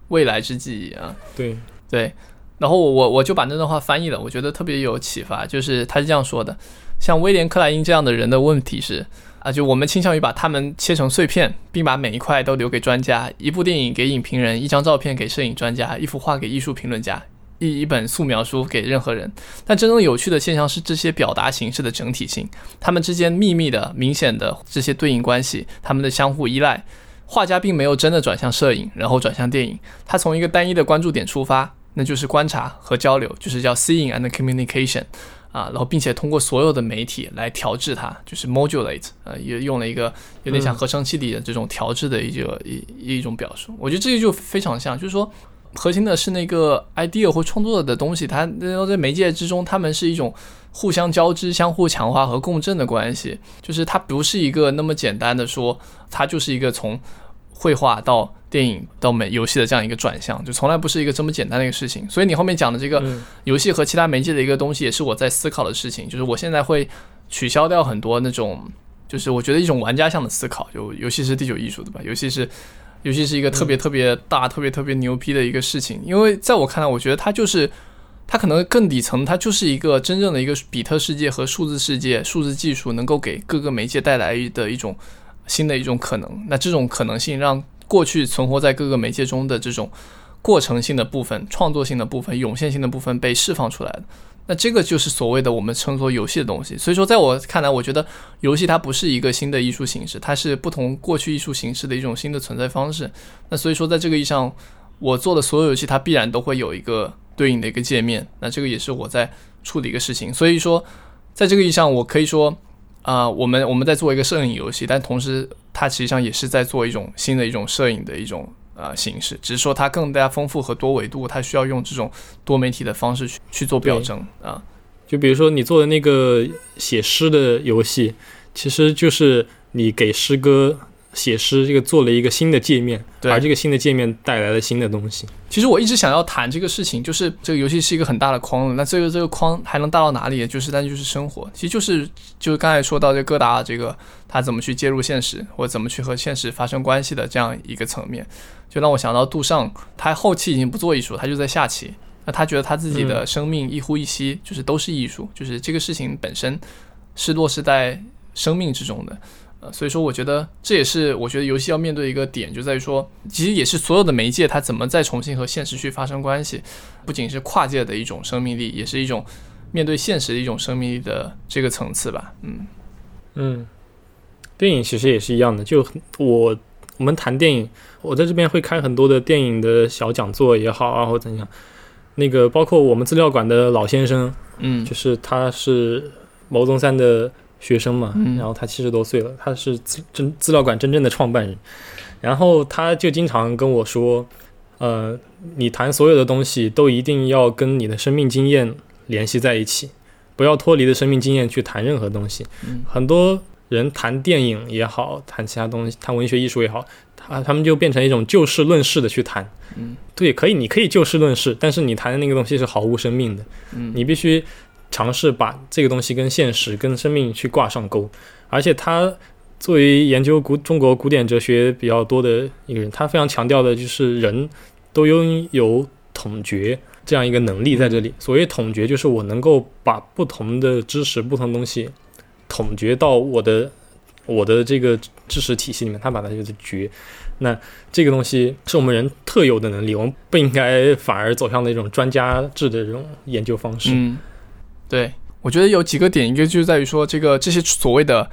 未来之记忆啊。对对，然后我我我就把那段话翻译了，我觉得特别有启发。就是他是这样说的：像威廉克莱因这样的人的问题是啊，就我们倾向于把他们切成碎片，并把每一块都留给专家。一部电影给影评人，一张照片给摄影专家，一幅画给艺术评论家，一一本素描书给任何人。但真正有趣的现象是这些表达形式的整体性，它们之间秘密的、明显的这些对应关系，它们的相互依赖。画家并没有真的转向摄影，然后转向电影，他从一个单一的关注点出发，那就是观察和交流，就是叫 seeing and communication 啊，然后并且通过所有的媒体来调制它，就是 modulate，呃，也用了一个有点像合成器里的这种调制的一个一一种表述。我觉得这个就非常像，就是说核心的是那个 idea 或创作的东西，它在媒介之中，它们是一种互相交织、相互强化和共振的关系，就是它不是一个那么简单的说，它就是一个从绘画到电影到美游戏的这样一个转向，就从来不是一个这么简单的一个事情。所以你后面讲的这个嗯游戏和其他媒介的一个东西，也是我在思考的事情。就是我现在会取消掉很多那种，就是我觉得一种玩家向的思考。就游戏是第九艺术，对吧？游戏是游戏是一个特别特别大、特别特别牛逼的一个事情。因为在我看来，我觉得它就是它可能更底层，它就是一个真正的一个比特世界和数字世界、数字技术能够给各个媒介带来的一种新的一种可能。那这种可能性让过去存活在各个媒介中的这种过程性的部分、创作性的部分、涌现性的部分被释放出来了。那这个就是所谓的我们称作游戏的东西。所以说，在我看来，我觉得游戏它不是一个新的艺术形式，它是不同过去艺术形式的一种新的存在方式。那所以说，在这个意义上，我做的所有游戏，它必然都会有一个对应的一个界面。那这个也是我在处理一个事情。所以说，在这个意义上，我可以说，啊、我们我们在做一个摄影游戏，但同时它实际上也是在做一种新的一种摄影的一种呃形式，只是说它更加丰富和多维度，它需要用这种多媒体的方式去去做表征啊。就比如说你做的那个写诗的游戏，其实就是你给诗歌写诗这个做了一个新的界面，对而这个新的界面带来了新的东西。其实我一直想要谈这个事情，就是这个游戏是一个很大的框了，那这个这个框还能大到哪里？就是但就是生活，其实就是就是刚才说到这戈达这个他怎么去介入现实，或者怎么去和现实发生关系的这样一个层面，就让我想到杜尚，他后期已经不做艺术，他就在下棋。那他觉得他自己的生命一呼一吸，就是都是艺术，就是这个事情本身是落实在生命之中的。呃，所以说我觉得这也是我觉得游戏要面对一个点，就在于说，其实也是所有的媒介它怎么再重新和现实去发生关系，不仅是跨界的一种生命力，也是一种面对现实的一种生命力的这个层次吧。嗯嗯，电影其实也是一样的。就我我们谈电影，我在这边会开很多的电影的小讲座也好啊，或者怎样。那个包括我们资料馆的老先生，嗯就是他是毛宗三的学生嘛，嗯然后他七十多岁了，他是资真资料馆真正的创办人，然后他就经常跟我说，呃，你谈所有的东西都一定要跟你的生命经验联系在一起，不要脱离的生命经验去谈任何东西。嗯很多人谈电影也好，谈其他东西，谈文学艺术也好，他他们就变成一种就事论事的去谈。嗯对，可以，你可以就事论事，但是你谈的那个东西是毫无生命的。嗯你必须尝试把这个东西跟现实、跟生命去挂上钩。而且他作为研究古中国古典哲学比较多的一个人，他非常强调的就是人都拥有统觉这样一个能力在这里。所谓统觉，就是我能够把不同的知识、不同的东西统觉到我的我的这个知识体系里面，他把它就是觉。那这个东西是我们人特有的能力，我们不应该反而走向那种专家制的这种研究方式。对，我觉得有几个点，一个就在于说，这个这些所谓的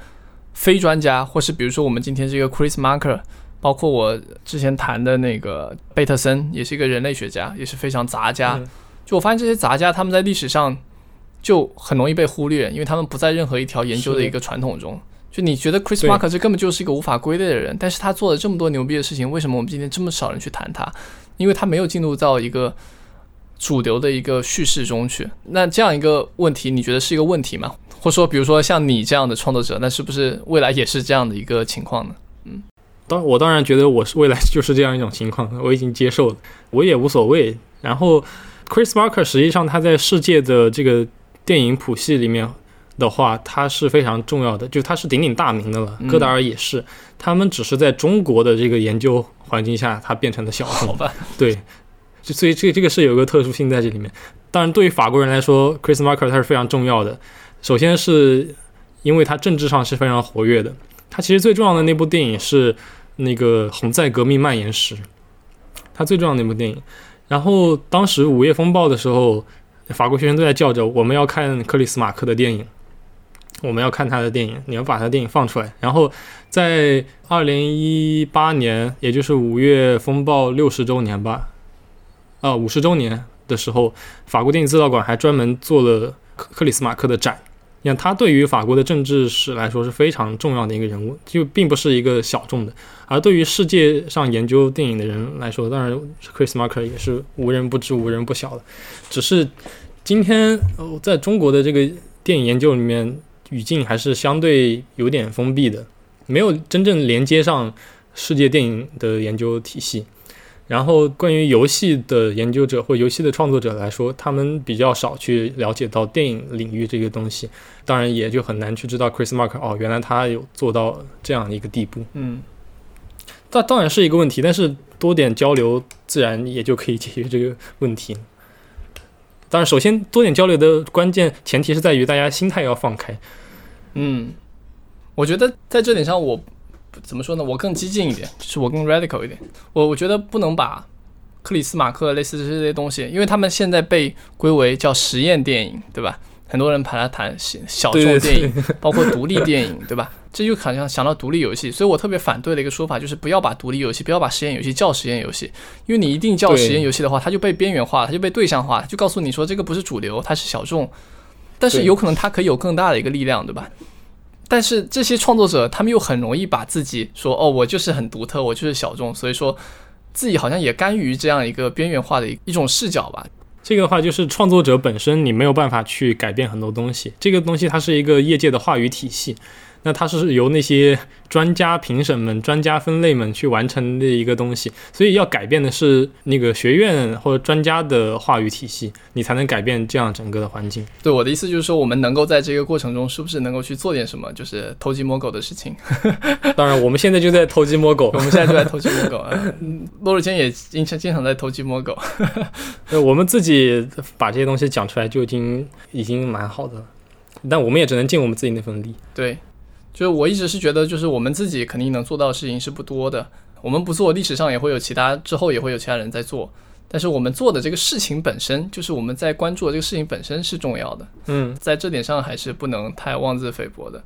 非专家，或是比如说我们今天这个 Chris Marker，包括我之前谈的那个贝特森，也是一个人类学家，也是非常杂家。嗯就我发现这些杂家他们在历史上就很容易被忽略，因为他们不在任何一条研究的一个传统中。就你觉得 Chris Marker 这根本就是一个无法归类的人，但是他做了这么多牛逼的事情，为什么我们今天这么少人去谈他？因为他没有进入到一个主流的一个叙事中去。那这样一个问题，你觉得是一个问题吗？或者说，比如说像你这样的创作者，那是不是未来也是这样的一个情况呢？嗯当我当然觉得我是未来就是这样一种情况，我已经接受了，我也无所谓。然后，Chris Marker 实际上他在世界的这个电影谱系里面，的话，他是非常重要的，就他是鼎鼎大名的了。嗯戈达尔也是，他们只是在中国的这个研究环境下，他变成了小众。好吧，对，就所以这这个是有一个特殊性在这里面。当然，对于法国人来说，Chris Marker 他是非常重要的。首先是因为他政治上是非常活跃的，他其实最重要的那部电影是那个《红在革命蔓延时》，他最重要的那部电影。然后当时午夜风暴的时候，法国学生都在叫着我们要看克里斯马克的电影，我们要看他的电影，你要把他的电影放出来。然后在二零一八年，也就是五月风暴六十周年吧，啊五十周年的时候，法国电影资料馆还专门做了克克里斯马克的展。你看，他对于法国的政治史来说是非常重要的一个人物，就并不是一个小众的。而对于世界上研究电影的人来说，当然 Chris Marker 也是无人不知、无人不晓的。只是今天、呃、在中国的这个电影研究里面，语境还是相对有点封闭的，没有真正连接上世界电影的研究体系。然后，关于游戏的研究者或游戏的创作者来说，他们比较少去了解到电影领域这个东西，当然也就很难去知道 Chris Marker 哦，原来他有做到这样的一个地步。嗯，这当然是一个问题，但是多点交流，自然也就可以解决这个问题。当然，首先多点交流的关键前提是在于大家心态要放开。嗯，我觉得在这点上我怎么说呢？我更激进一点，就是我更 radical 一点。我我觉得不能把克里斯马克类似这些东西，因为他们现在被归为叫实验电影，对吧？很多人把它谈小小众对对电影，包括独立电影，对吧？这就好像想到独立游戏，所以我特别反对的一个说法就是不要把独立游戏，不要把实验游戏叫实验游戏，因为你一定叫实验游戏的话，它就被边缘化，它就被对象化，就告诉你说这个不是主流，它是小众，但是有可能它可以有更大的一个力量，对吧？但是这些创作者他们又很容易把自己说哦，我就是很独特，我就是小众，所以说自己好像也甘于这样一个边缘化的一种视角吧。这个的话，就是创作者本身你没有办法去改变很多东西，这个东西它是一个业界的话语体系，那它是由那些专家评审们、专家分类们去完成的一个东西，所以要改变的是那个学院或者专家的话语体系，你才能改变这样整个的环境。对我的意思就是说，我们能够在这个过程中，是不是能够去做点什么，就是偷鸡摸狗的事情？当然，我们现在就在偷鸡摸狗我，们现在就在偷鸡摸狗啊！嗯罗尔坚也经常经常在偷鸡摸狗。对我们自己把这些东西讲出来就已经已经蛮好的了，但我们也只能尽我们自己那份力。对，就是我一直是觉得，就是我们自己肯定能做到的事情是不多的。我们不做，历史上也会有其他，之后也会有其他人在做。但是我们做的这个事情本身，就是我们在关注的这个事情本身是重要的，嗯在这点上还是不能太妄自菲薄的。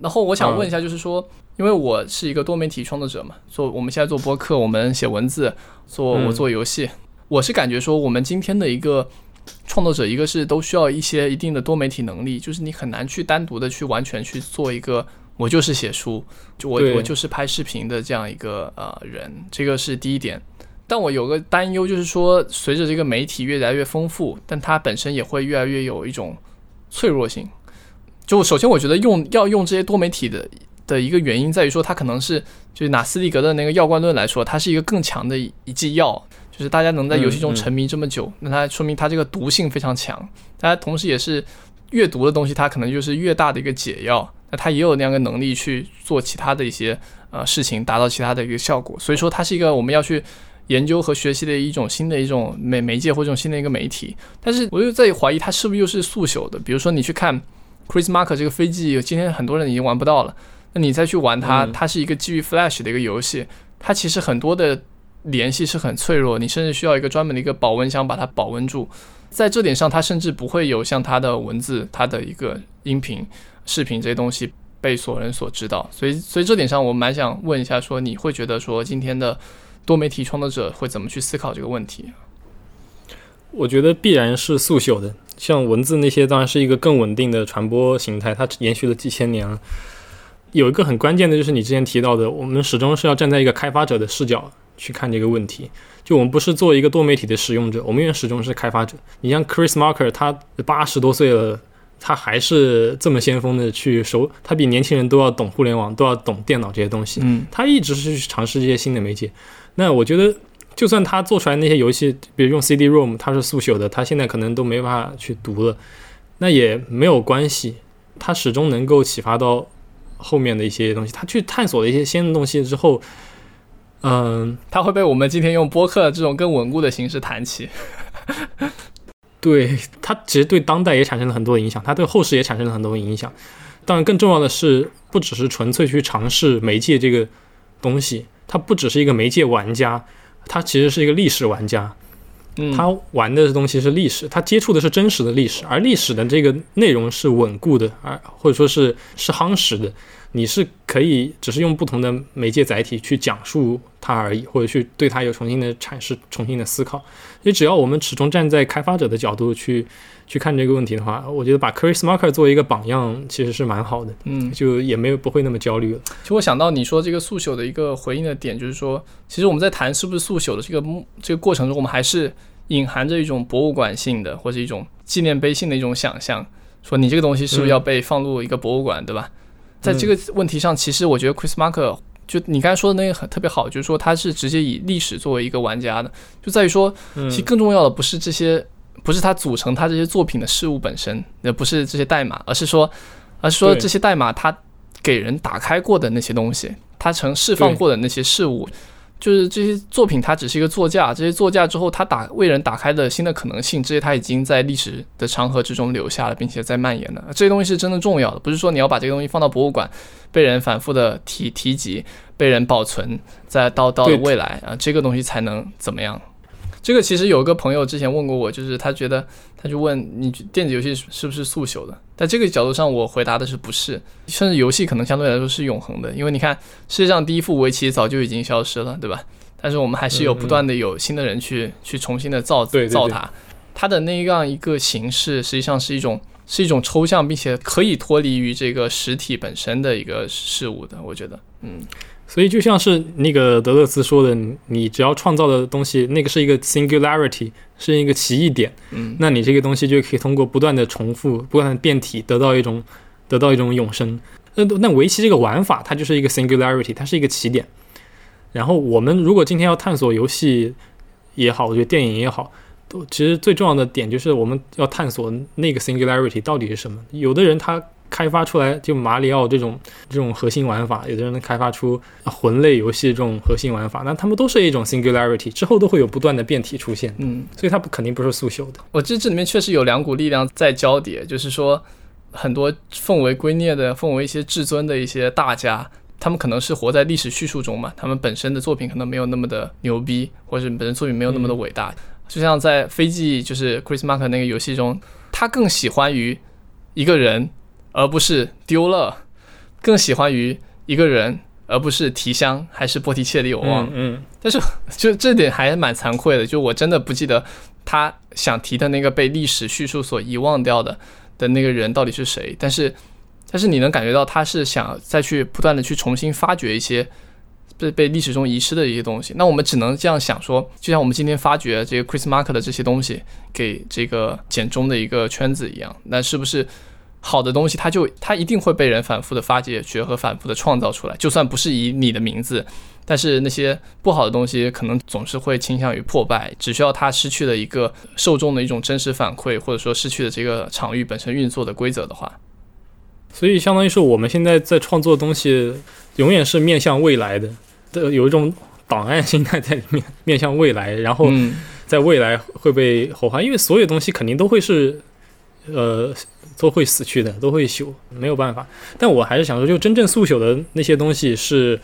然后我想问一下，就是说，因为我是一个多媒体创作者嘛，做我们现在做播客，我们写文字，做嗯我做游戏，我是感觉说，我们今天的一个创作者，一个是都需要一些一定的多媒体能力，就是你很难去单独的去完全去做一个我就是写书，就我我就是拍视频的这样一个呃人，这个是第一点。但我有个担忧，就是说，随着这个媒体越来越丰富，但它本身也会越来越有一种脆弱性。就首先，我觉得用要用这些多媒体的的一个原因在于说，它可能是就是拿斯蒂格的那个药罐论来说，它是一个更强的一一剂药，就是大家能在游戏中沉迷这么久，那它说明它这个毒性非常强。大家同时也是越毒的东西，它可能就是越大的一个解药。那它也有那样的能力去做其他的一些呃事情，达到其他的一个效果。所以说，它是一个我们要去研究和学习的一种新的一种媒媒介或者一种新的一个媒体。但是我又在怀疑它是不是又是速朽的。比如说你去看 Chris Mark 这个飞机，今天很多人已经玩不到了。那你再去玩它，它是一个基于 Flash 的一个游戏，它其实很多的联系是很脆弱，你甚至需要一个专门的一个保温箱把它保温住。在这点上，它甚至不会有像它的文字、它的一个音频、视频这些东西被所人所知道。所以，所以这点上，我蛮想问一下，说你会觉得说今天的多媒体创作者会怎么去思考这个问题？我觉得必然是速朽的，像文字那些当然是一个更稳定的传播形态，它延续了几千年了。有一个很关键的就是你之前提到的，我们始终是要站在一个开发者的视角去看这个问题。就我们不是做一个多媒体的使用者，我们永远始终是开发者。你像 Chris Marker，他八十多岁了，他还是这么先锋的去熟，他比年轻人都要懂互联网，都要懂电脑这些东西。嗯他一直是去尝试这些新的媒介。那我觉得，就算他做出来那些游戏，比如用 CD-ROM，它是速朽的，他现在可能都没办法去读了，那也没有关系。他始终能够启发到后面的一些东西。他去探索了一些新的东西之后，嗯，他会被我们今天用播客这种更稳固的形式谈起。对它其实对当代也产生了很多影响，它对后世也产生了很多影响。当然，更重要的是，不只是纯粹去尝试媒介这个东西，它不只是一个媒介玩家，它其实是一个历史玩家。嗯，他玩的东西是历史，他接触的是真实的历史，而历史的这个内容是稳固的，而或者说是是夯实的。你是可以只是用不同的媒介载体去讲述它而已，或者去对它有重新的阐释、重新的思考。所以，只要我们始终站在开发者的角度去去看这个问题的话，我觉得把 Chris Marker 作为一个榜样，其实是蛮好的。嗯，就也没有不会那么焦虑了。其实我想到你说这个速朽的一个回应的点，就是说，其实我们在谈是不是速朽的这个这个过程中，我们还是隐含着一种博物馆性的或者一种纪念碑性的一种想象，说你这个东西是不是要被放入一个博物馆，对吧？在这个问题上，其实我觉得 Chris Marker 就你刚才说的那个很特别好，就是说他是直接以历史作为一个玩家的，就在于说，其实更重要的不是这些，不是他组成他这些作品的事物本身，也不是这些代码，而是说，而是说这些代码他给人打开过的那些东西，他曾释放过的那些事物。就是这些作品，它只是一个座驾。这些座驾之后，它打为人打开的新的可能性，这些它已经在历史的长河之中留下了，并且在蔓延了。这些东西是真的重要的，不是说你要把这个东西放到博物馆，被人反复的提提及，被人保存，再到到了未来啊，这个东西才能怎么样？这个其实有个朋友之前问过我，就是他觉得，他就问你电子游戏是不是速朽的？在这个角度上，我回答的是不是，甚至游戏可能相对来说是永恒的，因为你看世界上第一副围棋早就已经消失了，对吧？但是我们还是有不断的有新的人去去重新的造造它，它的那样一个形式实际上是一种是一种抽象，并且可以脱离于这个实体本身的一个事物的，我觉得，嗯。所以就像是那个德勒兹说的，你只要创造的东西，那个是一个 singularity，是一个奇异点，嗯，那你这个东西就可以通过不断的重复、不断的变体，得到一种得到一种永生。那那围棋这个玩法，它就是一个 singularity，它是一个起点。然后我们如果今天要探索游戏也好，我觉得电影也好，都其实最重要的点就是我们要探索那个 singularity 到底是什么。有的人他。开发出来就马里奥这种这种核心玩法，有的人能开发出魂类游戏这种核心玩法，那他们都是一种 singularity，之后都会有不断的变体出现，嗯，所以它不肯定不是速朽的。我这这里面确实有两股力量在交叠，就是说很多奉为圭臬的、奉为一些至尊的一些大家，他们可能是活在历史叙述中嘛，他们本身的作品可能没有那么的牛逼，或者本身作品没有那么的伟大。就像在飞机就是 Chris Mark 那个游戏中，他更喜欢于一个人。而不是丢了，更喜欢于一个人，而不是提香还是波提切利，我忘了。嗯，但是就这点还蛮惭愧的，就我真的不记得他想提的那个被历史叙述所遗忘掉的的那个人到底是谁。但是，但是你能感觉到他是想再去不断的去重新发掘一些被被历史中遗失的一些东西。那我们只能这样想说，就像我们今天发掘这个 Chris Mark 的这些东西给这个简中的一个圈子一样，那是不是？好的东西，它就它一定会被人反复的发掘和反复的创造出来。就算不是以你的名字，但是那些不好的东西，可能总是会倾向于破败。只需要它失去了一个受众的一种真实反馈，或者说失去了这个场域本身运作的规则的话，所以相当于是我们现在在创作的东西，永远是面向未来的，的有一种档案心态在里面，面向未来，然后在未来会被火化，因为所有东西肯定都会是。呃，都会死去的，都会朽，没有办法。但我还是想说，就真正速朽的那些东西是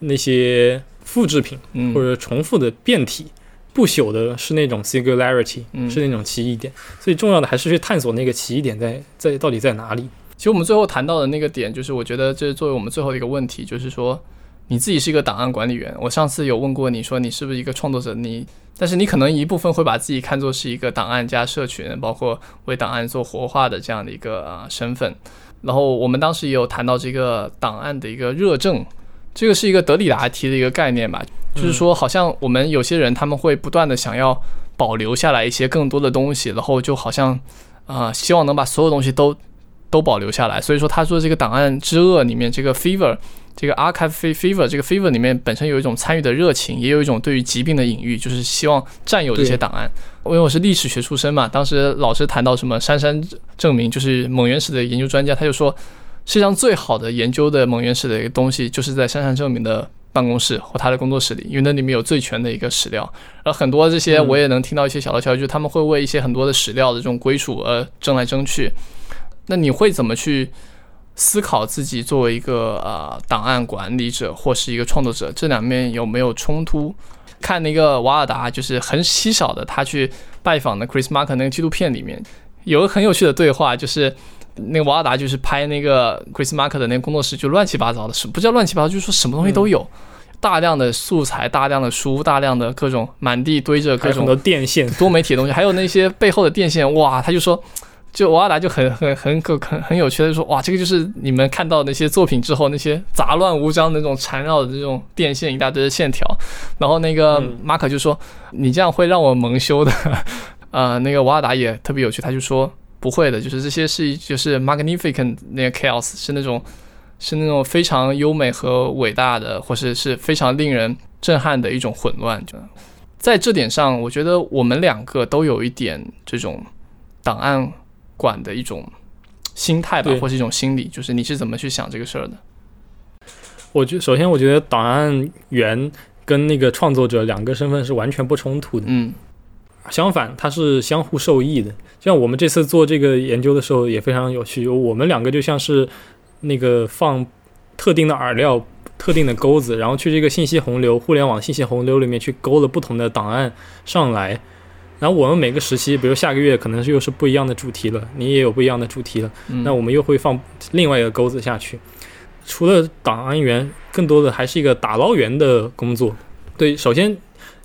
那些复制品或者重复的变体，不朽的是那种 singularity，是那种奇异点。所以重要的还是去探索那个奇异点在在到底在哪里。其实我们最后谈到的那个点，就是我觉得这作为我们最后的一个问题，就是说。你自己是一个档案管理员，我上次有问过你说你是不是一个创作者，你但是你可能一部分会把自己看作是一个档案加社群，包括为档案做活化的这样的一个啊身份。然后我们当时也有谈到这个档案的一个热证，这个是一个德里达提的一个概念吧，就是说好像我们有些人他们会不断的想要保留下来一些更多的东西，然后就好像啊希望能把所有东西都都保留下来。所以说他说这个档案之恶里面这个 fever。这个 Archive Fever 这个 Fever 里面本身有一种参与的热情，也有一种对于疾病的隐喻，就是希望占有这些档案。因为我是历史学出身嘛，当时老师谈到什么杉山证明，就是蒙原史的研究专家，他就说世界上最好的研究的蒙原史的一个东西，就是在杉山证明的办公室或他的工作室里，因为那里面有最全的一个史料。而很多这些我也能听到一些小道消息，就是他们会为一些很多的史料的这种归属而争来争去。那你会怎么去思考自己作为一个呃档案管理者或是一个创作者，这两面有没有冲突？看那个瓦尔达，就是很稀少的，他去拜访的 Chris Marker 那个纪录片里面，有个很有趣的对话，就是那个瓦尔达就是拍那个 Chris Marker 的那个工作室，就乱七八糟的，什不叫乱七八糟，就是说什么东西都有，大量的素材，大量的书，大量的各种满地堆着各种的电线、多媒体的东西，还有那些背后的电线，哇，他就说。就瓦尔达就很很很可很很有趣的就说哇，这个就是你们看到那些作品之后那些杂乱无章的那种缠绕的这种电线一大堆的线条，然后那个马可就说你这样会让我蒙羞的，呃，那个瓦尔达也特别有趣，他就说不会的，就是这些是就是 magnificent 那个 chaos 是那种是那种非常优美和伟大的，或是是非常令人震撼的一种混乱。就在这点上，我觉得我们两个都有一点这种档案。管的一种心态吧，或是一种心理，就是你是怎么去想这个事儿的？我觉首先，我觉得档案员跟那个创作者两个身份是完全不冲突的。嗯，相反，它是相互受益的。像我们这次做这个研究的时候也非常有趣，我们两个就像是那个放特定的饵料、特定的钩子，然后去这个信息洪流、互联网信息洪流里面去勾了不同的档案上来。然后我们每个时期，比如下个月可能又是不一样的主题了，你也有不一样的主题了，那我们又会放另外一个钩子下去。除了档案员，更多的还是一个打捞员的工作。对，首先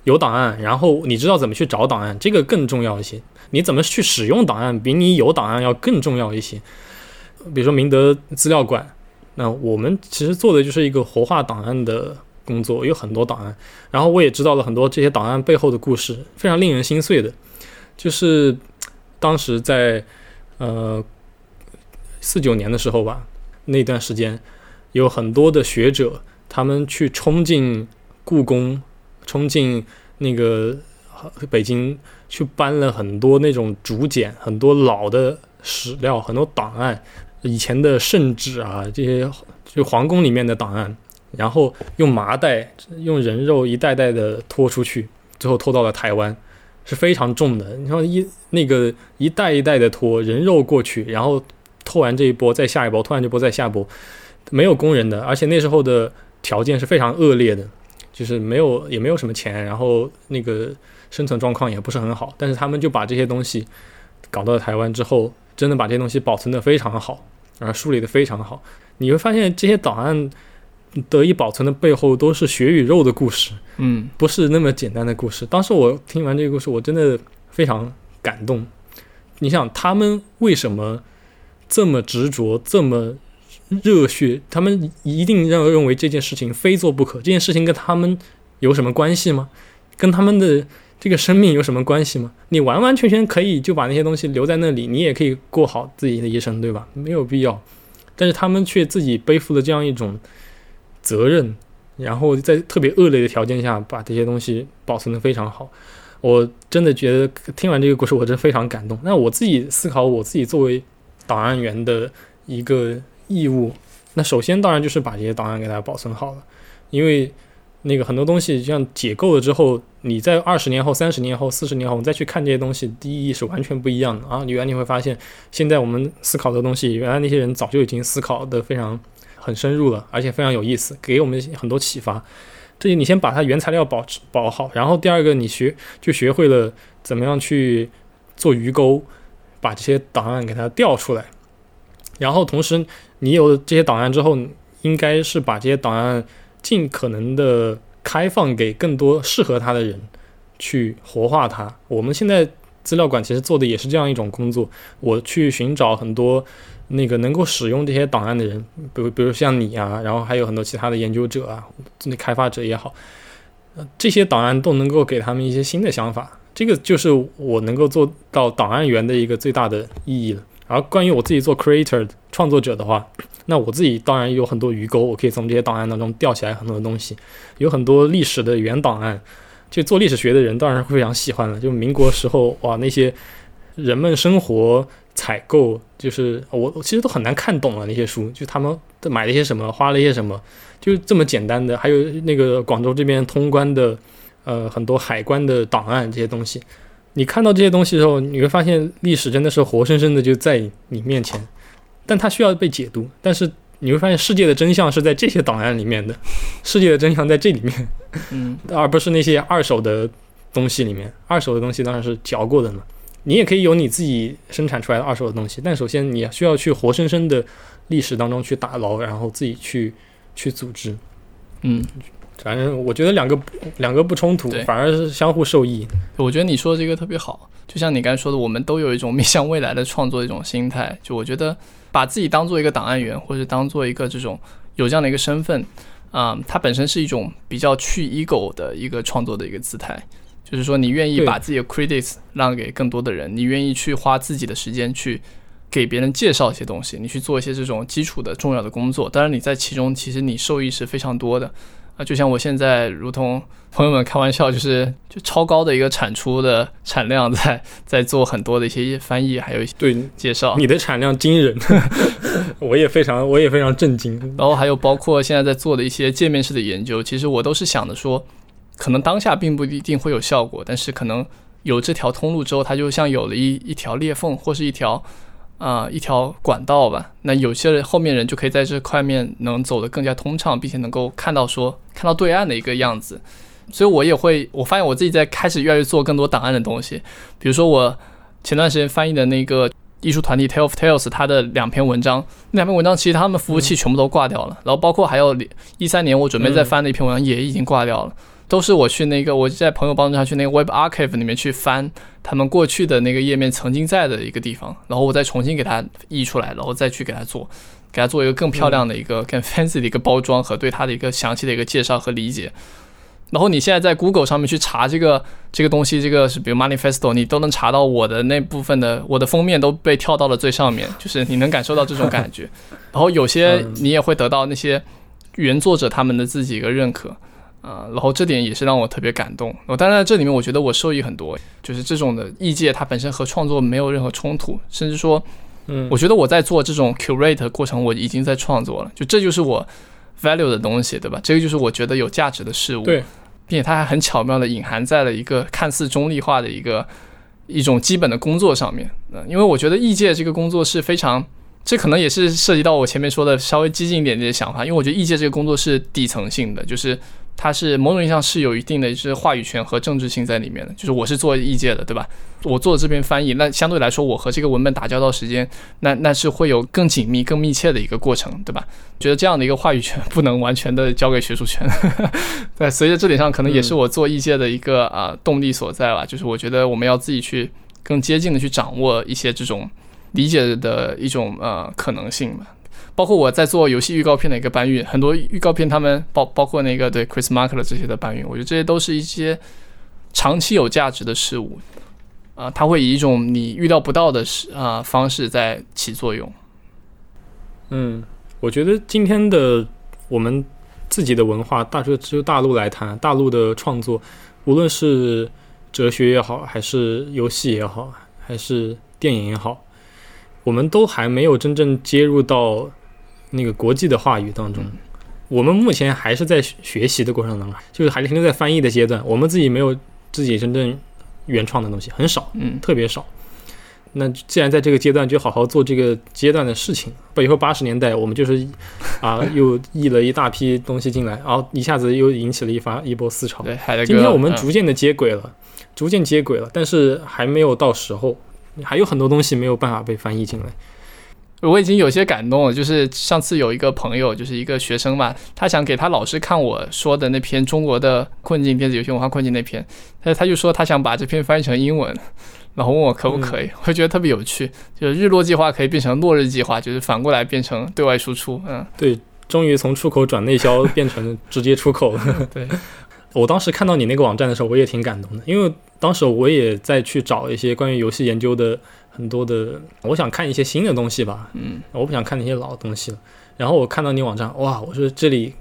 有档案，然后你知道怎么去找档案，这个更重要一些。你怎么去使用档案，比你有档案要更重要一些。比如说明德资料馆，那我们其实做的就是一个活化档案的。工作有很多档案，然后我也知道了很多这些档案背后的故事，非常令人心碎的。就是当时在呃四九年的时候吧，那段时间有很多的学者，他们去冲进故宫，冲进那个北京，去搬了很多那种竹简，很多老的史料，很多档案，以前的圣旨啊，这些就皇宫里面的档案。然后用麻袋、用人肉一袋袋的拖出去，最后拖到了台湾，是非常重的。你看一那个一袋一袋的拖人肉过去，然后拖完这一波，再下一波，拖完这波再下波，没有工人的，而且那时候的条件是非常恶劣的，就是没有也没有什么钱，然后那个生存状况也不是很好。但是他们就把这些东西搞到了台湾之后，真的把这些东西保存的非常好，然后梳理的非常好。你会发现这些档案。得以保存的背后都是血与肉的故事，嗯，不是那么简单的故事。当时我听完这个故事，我真的非常感动。你想，他们为什么这么执着，这么热血？他们一定认认为这件事情非做不可。这件事情跟他们有什么关系吗？跟他们的这个生命有什么关系吗？你完完全全可以就把那些东西留在那里，你也可以过好自己的一生，对吧？没有必要。但是他们却自己背负了这样一种。责任，然后在特别恶劣的条件下把这些东西保存的非常好，我真的觉得听完这个故事，我真非常感动。那我自己思考，我自己作为档案员的一个义务，那首先当然就是把这些档案给它保存好了，因为那个很多东西像解构了之后，你在二十年后、三十年后、四十年后，你再去看这些东西，第一是完全不一样的啊！原来你会发现，现在我们思考的东西，原来那些人早就已经思考的非常。很深入了，而且非常有意思，给我们很多启发。这里你先把它原材料保持保好，然后第二个你学就学会了怎么样去做鱼钩，把这些档案给它调出来。然后同时你有这些档案之后，应该是把这些档案尽可能的开放给更多适合它的人去活化它。我们现在资料馆其实做的也是这样一种工作，我去寻找很多。那个能够使用这些档案的人，比如比如像你啊，然后还有很多其他的研究者啊，那开发者也好，呃，这些档案都能够给他们一些新的想法。这个就是我能够做到档案员的一个最大的意义了。然后关于我自己做 creator 创作者的话，那我自己当然有很多鱼钩，我可以从这些档案当中钓起来很多东西，有很多历史的原档案。就做历史学的人当然会非常喜欢了。就民国时候哇，那些人们生活、采购，就是我我其实都很难看懂了那些书，就他们买了一些什么，花了一些什么，就这么简单的。还有那个广州这边通关的，呃，很多海关的档案这些东西，你看到这些东西的时候，你会发现历史真的是活生生的就在你面前，但它需要被解读，但是。你会发现世界的真相是在这些档案里面的，世界的真相在这里面，嗯，而不是那些二手的东西里面。二手的东西当然是嚼过的嘛，你也可以有你自己生产出来的二手的东西，但首先你需要去活生生的历史当中去打捞，然后自己去去组织，嗯，反正我觉得两个两个不冲突，反而是相互受益。我觉得你说的这个特别好，就像你刚才说的，我们都有一种面向未来的创作一种心态，就我觉得。把自己当做一个档案员，或者当做一个这种有这样的一个身份，啊，它本身是一种比较去 ego 的一个创作的一个姿态，就是说你愿意把自己的 credits 让给更多的人，你愿意去花自己的时间去给别人介绍一些东西，你去做一些这种基础的重要的工作，当然你在其中其实你受益是非常多的。啊，就像我现在，如同朋友们开玩笑，就是就超高的一个产出的产量，在 在做很多的一些翻译，还有一些对介绍。你的产量惊人，我也非常我也非常震惊。然后还有包括现在在做的一些界面式的研究，其实我都是想着说，可能当下并不一定会有效果，但是可能有这条通路之后，它就像有了一一条裂缝或是一条。啊，一条管道吧。那有些人后面人就可以在这块面能走得更加通畅，并且能够看到说看到对岸的一个样子。所以我也会，我发现我自己在开始越来越做更多档案的东西。比如说我前段时间翻译的那个艺术团体 Tale of Tales，它的两篇文章，那两篇文章其实他们服务器全部都挂掉了。然后包括还有一三年我准备再翻的一篇文章也已经挂掉了。都是我去那个我在朋友帮助下去那个 Web Archive 里面去翻他们过去的那个页面曾经在的一个地方，然后我再重新给它译出来，然后再去给它做，给它做一个更漂亮的一个更 fancy 的一个包装和对它的一个详细的一个介绍和理解。然后你现在在 Google 上面去查这个这个东西，这个是比如 Manifesto，你都能查到我的那部分的我的封面都被跳到了最上面，就是你能感受到这种感觉。然后有些 你也会得到那些原作者他们的自己一个认可。啊，然后这点也是让我特别感动。我当然这里面，我觉得我受益很多，就是这种的异界，它本身和创作没有任何冲突，甚至说，嗯，我觉得我在做这种 curate 过程，我已经在创作了，就这就是我 value 的东西，对吧？这个就是我觉得有价值的事物，对，并且它还很巧妙的隐含在了一个看似中立化的一个一种基本的工作上面。嗯，因为我觉得异界这个工作是非常，这可能也是涉及到我前面说的稍微激进一点这些想法，因为我觉得异界这个工作是底层性的，就是。它是某种意义上是有一定的就是话语权和政治性在里面的，就是我是做译界的，对吧？我做这篇翻译，那相对来说，我和这个文本打交道时间，那那是会有更紧密、更密切的一个过程，对吧？觉得这样的一个话语权不能完全的交给学术圈，对，随着这点上，可能也是我做译界的一个啊动力所在吧。就是我觉得我们要自己去更接近的去掌握一些这种理解的一种呃可能性吧。包括我在做游戏预告片的一个搬运，很多预告片他们包包括那个对 Chris Mark 的这些的搬运，我觉得这些都是一些长期有价值的事物，啊，它会以一种你预料不到的事啊方式在起作用。嗯，我觉得今天的我们自己的文化，大就就大陆来谈，大陆的创作，无论是哲学也好，还是游戏也好，还是电影也好，我们都还没有真正接入到。那个国际的话语当中，我们目前还是在学习的过程当中，就是还是停留在翻译的阶段。我们自己没有自己真正原创的东西，很少，嗯，特别少。那既然在这个阶段，就好好做这个阶段的事情。不，以后八十年代我们就是啊，又译了一大批东西进来，然后一下子又引起了一发一波思潮。对，今天我们逐渐的接轨了，逐渐接轨了，但是还没有到时候，还有很多东西没有办法被翻译进来。我已经有些感动了，就是上次有一个朋友，就是一个学生嘛，他想给他老师看我说的那篇中国的困境电子游戏文化困境那篇，他他就说他想把这篇翻译成英文，然后问我可不可以，我觉得特别有趣，就是日落计划可以变成落日计划，就是反过来变成对外输出，嗯，对，终于从出口转内销变成直接出口，对，我当时看到你那个网站的时候，我也挺感动的，因为当时我也在去找一些关于游戏研究的很多的，我想看一些新的东西吧，嗯，我不想看那些老东西了。然后我看到你网站，哇，我说这里，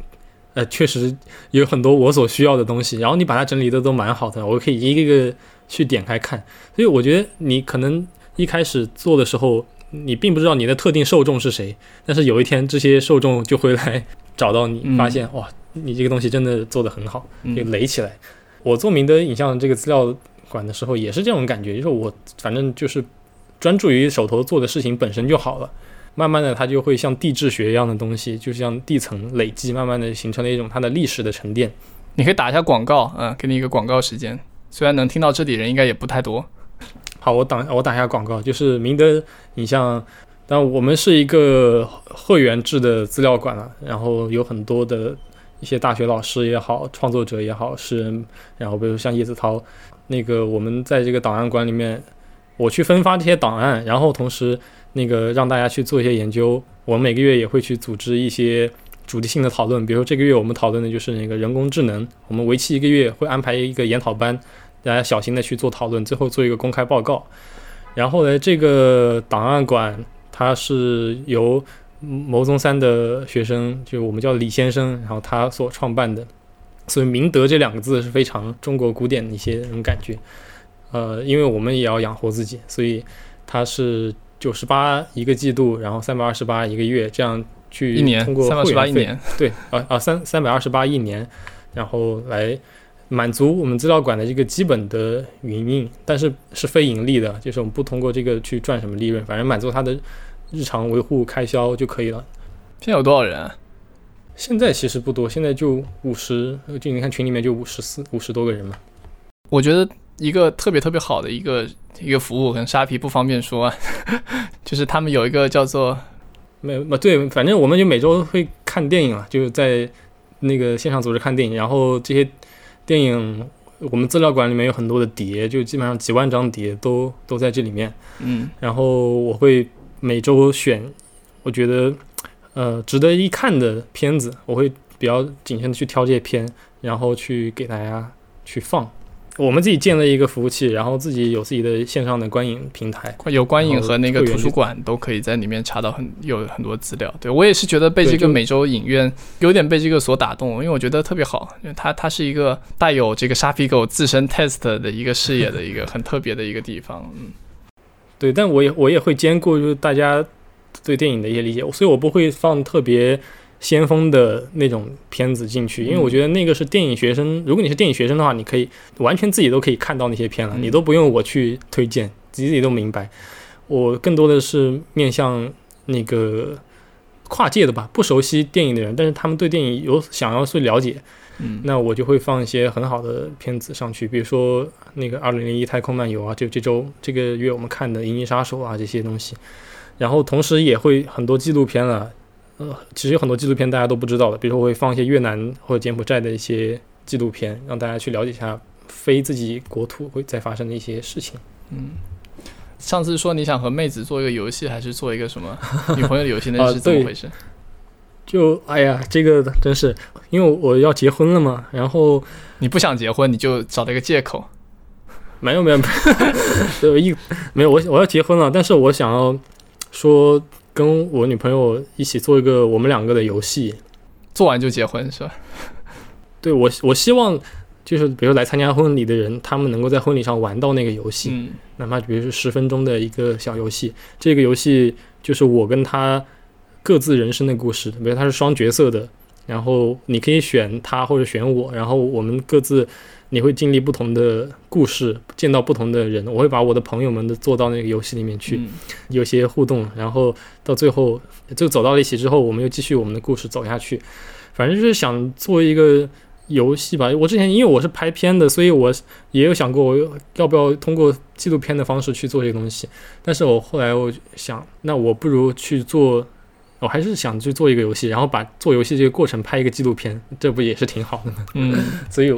呃，确实有很多我所需要的东西。然后你把它整理的都蛮好的，我可以一个个去点开看。所以我觉得你可能一开始做的时候，你并不知道你的特定受众是谁，但是有一天这些受众就会来 找到你，嗯发现哇，你这个东西真的做得很好，嗯就垒起来。我做明德影像这个资料馆的时候也是这种感觉，就是我反正就是专注于手头做的事情本身就好了。慢慢的，它就会像地质学一样的东西，就像地层累积，慢慢的形成了一种它的历史的沉淀。你可以打一下广告，嗯，给你一个广告时间。虽然能听到这里人应该也不太多，好，我打我打一下广告，就是明德影像，但我们是一个会员制的资料馆了，然后有很多的一些大学老师也好，创作者也好，诗人，然后比如像叶子涛，那个我们在这个档案馆里面，我去分发这些档案，然后同时那个让大家去做一些研究，我们每个月也会去组织一些。主题性的讨论，比如说这个月我们讨论的就是那个人工智能，我们为期一个月会安排一个研讨班，大家小心的去做讨论，最后做一个公开报告。然后呢，这个档案馆它是由牟宗三的学生，就我们叫李先生，然后他所创办的，所以“明德”这两个字是非常中国古典的一些那种感觉。呃，因为我们也要养活自己，所以他是九十八一个季度，然后三百二十八一个月，这样去一年通过三百会员费十八一年，对，啊啊，三三百二十八一年，然后来满足我们资料馆的这个基本的营运，但是是非盈利的，就是我们不通过这个去赚什么利润，反正满足他的日常维护开销就可以了。现在有多少人啊？现在其实不多，现在就五十，就你看群里面就五十四五十多个人嘛。我觉得一个特别特别好的一个一个服务，可能沙皮不方便说，就是他们有一个叫做没有，呃对，反正我们就每周会看电影了，就是在那个线上组织看电影，然后这些电影我们资料馆里面有很多的碟，就基本上几万张碟都都在这里面。嗯然后我会每周选我觉得呃值得一看的片子，我会比较谨慎的去挑这些片，然后去给大家去放。我们自己建了一个服务器，然后自己有自己的线上的观影平台。有观影和那个图书馆都可以在里面查到很有很多资料。对我也是觉得被这个每周影院有点被这个所打动，因为我觉得特别好，因为它它是一个带有这个沙皮狗自身 test 的一个视野的一个很特别的一个地方。嗯，对，但我也我也会兼顾就是大家对电影的一些理解，所以我不会放特别先锋的那种片子进去，因为我觉得那个是电影学生。如果你是电影学生的话，你可以完全自己都可以看到那些片了，嗯你都不用我去推荐，自己都明白。我更多的是面向那个跨界的吧，不熟悉电影的人，但是他们对电影有想要去了解，嗯那我就会放一些很好的片子上去，比如说那个《二零零一太空漫游》啊，就这周这个月我们看的《银翼杀手》啊这些东西，然后同时也会很多纪录片了，呃，其实有很多纪录片大家都不知道的，比如说我会放一些越南或者柬埔寨的一些纪录片，让大家去了解一下非自己国土会在发生的一些事情。嗯。上次说你想和妹子做一个游戏，还是做一个什么女朋友的游戏？那啊是怎么回事？就哎呀，这个真是因为我要结婚了嘛，然后你不想结婚，你就找了一个借口。没有没有没有，就一没有我我要结婚了，但是我想要说跟我女朋友一起做一个我们两个的游戏。做完就结婚是吧？对我我希望就是比如来参加婚礼的人，他们能够在婚礼上玩到那个游戏，嗯哪怕比如说十分钟的一个小游戏。这个游戏就是我跟他各自人生的故事，比如他是双角色的，然后你可以选他或者选我，然后我们各自你会经历不同的故事，见到不同的人。我会把我的朋友们都做到那个游戏里面去，嗯有些互动，然后到最后就走到了一起之后，我们又继续我们的故事走下去。反正就是想做一个游戏吧。我之前因为我是拍片的，所以我也有想过我要不要通过纪录片的方式去做这个东西。但是我后来我想，那我不如去做，我还是想去做一个游戏，然后把做游戏这个过程拍一个纪录片，这不也是挺好的吗？嗯 所以，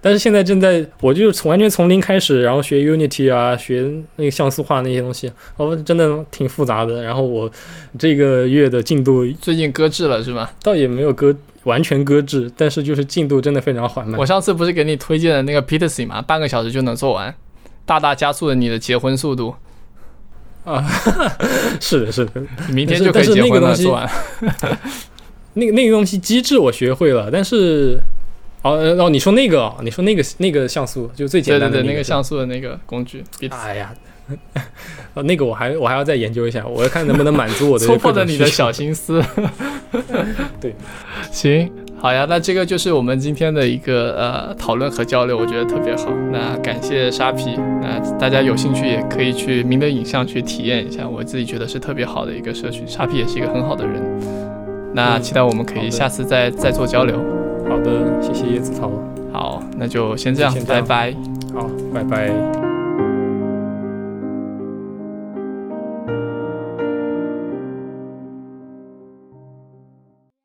但是现在正在，我就从完全从零开始，然后学 Unity 啊，学那个像素化那些东西，哦，真的挺复杂的。然后我这个月的进度最近搁置了是吧？倒也没有搁，完全搁置，但是就是进度真的非常缓慢我。上次不是给你推荐的那个 Petersy 嘛，半个小时就能做完，大大加速了你的结婚速度。是的，是的，明天就可以结婚了，但是那个。那个那个东西机制我学会了，但是哦呃哦，你说那个哦，你说那个那个像素就最简单的那个个像素的那个工具，比哎呀，呃，那个我还我还要再研究一下，我要看能不能满足我的 戳破了你的小心思。对，行，好呀，那这个就是我们今天的一个呃讨论和交流，我觉得特别好。那感谢沙皮，那大家有兴趣也可以去明德影像去体验一下，我自己觉得是特别好的一个社区。沙皮也是一个很好的人，那嗯期待我们可以下次再再做交流。好的，谢谢叶子涛，好，那就先这样，就先这样拜拜。好，拜拜。